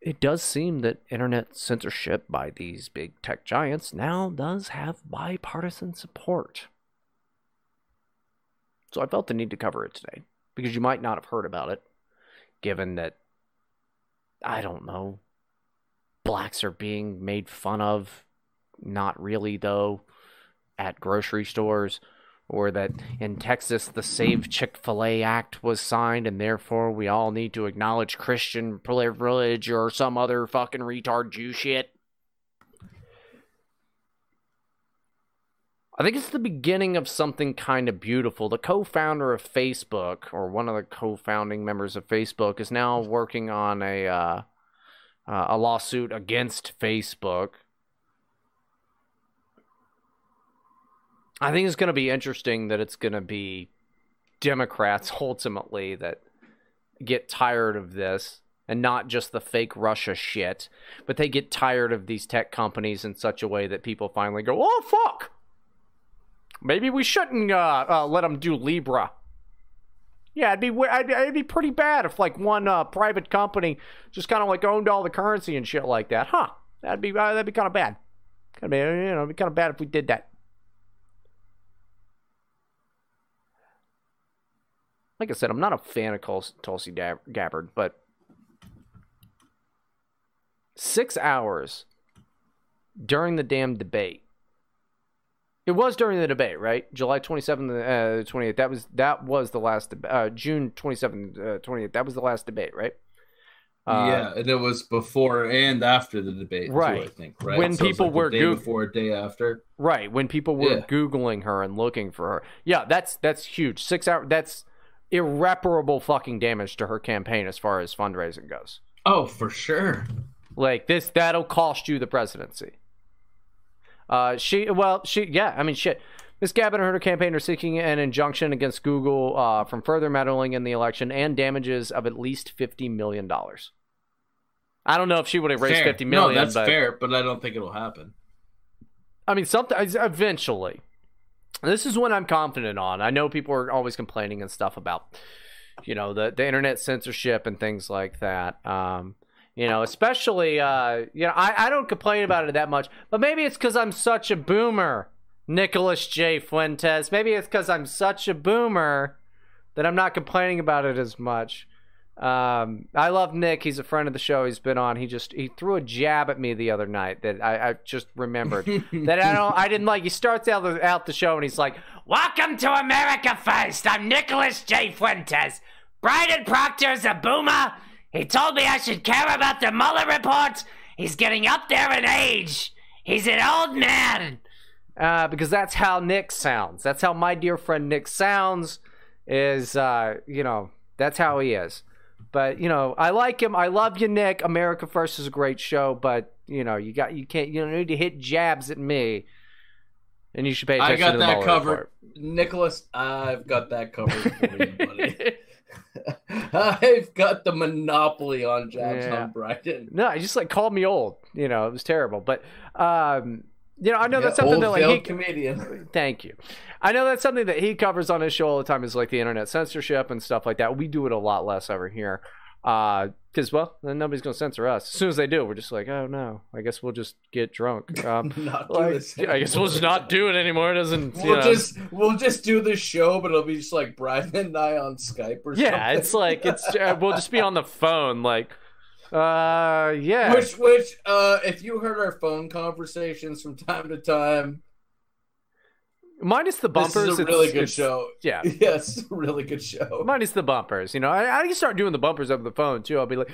it does seem that internet censorship by these big tech giants now does have bipartisan support. So I felt the need to cover it today because you might not have heard about it, given that, I don't know, blacks are being made fun of, not really though, at grocery stores, or that in Texas the Save Chick fil A Act was signed and therefore we all need to acknowledge Christian privilege or some other fucking retard Jew shit. I think it's the beginning of something kind of beautiful. The co founder of Facebook, or one of the co founding members of Facebook, is now working on a, uh, uh, a lawsuit against Facebook. I think it's going to be interesting that it's going to be Democrats ultimately that get tired of this and not just the fake Russia shit, but they get tired of these tech companies in such a way that people finally go, oh, fuck. Maybe we shouldn't uh, uh, let them do Libra. Yeah, it'd be it'd, it'd be pretty bad if like one uh, private company just kind of like owned all the currency and shit like that, huh? That'd be uh, that'd be kind of bad. Kind of you know, it'd be kind of bad if we did that. Like I said, I'm not a fan of Tul- Tulsi Gabbard, but six hours during the damn debate it was during the debate, right? July 27th, uh, 28th. That was that was the last debate. Uh, June 27th, uh, 28th. That was the last debate, right? Uh, yeah, and it was before and after the debate, Right. Too, I think. Right. When So people like were the day Goog- before, day after. Right. When people were Yeah. googling her and looking for her. Yeah, that's that's huge. Six hours. That's irreparable fucking damage to her campaign as far as fundraising goes. Oh, for sure. Like this, that'll cost you the presidency. Uh, she, well, she, yeah, I mean, shit. Miss Gabbard and her campaign are seeking an injunction against Google uh, from further meddling in the election and damages of at least fifty million dollars. I don't know if she would have raised Fair. fifty million. No, that's but, fair, but I don't think it'll happen. I mean, something eventually. This is what I'm confident on. I know people are always complaining and stuff about, you know, the the internet censorship and things like that. Um, you know, especially, uh, you know, I, I don't complain about it that much, but maybe it's because I'm such a boomer, Nicholas J. Fuentes. Maybe it's because I'm such a boomer that I'm not complaining about it as much. Um, I love Nick. He's a friend of the show. He's been on. He just he threw a jab at me the other night that I, I just remembered that I don't I didn't like. He starts out the, out the show and he's like, "Welcome to America First. I'm Nicholas J. Fuentes. Brian Proctor's a boomer. He told me I should care about the Mueller report. He's getting up there in age. He's an old man." Uh, because that's how Nick sounds. That's how my dear friend Nick sounds. Is uh, you know that's how he is. But you know, I like him. I love you, Nick. America First is a great show, but you know, you got you can't you don't need to hit jabs at me. And you should pay I attention got to the that Mueller covered. report. Nicholas, I've got that covered for you, buddy. I've got the monopoly on jabs Yeah. on Bryden. No, he just like called me old. You know, it was terrible. But um, you know, I know Yeah, that's something that like he, comedian. Thank you. I know that's something that he covers on his show all the time is like the internet censorship and stuff like that. We do it a lot less over here. Uh, because well, then nobody's gonna censor us. As soon as they do, we're just like, oh no, I guess we'll just get drunk. Um, like, I guess we'll just not do it anymore. It doesn't. We'll know. just we'll just do the show, but it'll be just like Brian and I on Skype or something. yeah, it's like it's. Uh, we'll just be on the phone, like, uh, yeah. Which which uh if you heard our phone conversations from time to time, Minus the bumpers. this is a it's- really good it's- show. Yeah. Yes, a really good show. Minus the bumpers, you know. I, I can start doing the bumpers over the phone too. I'll be like,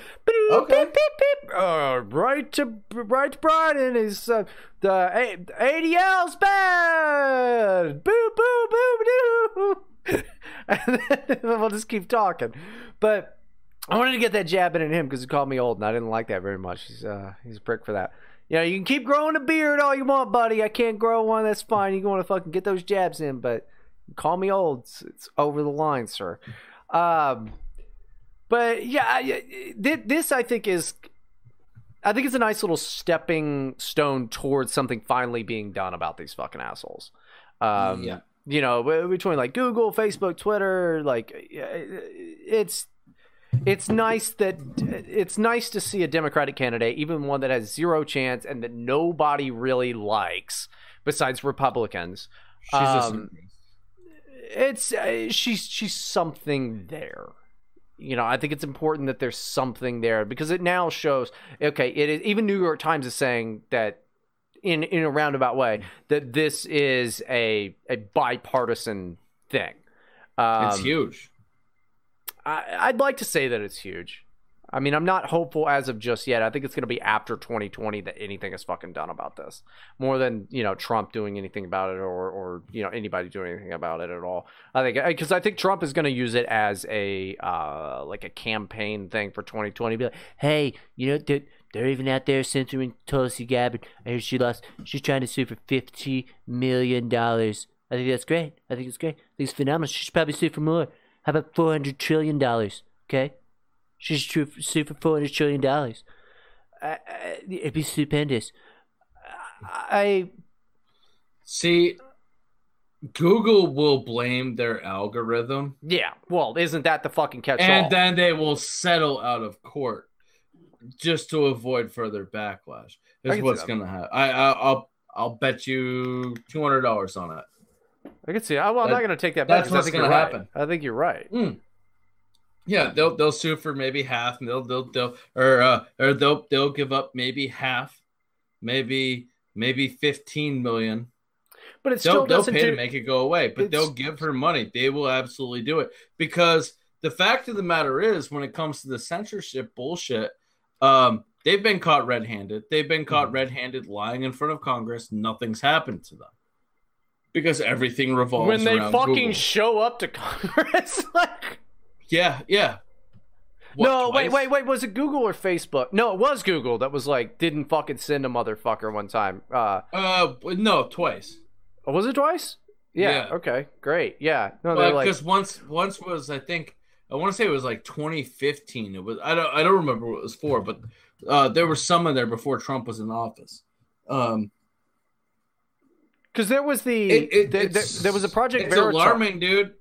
Okay. beep, beep, beep. Uh, right to right to Brian is uh, the A- ADL's bad. Boo boo boo doo. and then we'll just keep talking. But I wanted to get that jab in at him because he called me old, and I didn't like that very much. He's uh, he's a prick for that. You know, you can keep growing a beard all you want, buddy. I can't grow one. That's fine. You want to fucking get those jabs in, but call me old. It's, it's over the line, sir. Um, but yeah, I- this I think is, I think it's a nice little stepping stone towards something finally being done about these fucking assholes. Um, Yeah. You know, between like Google, Facebook, Twitter, like it's it's nice that it's nice to see a Democratic candidate, even one that has zero chance and that nobody really likes besides Republicans. She's Um, it's uh, she's she's something there. You know, I think it's important that there's something there because it now shows. Okay, it is even New York Times is saying that in in a roundabout way that this is a a bipartisan thing. Um, it's huge. I, I'd like to say that it's huge. I mean, I'm not hopeful as of just yet. I think it's going to be after 2020 that anything is fucking done about this, more than you know Trump doing anything about it or or you know anybody doing anything about it at all. I think because I think Trump is going to use it as a uh, like a campaign thing for 2020. Be like, hey, you know they're, they're even out there censoring Tulsi Gabbard. I hear she lost. She's trying to sue for 50 million dollars. I think that's great. I think it's great. I think it's phenomenal. She should probably sue for more. How about 400 trillion dollars? Okay. She should tru- sue for four hundred trillion dollars. Uh, it'd be stupendous. I See, Google will blame their algorithm, yeah. Well, isn't that the fucking catch and then they will settle out of court just to avoid further backlash. Is what's gonna happen. I, I I'll I'll bet you two hundred dollars on it. I can see. I, well, I'm That- not going to take that back. that's what's you're right. happen. I think you're right. Yeah, they'll they'll sue for maybe half, and they'll they'll they'll or uh or they'll they'll give up maybe half, maybe maybe fifteen million. But it they'll still they'll pay do- to make it go away, but they'll give her money. They will absolutely do it because the fact of the matter is, when it comes to the censorship bullshit, um, they've been caught red-handed. They've been caught Mm-hmm. red-handed lying in front of Congress. Nothing's happened to them because everything revolves when they fucking Google. show up to Congress. like, yeah, yeah. What, no, wait, twice? wait, wait. Was it Google or Facebook? No, it was Google that was like didn't fucking send a motherfucker one time. Uh, Uh, no, twice. oh, was it twice? Yeah. Yeah. Okay. Great. Yeah. No, they're like because once once was I think I want to say it was like 2015. It was I don't I don't remember what it was for, but uh, there was some in there before Trump was in office. Um, because there was the it, it- there, there, there was a Project It's Veritas. alarming, dude.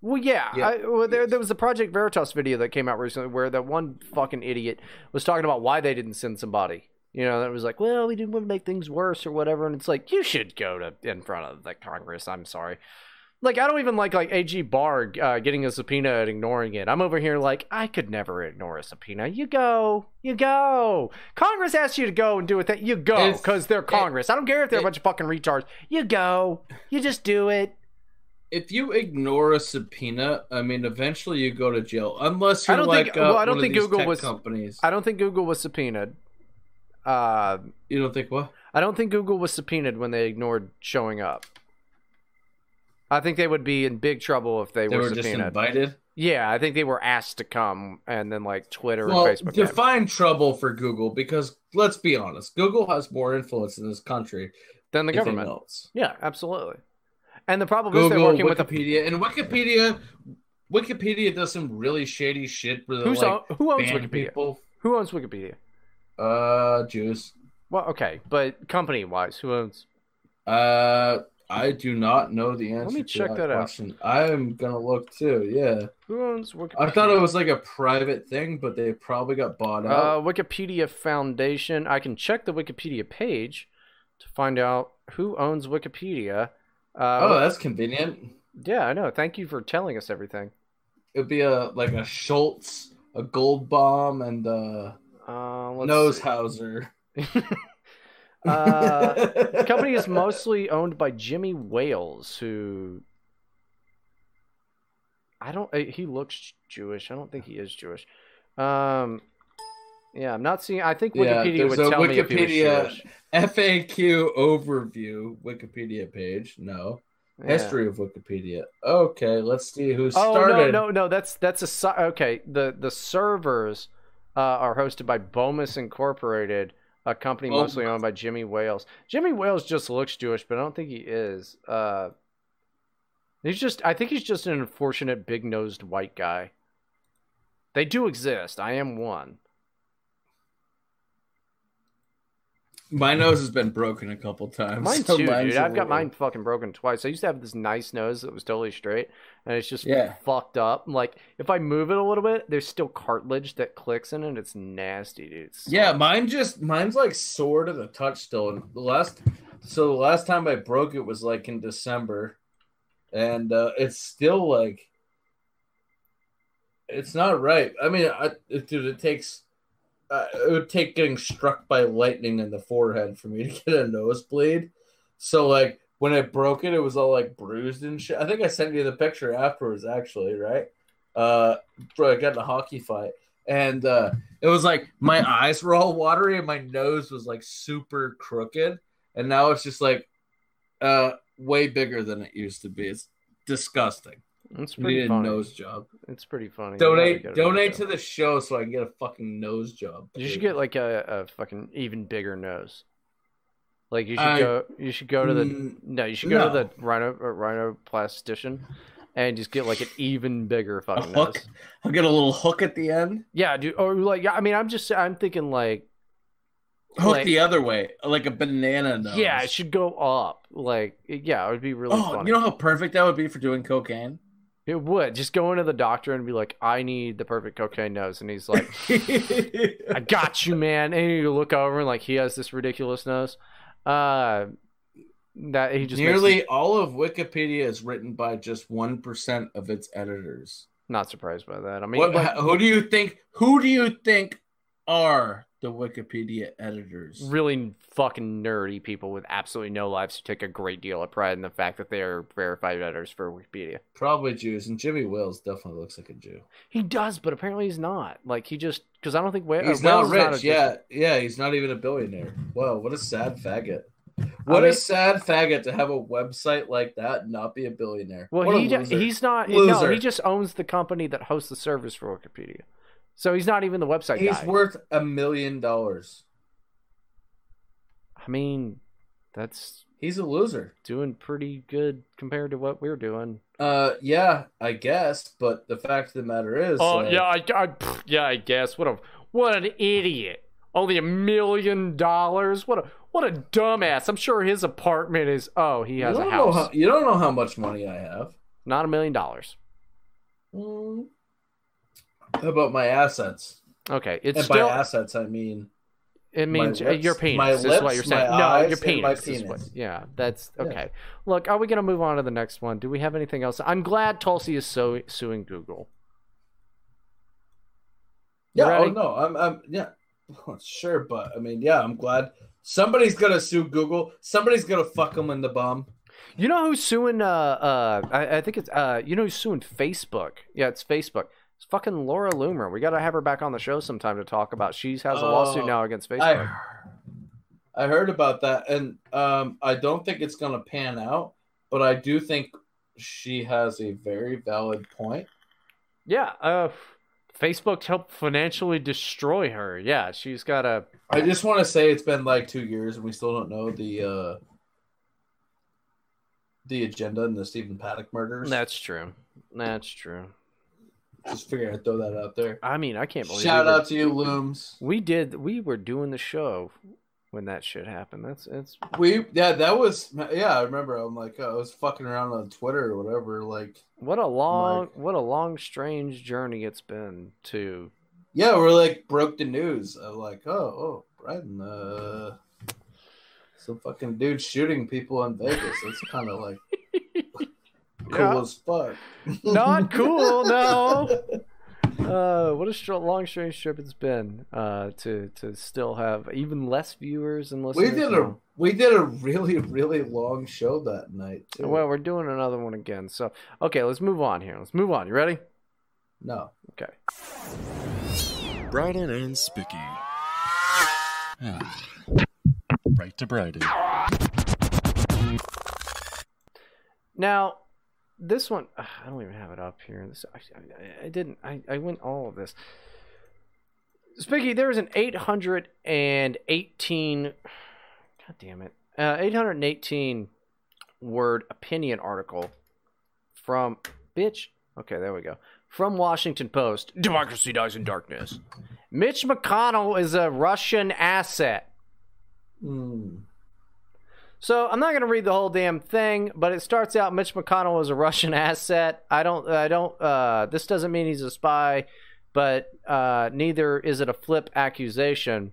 Well, yeah. Yeah. I, well, there, there was a Project Veritas video that came out recently where that one fucking idiot was talking about why they didn't send somebody. You know, that was like, well, we didn't want to make things worse or whatever. And it's like, you should go to in front of the Congress. I'm sorry. Like, I don't even like like AG Barr uh, getting a subpoena and ignoring it. I'm over here like, I could never ignore a subpoena. You go, you go. Congress asks you to go and do it. thing. You go because they're Congress. I don't care if they're a bunch of fucking retards. You go. You just do it. If you ignore a subpoena, I mean, eventually you go to jail, unless you're don't like think. uh, well, I don't think Google was. companies. I don't think Google was subpoenaed. Uh, you don't think what? I don't think Google was subpoenaed when they ignored showing up. I think they would be in big trouble if they, They were, were just invited. Yeah, I think they were asked to come, and then like Twitter Well, and Facebook. define trouble for Google because let's be honest, Google has more influence in this country Than the government. else. Yeah, absolutely. And the problem is they're working with the Wikipedia, and Wikipedia. Wikipedia does some really shady shit. Where Who's like own- who owns Wikipedia? People. who owns Wikipedia. Uh, Jews. Well, okay, but company wise, who owns? Uh, I do not know the answer. Let me to check that out. question. I am gonna look too. Yeah, Who owns Wikipedia? I thought it was like a private thing, but they probably got bought Uh, out. Wikipedia Foundation. I can check the Wikipedia page to find out who owns Wikipedia. Uh, oh, that's convenient. yeah, I know. Thank you for telling us everything. It'd be a like a Schultz, a Goldbaum, and uh, Uh, Nosehauser. Uh, the company is mostly owned by Jimmy Wales, who I don't. uh, He looks Jewish. I don't think he is Jewish. Um, yeah, I'm not seeing. I think Wikipedia there's would a tell me if he was Jewish. FAQ overview Wikipedia page. No. Yeah. History of Wikipedia. Okay, let's see who started. Oh no, no, no. That's that's a okay. The the servers uh, are hosted by Bomis Incorporated. A company Oh. mostly owned by Jimmy Wales. Jimmy Wales just looks Jewish, but I don't think he is. Uh, he's just. I think he's just an unfortunate big nosed white guy. They do exist. I am one. My nose has been broken a couple times. Mine so too, dude. I've got mine fucking broken twice. I used to have this nice nose that was totally straight, and it's just Yeah. fucked up. Like if I move it a little bit, there's still cartilage that clicks in it. It's nasty, dude. Yeah, mine just mine's like sore to the touch still. And the last, so the last time I broke it was like in December, and uh, it's still like, it's not right. I mean, I, dude, it takes, uh, it would take getting struck by lightning in the forehead for me to get a nosebleed. So like when I broke it, it was all like bruised and shit. I think I sent you the picture afterwards, actually, right? Uh, bro, I got in a hockey fight, and uh, it was like my eyes were all watery and my nose was like super crooked, and now it's just like uh way bigger than it used to be. It's disgusting. It's pretty need a funny. nose job. It's pretty funny. Donate donate to the show so I can get a fucking nose job. You should get like a, a fucking even bigger nose. Like you should I- go. You should go to the Mm, no. You should go to the rhino or rhinoplastician, and just get like an even bigger a fucking hook. nose. I'll get a little hook at the end. Yeah, dude. Or like, yeah. I mean, I'm just. I'm thinking like. Hook like- the other way, like a banana nose. Yeah, it should go up. Like, yeah, it would be really Oh, funny. you know how perfect that would be for doing cocaine? It would just go into the doctor and be like, "I need the perfect cocaine nose," and he's like, "I got you, man." And you look over and like he has this ridiculous nose. Uh, that he just Nearly me all of Wikipedia is written by just one percent of its editors. not surprised by that. I mean, What, like, who do you think? Who do you think are the Wikipedia editors? really fucking nerdy people with absolutely no lives who take a great deal of pride in the fact that they are verified editors for Wikipedia. Probably Jews, and Jimmy Wales definitely looks like a Jew. He does, but apparently he's not. Like he just because I don't think Wa- He's uh, not Wales is rich. a- yeah, yeah, he's not even a billionaire. Whoa, what a sad faggot. What mean- a sad faggot to have a website like that and not be a billionaire. Well, What he d- loser. he's not. No, Loser. he just owns the company that hosts the service for Wikipedia. So he's not even the website He's guy. worth a million dollars. I mean, that's He's a loser. doing pretty good compared to what we're doing. Uh, yeah, I guess, but the fact of the matter is, Oh uh, yeah, I, I yeah, I guess. What a what an idiot. Only a million dollars. What a what a dumbass. I'm sure his apartment is. Oh, he has a house. how, you don't know how much money I have. Not a million dollars. Mm. About my assets? Okay, it's and still. by assets, I mean It means uh, your lips- penis my is what lips, you're my saying. No, eyes, your penis, is what. penis. Yeah, that's Yeah. okay. Look, are we gonna move on to the next one? Do we have anything else? I'm glad Tulsi is so, suing Google. You Yeah, oh no, I'm, I'm, yeah, sure, but I mean, yeah, I'm glad somebody's gonna sue Google. Somebody's gonna fuck them in the bum. You know who's suing? Uh, uh, I, I think it's uh, you know who's suing Facebook? Yeah, it's Facebook. It's fucking Laura Loomer. We gotta have her back on the show sometime to talk about. She has a lawsuit Oh, now against Facebook. I, I heard about that, and um, I don't think it's gonna pan out, but I do think she has a very valid point. Yeah, uh, Facebook helped financially destroy her. Yeah, she's got a. I just want to say it's been like two years, and we still don't know the uh, the agenda in the Stephen Paddock murders. That's true. That's true. Just figure I'd throw that out there. I mean, I can't believe. Shout we were- out to you, Looms. We did. We were doing the show when that shit happened. That's it's. We yeah, that was yeah. I remember. I'm like, oh, I was fucking around on Twitter or whatever. Like, What a long, what a long, strange journey it's been to. yeah, we're like broke the news. I'm like, oh, oh, Bryden, uh, some fucking dude shooting people in Vegas. It's kind of like cool Yeah. as fuck. Not cool, no. Uh, what a str- long, strange trip it's been. Uh, to to still have even less viewers and listeners. we listeners. did a we did a really really long show that night too. Well, we're doing another one again. So, okay, let's move on here. Let's move on. You ready? no, Okay. Bryden and Spicky. Ah. right to Bryden. Now, this one, ugh, I don't even have it up here. This I, I, I didn't. I, I went all of this. Speaking, there was an 818. God damn it. Uh, 818 word opinion article from. Bitch. Okay, there we go. From Washington Post. Democracy dies in darkness. Mitch McConnell is a Russian asset. So I'm not going to read the whole damn thing, but it starts out Mitch McConnell is a Russian asset. I don't, I don't. Uh, this doesn't mean he's a spy, but uh, neither is it a flip accusation.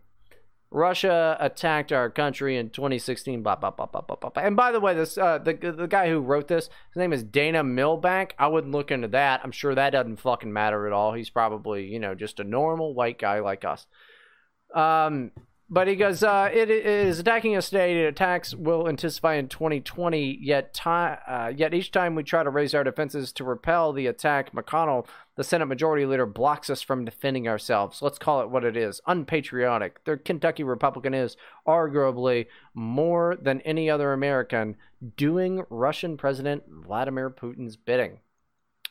Russia attacked our country in 2016. Blah blah blah blah blah blah. And by the way, this uh, the the guy who wrote this, his name is Dana Milbank. I wouldn't look into that. I'm sure that doesn't fucking matter at all. He's probably you know just a normal white guy like us. Um, but he goes, uh, it, is attacking us today. It attacks will intensify in 2020. Yet, uh, yet each time we try to raise our defenses to repel the attack, McConnell, the Senate Majority Leader, blocks us from defending ourselves. Let's call it what it is: unpatriotic. The Kentucky Republican is arguably more than any other American doing Russian President Vladimir Putin's bidding.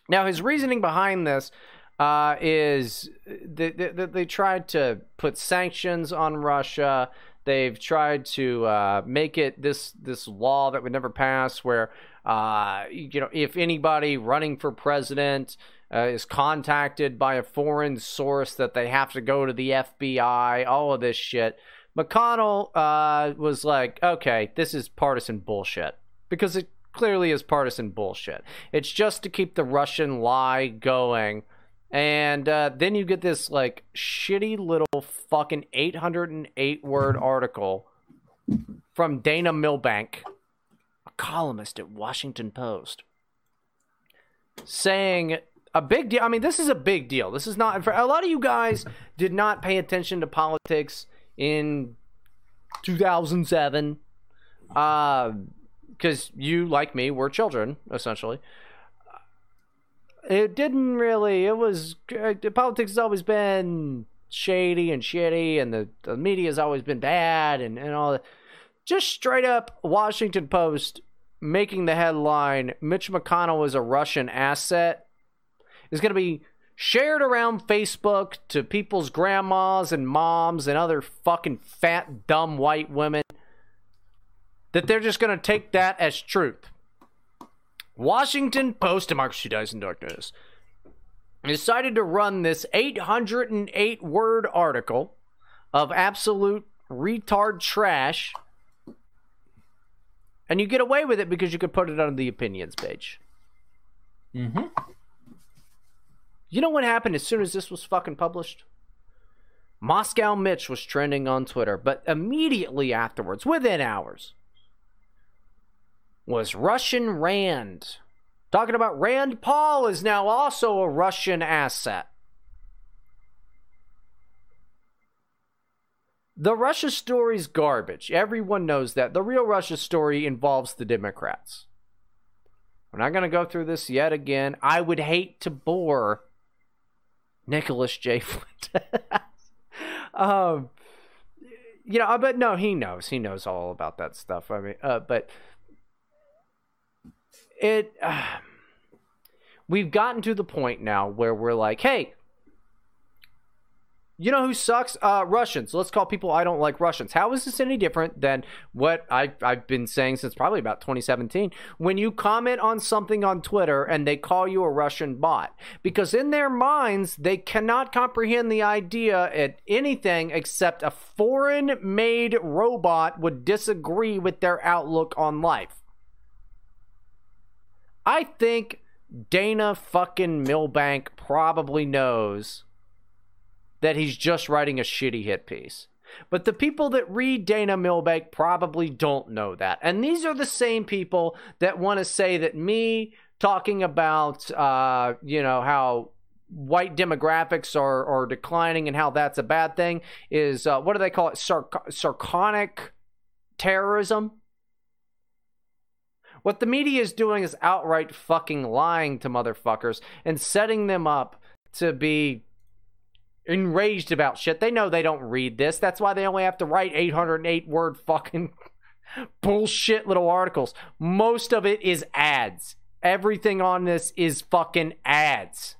Now, his reasoning behind this uh, is they, they, they tried to put sanctions on Russia. They've tried to uh, make it this this law that would never pass, where uh, you know if anybody running for president uh, is contacted by a foreign source, that they have to go to the FBI. All of this shit. McConnell uh, was like, okay, this is partisan bullshit because it clearly is partisan bullshit. It's just to keep the Russian lie going. And uh, then you get this like shitty little fucking 808 word article from Dana Milbank, a columnist at Washington Post, saying a big deal. I mean, this is a big deal. This is not for a lot of you guys did not pay attention to politics in 2007 uh because you like me were children essentially it didn't really it was uh, politics has always been shady and shitty and the, the media has always been bad and, and all that. Just straight up washington post making the headline mitch mcconnell is a russian asset. Is going to be shared around facebook to people's grandmas and moms and other fucking fat dumb white women that they're just going to take that as truth Washington Post, Democracy Dies in Darkness, decided to run this 808 word article of absolute retard trash. And you get away with it because you could put it on the opinions page. Mm-hmm. You know what happened as soon as this was fucking published? Moscow Mitch was trending on Twitter, but immediately afterwards, within hours, was Russian Rand. Talking about Rand Paul is now also a Russian asset. The Russia story's garbage. Everyone knows that. The real Russia story involves the Democrats. We're not going to go through this yet again. I would hate to bore Nicholas J. Flint. um, you know, but no, he knows. He knows all about that stuff. I mean, uh, but it uh, we've gotten to the point now where we're like hey you know who sucks? Uh russians. Let's call people i don't like russians. How is this any different than what I, i've been saying since probably about 2017 when you comment on something on twitter and they call you a russian bot because in their minds they cannot comprehend the idea at anything except a foreign made robot would disagree with their outlook on life I think Dana fucking Milbank probably knows that he's just writing a shitty hit piece. But the people that read Dana Milbank probably don't know that. And these are the same people that want to say that me talking about, uh, you know, how white demographics are, are declining and how that's a bad thing is, uh, what do they call it? Sarc- sarconic terrorism. What the media is doing is outright fucking lying to motherfuckers and setting them up to be enraged about shit. They know they don't read this. That's why they only have to write 808 word fucking bullshit little articles. Most of it is ads. Everything on this is fucking ads.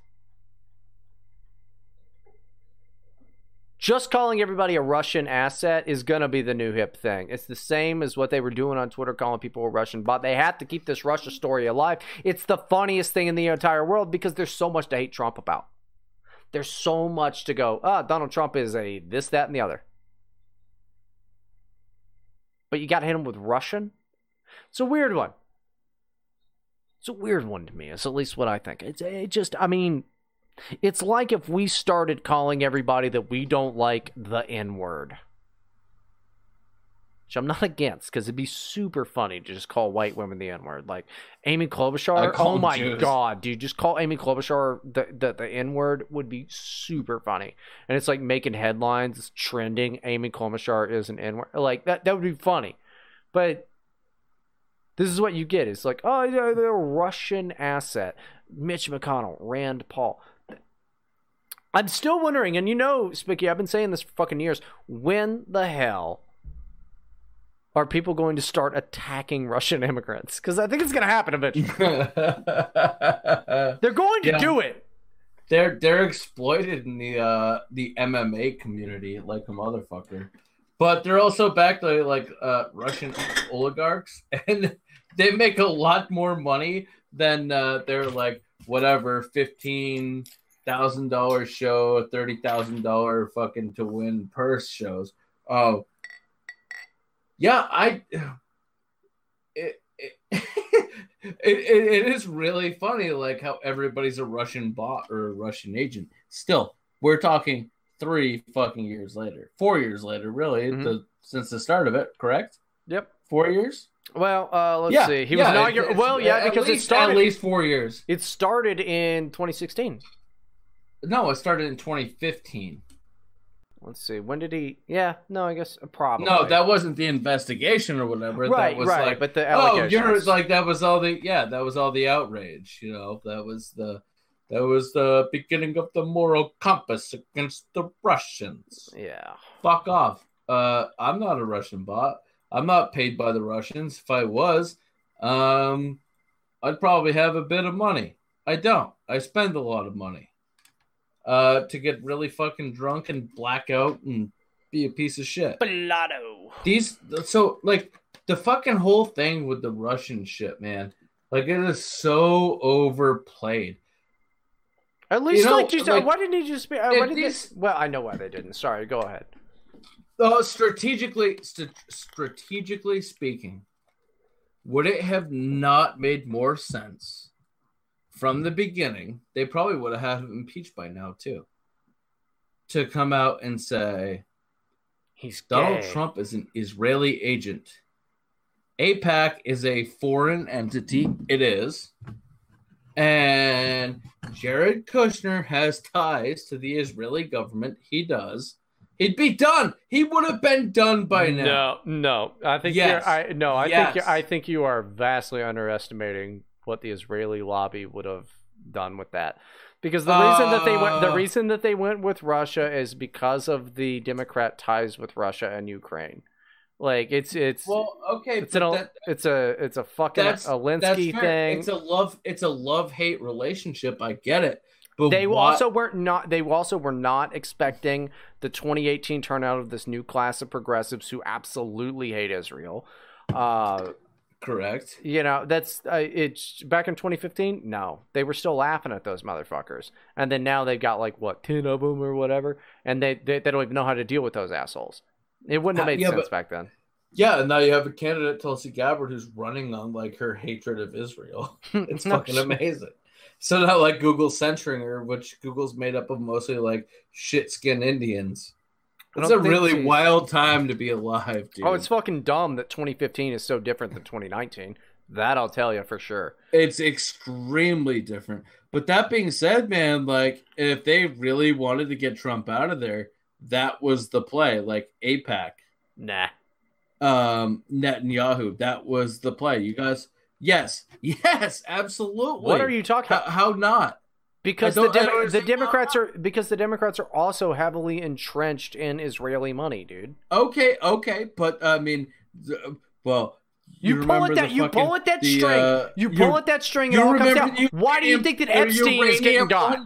Just calling everybody a Russian asset is gonna be the new hip thing. It's the same as what they were doing on Twitter, calling people a Russian bot. They have to keep this Russia story alive. It's the funniest thing in the entire world because there's so much to hate Trump about. There's so much to go. Ah, Donald Trump is a this, that, and the other. But you got to hit him with Russian. It's a weird one. It's a weird one to me. It's at least what I think. It's it just. I mean, it's like if we started calling everybody that we don't like the N word. Which I'm not against because it'd be super funny to just call white women the N word. Like Amy Klobuchar. Oh my Jews. God, dude. Just call Amy Klobuchar the, the, the N word would be super funny. And it's like making headlines, it's trending. Amy Klobuchar is an N word. Like that, that would be funny. But this is what you get. It's like, oh, yeah, they're a Russian asset. Mitch McConnell, Rand Paul. I'm still wondering, and you know, Spicky, I've been saying this for fucking years. When the hell are people going to start attacking Russian immigrants? Because I think it's going to happen eventually. They're going to Yeah. do it. they're they're exploited in the uh the MMA community like a motherfucker. But they're also backed by like uh Russian oligarchs and they make a lot more money than uh, they're like whatever fifteen thousand dollar show, thirty thousand dollar fucking to win purse shows. Oh yeah, I it, it, it, it, is really funny like how everybody's a russian bot or a russian agent still we're talking three fucking years later four years later really Mhm. the, since the start of it correct Yep. four years Well, uh, let's Yeah, see. He yeah, was it's- Well, yeah, because least- it started. at least four years It started in 2016. No it started in 2015 Let's see. When did he? Yeah. No, I guess uh, probably. no that wasn't the investigation or whatever Right, that was right, like but the oh you're like that was all the yeah that was all the outrage you know that was the that was the beginning of the moral compass against the russians Yeah. fuck off. Uh, I'm not a Russian bot. I'm not paid by the Russians. If I was, um, I'd probably have a bit of money. I don't. I spend a lot of money uh, to get really fucking drunk and black out and be a piece of shit. Blotto. These so like the fucking whole thing with the Russian shit, man. Like it is so overplayed. At least, know, like, just, like, why didn't he just be? Uh, why did these- this? Well, I know why they didn't. Sorry, go ahead. Uh, strategically, st- strategically speaking, would it have not made more sense from the beginning? They probably would have had him impeached by now too. To come out and say He's Donald gay. Trump is an Israeli agent. AIPAC is a foreign entity. It is. And Jared Kushner has ties to the Israeli government. He does. He'd be done. He would have been done by now. No, no. I think Yes. you're. I no. I Yes. think I think you are vastly underestimating what the Israeli lobby would have done with that. Because the reason that they went, the Uh. reason that they went with Russia is because of the Democrat ties with Russia and Ukraine. Like it's it's Well, okay, it's an that- it's a it's a fucking that's Alinsky that's thing. It's a love. It's a love hate relationship. I get it. But they why- also weren't not they also were not expecting the 2018 turnout of this new class of progressives who absolutely hate Israel. Uh, correct. you know that's uh, it's back in 2015. No, they were still laughing at those motherfuckers, and then now they've got like what ten of them or whatever, and they they, they don't even know how to deal with those assholes. It wouldn't have made yeah, sense but- back then. Yeah, and now you have a candidate, Tulsi Gabbard, who's running on like her hatred of Israel. It's No fucking amazing. So now, like Google's censoring her, which Google's made up of mostly like shit skinned Indians. I It's a really she's- wild time to be alive, dude. Oh, it's fucking dumb that 2015 is so different than 2019. That I'll tell you for sure. it's extremely different. But that being said, man, like if they really wanted to get Trump out of there, that was the play. Like AIPAC, Nah. um, Netanyahu, that was the play. You guys, yes, yes, absolutely. What are you talking How, about? how not? Because the, don't- I Demo- don't the Democrats are because the Democrats are also heavily entrenched in Israeli money, dude. Okay, okay, but I mean, well, You, pull remember it that you fucking- pull it that the, string. uh, you pull you- it that string. It you all comes remember down. the Why do you think that Epstein is getting got?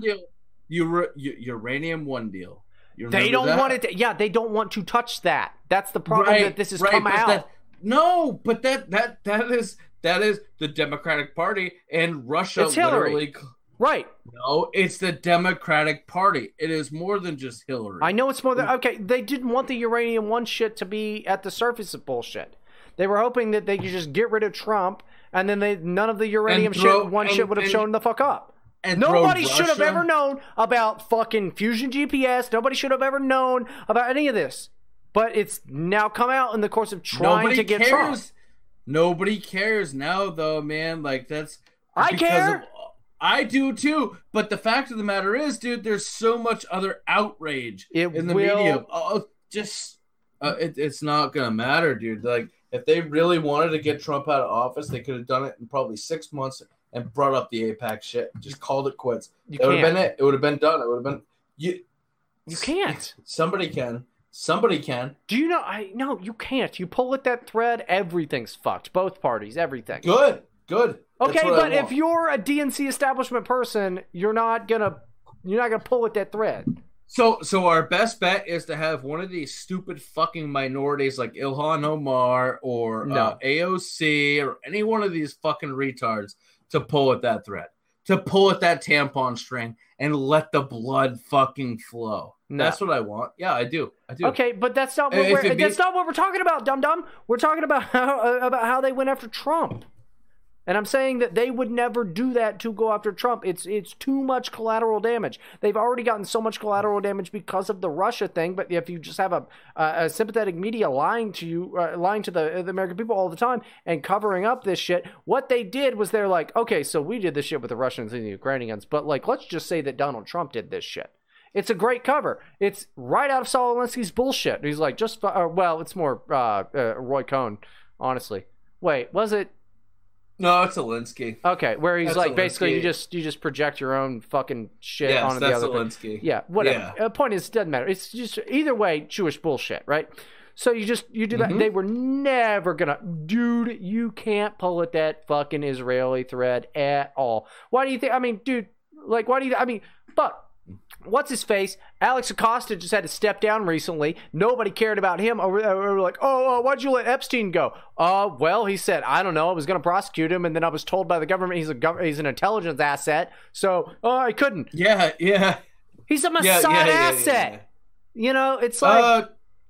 You uranium one deal. You They don't that? want it. To, yeah, they don't want to touch that. That's the problem Right, that this has right, come out. that- no, but that that that is that is the Democratic Party and Russia. It's Hillary. Right. No, it's the Democratic Party. It is more than just Hillary. I know it's more than okay. They didn't want the uranium one shit to be at the surface of bullshit. They were hoping that they could just get rid of Trump, and then they none of the uranium throw- shit one and- shit would have and- shown the fuck up. and Nobody should have ever known about fucking fusion GPS. Nobody should have ever known about any of this. But it's now come out in the course of trying Nobody to get cares. Trump. Nobody cares now, though, man. Like that's. I care. of- I do too, but the fact of the matter is, dude, there's so much other outrage It in the will- media. Oh, just uh, it, it's not gonna matter, dude. Like if they really wanted to get Trump out of office, they could have done it in probably six months and brought up the AIPAC shit. Just called it quits. You That would have been it. It would have been done. It would have been you. You can't. Somebody can. Somebody can. Do you know? I no, you can't. You pull at that thread, everything's fucked. Both parties, everything. Good. Good. Okay, but if you're a DNC establishment person, you're not gonna you're not gonna pull at that thread. So, so our best bet is to have one of these stupid fucking minorities like Ilhan Omar or uh, No. AOC or any one of these fucking retards to pull at that thread, to pull at that tampon string and let the blood fucking flow. No. That's what I want. Yeah, I do. I do. Okay, but that's not If what we're, be- that's not what we're talking about, dum dum. We're talking about how uh, about how they went after Trump. And I'm saying that they would never do that to go after Trump. It's it's too much collateral damage. They've already gotten so much collateral damage because of the Russia thing. But if you just have a a, sympathetic media lying to you, uh, lying to the the American people all the time and covering up this shit, what they did was they're like, okay, so we did this shit with the Russians and the Ukrainians, but like, let's just say that Donald Trump did this shit. It's a great cover. It's right out of Saul Alinsky's bullshit. He's like, just uh, well, it's more uh, uh, Roy Cohn, honestly. Wait, was it? No, it's Alinsky. Okay, where he's That's like basically you just you just project your own fucking shit Yes, onto the other. Alinsky. Yeah, whatever. Yeah. Uh, point is, it doesn't matter. It's just either way, Jewish bullshit, right? So you just you do that. Mhm. They were never gonna, dude. You can't pull at that fucking Israeli thread at all. Why do you think? I mean, dude, like, why do you? I mean, but what's his face? Alex Acosta just had to step down recently. Nobody cared about him. Over, over like, oh, uh, why'd you let Epstein go? Uh, well, he said, I don't know. I was going to prosecute him, and then I was told by the government he's a gov- he's an intelligence asset, so uh, I couldn't. Yeah, yeah. He's a Mossad yeah, yeah, yeah, asset. You know, it's like. uh,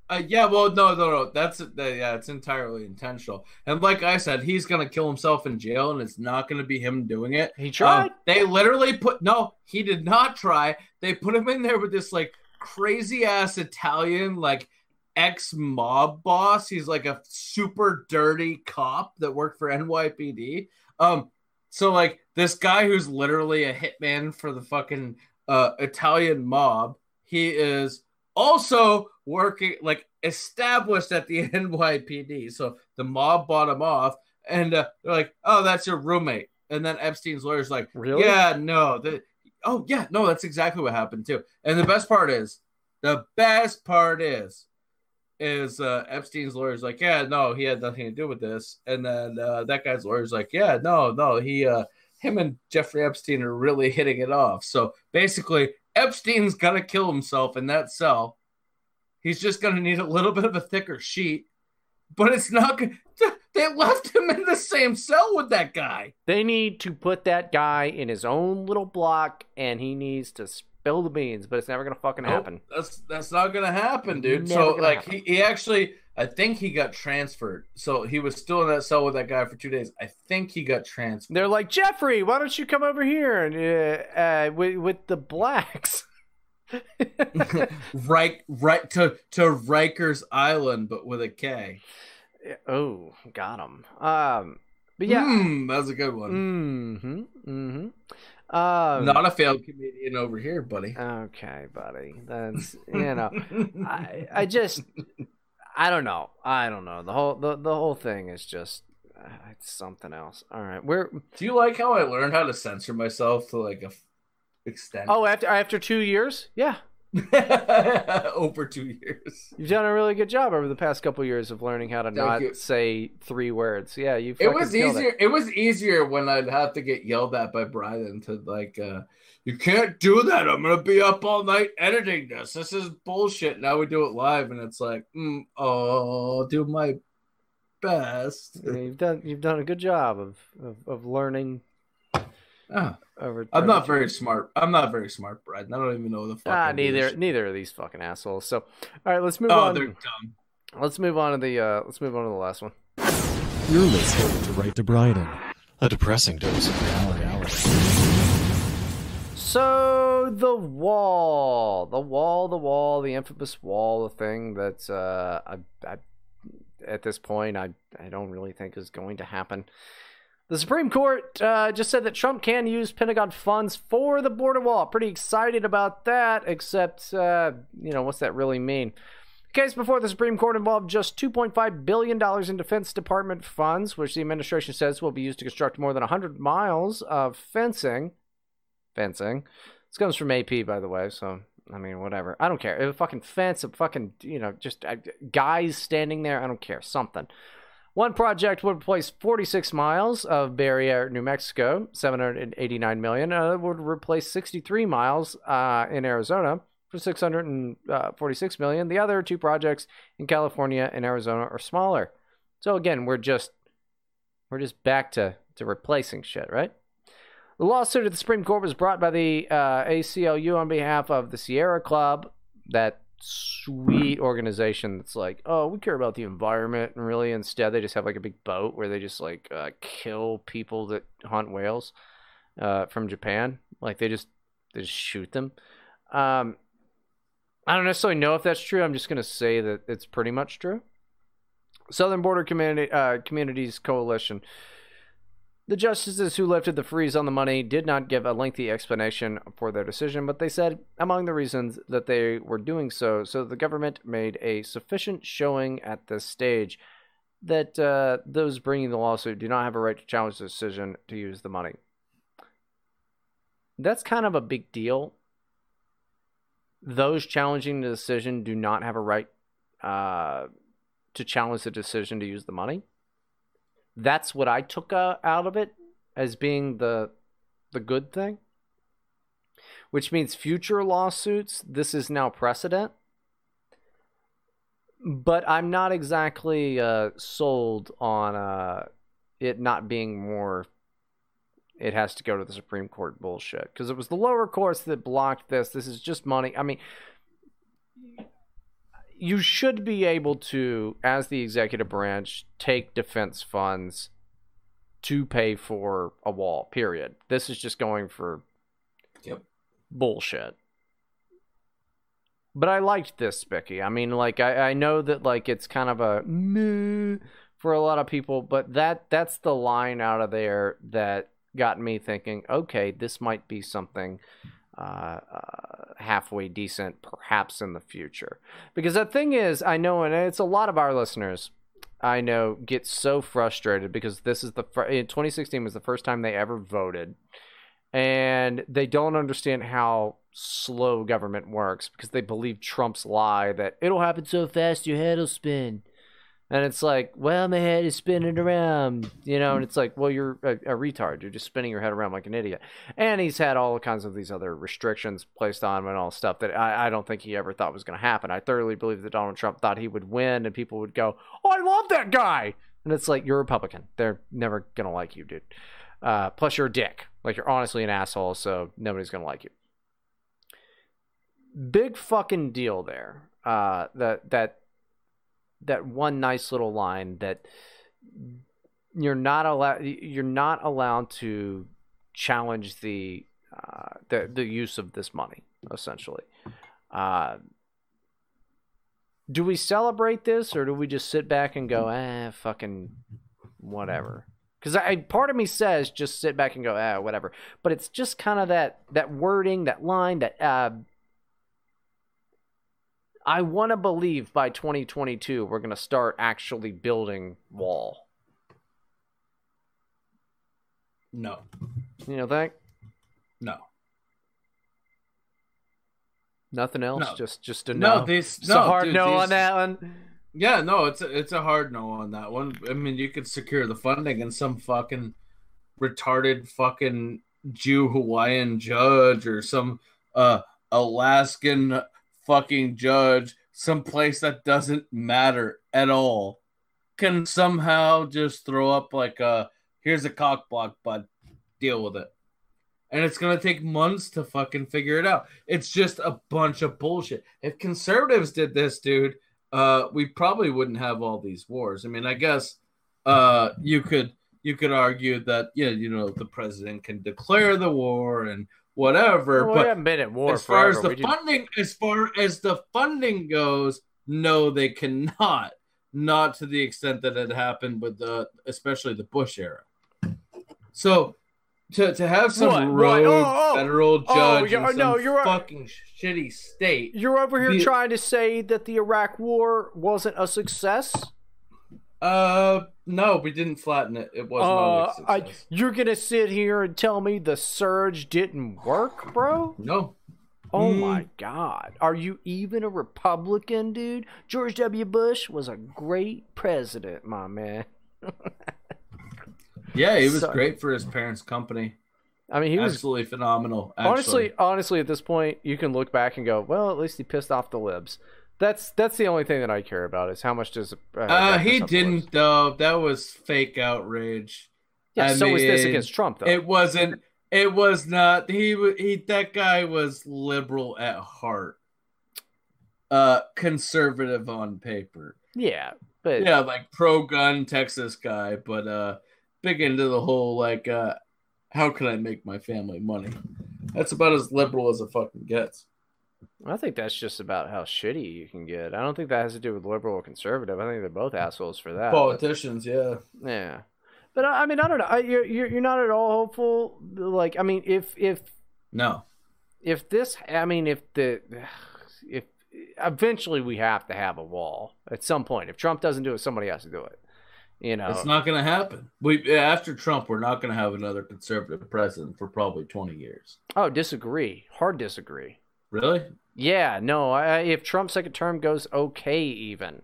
uh, yeah, well, no, no, no. That's uh, yeah, it's entirely intentional. And like I said, he's gonna kill himself in jail, and it's not gonna be him doing it. He tried. Um, they literally put no, he did not try. They put him in there with this like crazy ass Italian like ex mob boss. He's like a super dirty cop that worked for NYPD. Um, so like this guy who's literally a hitman for the fucking uh Italian mob. He is also working like established at the NYPD. So the mob bought him off, and uh, they're like, "Oh, that's your roommate." And then Epstein's lawyer's like, Really? Yeah, no, the, oh yeah, no, that's exactly what happened too." And the best part is, the best part is, is uh, Epstein's lawyer's like, "Yeah, no, he had nothing to do with this," and then uh, that guy's lawyer's like, "Yeah, no, no, he." Uh, him and Jeffrey Epstein are really hitting it off. So basically, Epstein's gonna kill himself in that cell. He's just gonna need a little bit of a thicker sheet, but it's not. gonna They left him in the same cell with that guy. They need to put that guy in his own little block, and he needs to spill the beans. But it's never gonna fucking Nope, happen. That's that's not gonna happen, dude. Never so like happen. he, he actually, I think he got transferred. So he was still in that cell with that guy for two days. I think he got transferred. They're like Jeffrey, why don't you come over here and uh, uh, with with the blacks? right, right to to Rikers Island, but with a K. oh, got him. Um, but yeah. Hmm, that's a good one. Mm-hmm. Mm-hmm. Um, Not a failed comedian over here, buddy. Okay, buddy. That's you know, I I just I don't know. I don't know. The whole the, the whole thing is just uh, it's something else. All right, we're Do you like how I learned how to censor myself to like a extent? oh after after two years, yeah, over two years. You've done a really good job over the past couple years of learning how to Thank not you. say three words. Yeah, you. It was easier. It. was easier when I'd have to get yelled at by Brian to like, uh, you can't do that. I'm gonna be up all night editing this. This is bullshit. Now we do it live, and it's like, mm, oh, I'll do my best. Yeah, you've done. You've done a good job of of, of learning. Ah, Over. I'm over not the- very smart. I'm not very smart, Brian. I don't even know the fuck. Ah, I this neither shit. neither of these fucking assholes. So, all right, let's move Oh, on. they're dumb. Let's move on to the. Uh, let's move on to the last one. You're listening to Right to Bryden, a depressing dose of reality. So the wall, the wall, the wall, the infamous wall, the thing that uh, I, I, at this point I, I don't really think is going to happen. The Supreme Court uh, just said that Trump can use Pentagon funds for the border wall. Pretty excited about that, except uh, you know what's that really mean? The case before the Supreme Court involved just $2.5 billion in Defense Department funds, which the administration says will be used to construct more than 100 miles of fencing fencing. This comes from AP, by the way. So I mean, whatever. I don't care. A fucking fence, a fucking you know, just uh, guys standing there. I don't care. Something. One project would replace 46 miles of barrier, New Mexico, 789 million. Uh, would replace 63 miles uh, in Arizona for 646 million. The other two projects in California and Arizona are smaller. So again, we're just we're just back to to replacing shit, right? The lawsuit at the Supreme Court was brought by the uh, ACLU on behalf of the Sierra Club, that sweet organization that's like, oh, we care about the environment, and really instead they just have like a big boat where they just like uh, kill people that hunt whales uh, from Japan. Like they just they just shoot them. Um, I don't necessarily know if that's true. I'm just gonna say that it's pretty much true. Southern Border Community uh, Communities Coalition. The justices who lifted the freeze on the money did not give a lengthy explanation for their decision, but they said among the reasons that they were doing so, so the government made a sufficient showing at this stage that uh, those bringing the lawsuit do not have a right to challenge the decision to use the money. That's kind of a big deal. Those challenging the decision do not have a right uh, to challenge the decision to use the money that's what I took uh, out of it as being the the good thing. Which means future lawsuits, this is now precedent. But I'm not exactly uh, sold on uh, it not being more. It has to go to the Supreme Court bullshit because it was the lower courts that blocked this. This is just money. I mean, you should be able to, as the executive branch, take defense funds to pay for a wall. Period. This is just going for Yep. bullshit. But I liked this, Becky. I mean, like I, I know that like it's kind of a meh for a lot of people, but that that's the line out of there that got me thinking. Okay, this might be something uh, uh, halfway decent, perhaps in the future. Because the thing is, I know, and it's a lot of our listeners. I know get so frustrated because this is the in 2016 was the first time they ever voted, and they don't understand how slow government works because they believe Trump's lie that it'll happen so fast your head will spin. And it's like, well, my head is spinning around, you know, and it's like, well, you're a, a retard. You're just spinning your head around like an idiot. And he's had all kinds of these other restrictions placed on him and all stuff that I, I don't think he ever thought was going to happen. I thoroughly believe that Donald Trump thought he would win and people would go, oh, I love that guy. And it's like, you're a Republican. They're never going to like you, dude. Uh, plus, you're a dick. Like, you're honestly an asshole, so nobody's going to like you. Big fucking deal there. Uh, that, that, that one nice little line that you're not allowed you're not allowed to challenge the uh, the the use of this money essentially. Uh, do we celebrate this or do we just sit back and go, eh, fucking whatever? Because I part of me says just sit back and go, ah, whatever. But it's just kind of that that wording, that line, that uh, I want to believe by 2022 we're going to start actually building wall. No, You know, that? no. Nothing else. No. Just just a No, no. these- Just a no, hard dude, no these- on that one. Yeah, no, it's a, it's a hard no on that one. I mean, you could secure the funding and some fucking retarded fucking Jew Hawaiian judge or some uh Alaskan fucking judge, some place that doesn't matter at all, can somehow just throw up like a here's a cock block, bud, deal with it. And it's gonna take months to fucking figure it out. It's just a bunch of bullshit. If conservatives did this, dude, uh, we probably wouldn't have all these wars. I mean, I guess uh, you could you could argue that yeah, you know, the president can declare the war and whatever, Well, we but haven't been at war as far as the We just- funding, as far as the funding goes, no, they cannot. Not to the extent that it happened with the, especially the Bush era. So, to, to have some What? What? rogue Oh, oh. federal Oh, judge yeah, in no, some you're right. fucking shitty state, You're over here The- trying to say that the Iraq War wasn't a success. uh, no, we didn't flatten it. It wasn't. Uh, a I, success. you're gonna sit here and tell me the surge didn't work, bro? no, Oh Mm. my God. Are you even a Republican, dude? George W. Bush was a great president, my man. yeah, he was So- great for his parents' company. I mean, he was Absolutely phenomenal. Actually. honestly, honestly, at this point, you can look back and go, well, at least he pissed off the libs. That's that's the only thing that I care about is how much does. Uh, Uh, he piss off the libs. didn't though. That was fake outrage. Yeah, I so was this against Trump, though. It wasn't. It was not. He he. That guy was liberal at heart. Uh, conservative on paper. yeah, but Yeah, like pro gun Texas guy, but uh, big into the whole like, uh, how can I make my family money? That's about as liberal as it fucking gets. I think that's just about how shitty you can get. I don't think that has to do with liberal or conservative. I think they're both assholes for that. Politicians, yeah. Yeah, but I mean, I don't know. I, you're you're you're not at all hopeful. Like, I mean, if if No. if this, I mean, if the if eventually we have to have a wall at some point. If Trump doesn't do it, somebody has to do it. You know, It's not going to happen. We after Trump, we're not going to have another conservative president for probably twenty years. oh, disagree. Hard disagree. Really? Yeah, no. I, if Trump's second term goes okay, even,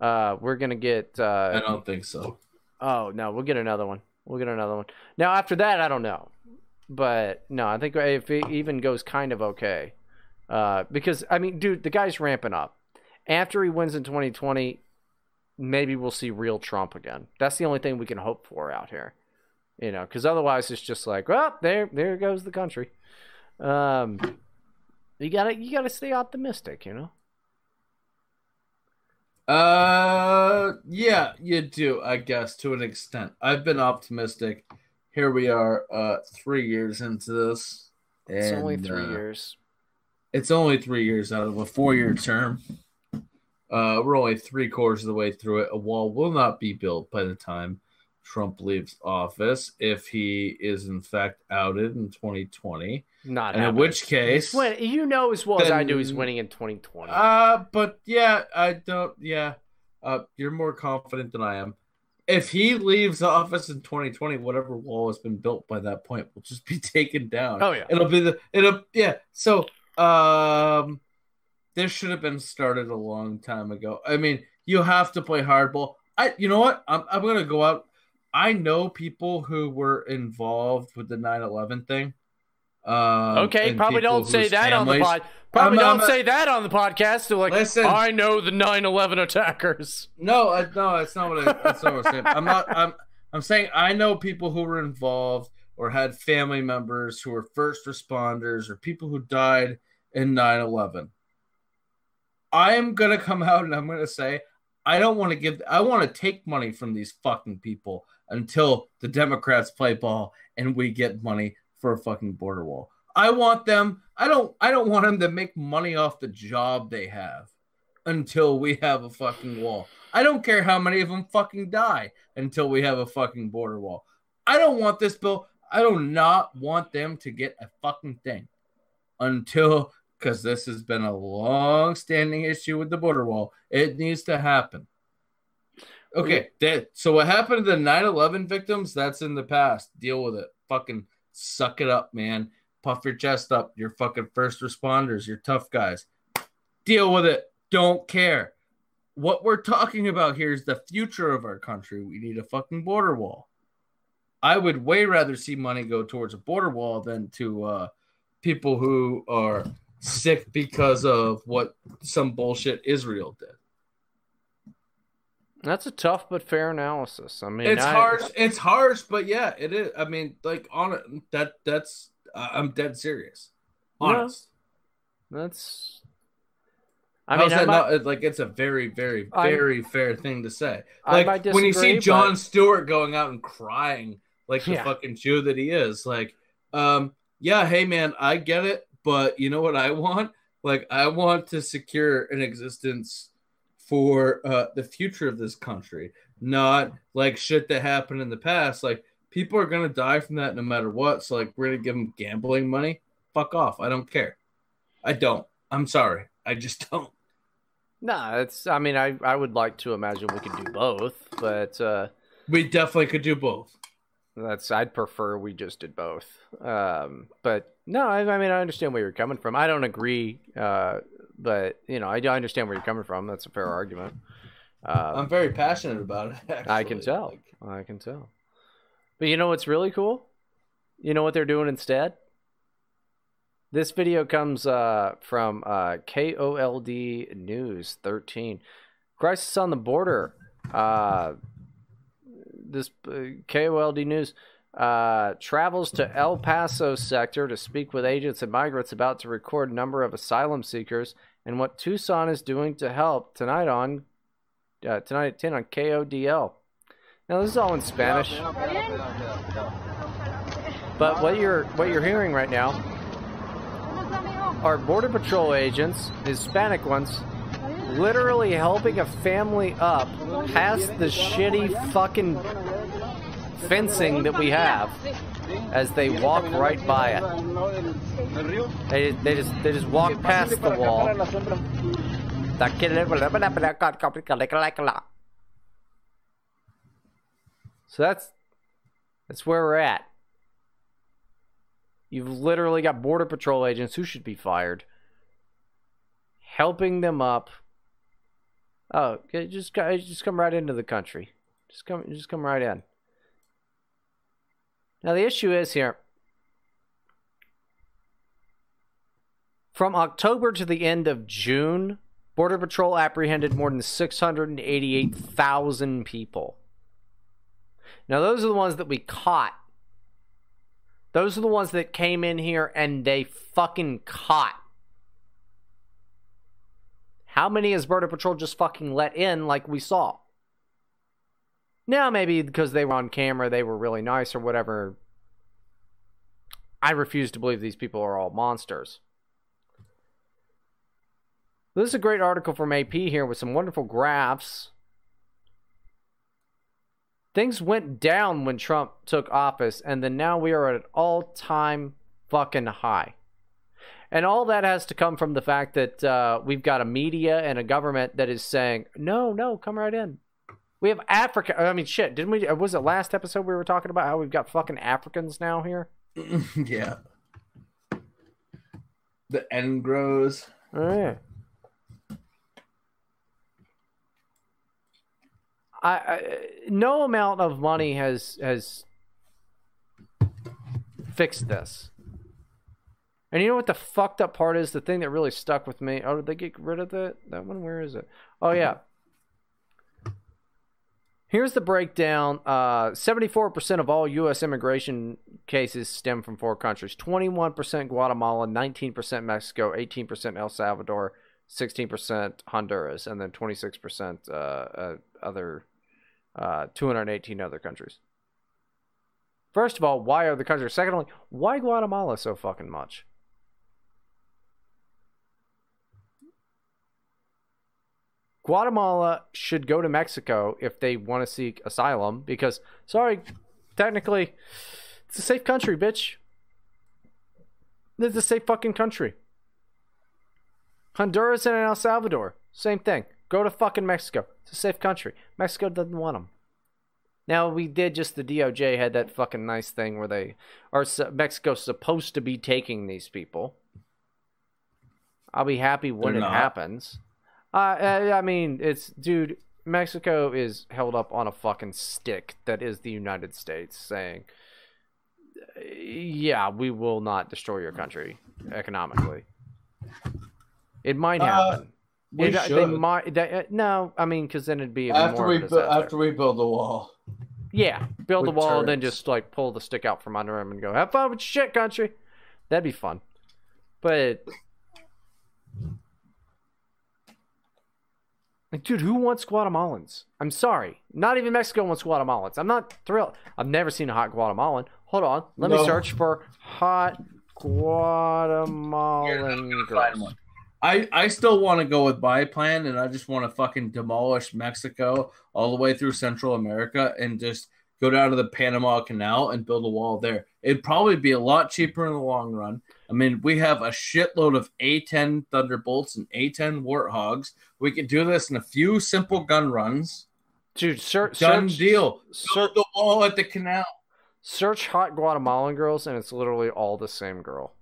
uh, we're gonna get. Uh, I don't think so. Oh no, we'll get another one. We'll get another one. Now after that, I don't know, but no, I think if it even goes kind of okay, uh, because I mean, dude, the guy's ramping up. After he wins in 2020, maybe we'll see real Trump again. That's the only thing we can hope for out here, you know, because otherwise it's just like, well, there, there goes the country. Um, you gotta, you gotta stay optimistic, you know. Uh, yeah, you do, I guess, to an extent. I've been optimistic. Here we are, uh, three years into this. It's only three uh, years. It's only three years out of a four-year term. Uh, we're only three quarters of the way through it. A wall will not be built by the time Trump leaves office, if he is in fact outed in 2020. Not in which case, win- you know as well as I do, he's winning in 2020. Uh, but yeah, I don't. Yeah, uh, you're more confident than I am. If he leaves office in 2020, whatever wall has been built by that point will just be taken down. Oh, yeah. it'll be the it'll yeah. So um, this should have been started a long time ago. I mean, you have to play hardball. I you know what? I'm I'm gonna go out. I know people who were involved with the 9/11 thing. Um, Okay, probably don't say that on the pod. Probably I'm- don't I'm- say that on the podcast. Like, Listen. I know the 9/11 attackers. No, I, no, that's not what I, that's not what I'm saying. I'm not. I'm. I'm saying I know people who were involved or had family members who were first responders or people who died in 9/11. I am gonna come out and I'm gonna say I don't want to give. I want to take money from these fucking people until the Democrats play ball and we get money for a fucking border wall. I want them. I don't. I don't want them to make money off the job they have until we have a fucking wall. I don't care how many of them fucking die until we have a fucking border wall. I don't want this bill. I do not want them to get a fucking thing until because this has been a long standing issue with the border wall. It needs to happen. Okay, that, so what happened to the 9 11 victims? That's in the past. Deal with it. Fucking suck it up, man. puff your chest up. You're fucking first responders. You're tough guys. Deal with it. Don't care. What we're talking about here is the future of our country. We need a fucking border wall. I would way rather see money go towards a border wall than to uh, people who are sick because of what some bullshit Israel did. That's a tough but fair analysis. I mean, it's I- harsh. It's harsh, but yeah, it is. I mean, like on it, that that's uh, I'm dead serious. Yeah. Honest. That's. I How's mean, I might- not? Like it's a very, very, I'm- very fair thing to say. I Like might when you see John but- Stewart going out and crying like the Yeah. fucking Jew that he is, like, um, yeah, hey man, I get it, but you know what I want? Like, I want to secure an existence for uh, the future of this country, not like shit that happened in the past. Like, people are gonna die from that no matter what. So, like, we're gonna give them gambling money. Fuck off. I don't care. I don't. I'm sorry. I just don't. No, it's. I mean, I I would like to imagine we could do both, but uh, We definitely could do both. that's. I'd prefer we just did both. Um, but no, I, I mean, I understand where you're coming from. I don't agree, uh, but you know, I, I understand where you're coming from. That's a fair argument. Um, I'm very passionate about it. I can actually. tell. I can tell. But you know what's really cool? You know what they're doing instead? This video comes uh, from uh, KOLD News 13. Crisis on the border. Uh, this uh, KOLD News uh, travels to El Paso sector to speak with agents and migrants about to record number of asylum seekers and what Tucson is doing to help tonight on uh, tonight at 10 on KOLD. Now this is all in Spanish. But what you're what you're hearing right now are border patrol agents, Hispanic ones, literally helping a family up past the shitty fucking fencing that we have as they walk right by it. They, they just they just walk past the wall. So that's that's where we're at. You've literally got border patrol agents who should be fired, helping them up. Oh, just just come right into the country. Just come, just come right in. Now the issue is here. From October to the end of June, Border Patrol apprehended more than 688,000 people. Now, those are the ones that we caught. Those are the ones that came in here and they fucking caught. How many has Border Patrol just fucking let in like we saw? Now, maybe because they were on camera, they were really nice or whatever. I refuse to believe these people are all monsters. This is a great article from AP here with some wonderful graphs. Things went down when Trump took office, and then now we are at an all time fucking high. And all that has to come from the fact that uh, we've got a media and a government that is saying, no, no, come right in. We have Africa. I mean, shit, didn't we? Uh, was it last episode we were talking about how we've got fucking Africans now here? yeah. The end grows. Oh, yeah. I, I no amount of money has has fixed this. And you know what the fucked up part is? The thing that really stuck with me. Oh, did they get rid of that that one? Where is it? Oh yeah. Here's the breakdown. Uh, 74% of all U.S. immigration cases stem from four countries 21% Guatemala, 19% Mexico, 18% El Salvador, 16% Honduras, and then 26% uh, uh, other, uh, 218 other countries. First of all, why are the countries? Secondly, why Guatemala so fucking much? Guatemala should go to Mexico if they want to seek asylum because, sorry, technically, it's a safe country, bitch. It's a safe fucking country. Honduras and El Salvador, same thing. Go to fucking Mexico. It's a safe country. Mexico doesn't want them. Now we did just the DOJ had that fucking nice thing where they are Mexico's supposed to be taking these people. I'll be happy when They're it not. happens. Uh, I, I mean, it's dude. Mexico is held up on a fucking stick that is the United States, saying, "Yeah, we will not destroy your country economically." It might Uh, happen. we It- they should. might. They, uh, no, I mean, because then it'd be After more we bu- after we build the wall. Yeah, build With wall and then just like pull the stick out from under him and go, "Have fun with shit, country." That'd be fun. But, like, dude, who wants Guatemalans? I'm sorry, not even Mexico wants Guatemalans. I'm not thrilled. I've never seen a hot Guatemalan. Hold on, let me search for hot Guatemalan girls. I, I still want to go with my plan, and I just want to fucking demolish Mexico all the way through Central America and just go down to the Panama Canal and build a wall there. It'd probably be a lot cheaper in the long run. I mean, we have a shitload of A10 Thunderbolts and A10 Warthogs. We could do this in a few simple gun runs. Dude, search, Done search, deal. Search, the wall at the canal. search hot Guatemalan girls, and it's literally all the same girl.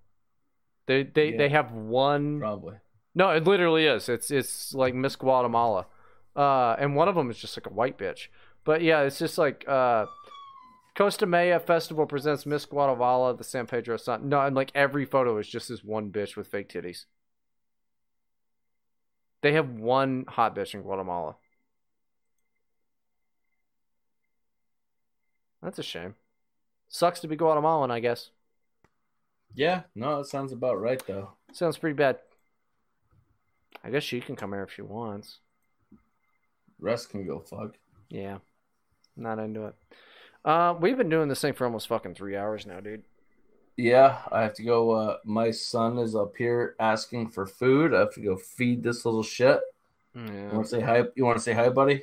They they Yeah. they have one Probably. No, it literally is. It's it's like Miss Guatemala, uh, and one of them is just like a white bitch. But yeah, it's just like uh, Costa Maya Festival presents Miss Guatemala, the San Pedro Sun. No, and like every photo is just this one bitch with fake titties. They have one hot bitch in Guatemala. That's a shame. Sucks to be Guatemalan, I guess. Yeah, no, that sounds about right, though. Sounds pretty bad. I guess she can come here if she wants. Rest can go fuck. Yeah. Not into it. Uh, we've been doing this thing for almost fucking three hours now, dude. Yeah, I have to go. Uh, my son is up here asking for food. I have to go feed this little shit. You Yeah. want to say hi? You want to say hi, buddy?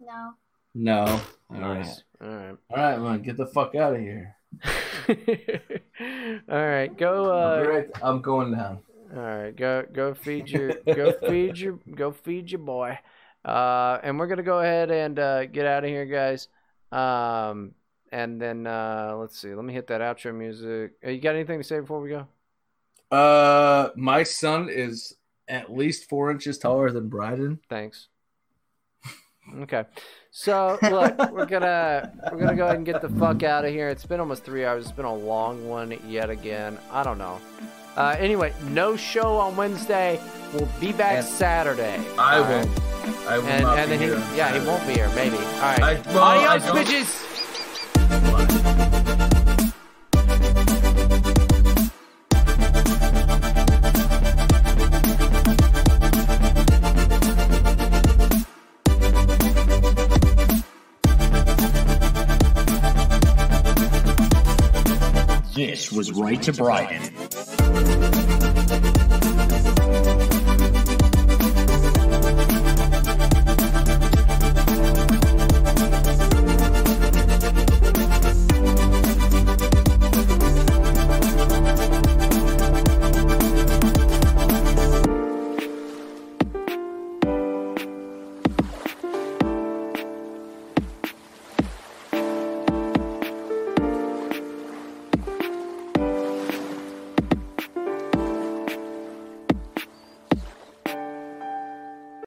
No. No. All right. Nice. All right. All right, man. Get the fuck out of here. All right. Go. I'll be Uh, right- I'm going down. all right. Go. Go feed your. Go feed your. Go feed your boy. Uh, and we're gonna go ahead and uh, get out of here, guys. Um, and then uh, let's see. Let me hit that outro music. You got anything to say before we go? Uh, my son is at least four inches taller than Bryden. Thanks. Okay. So look, we're gonna we're gonna go ahead and get the fuck out of here. It's been almost three hours. It's been a long one yet again. I don't know. Uh, anyway, no show on Wednesday. We'll be back And Saturday. I All won't. I will And, not and be then here. he, yeah, he won't be here. Maybe. All right. I- well, Adios, don't- bitches. This was Right to Bryden.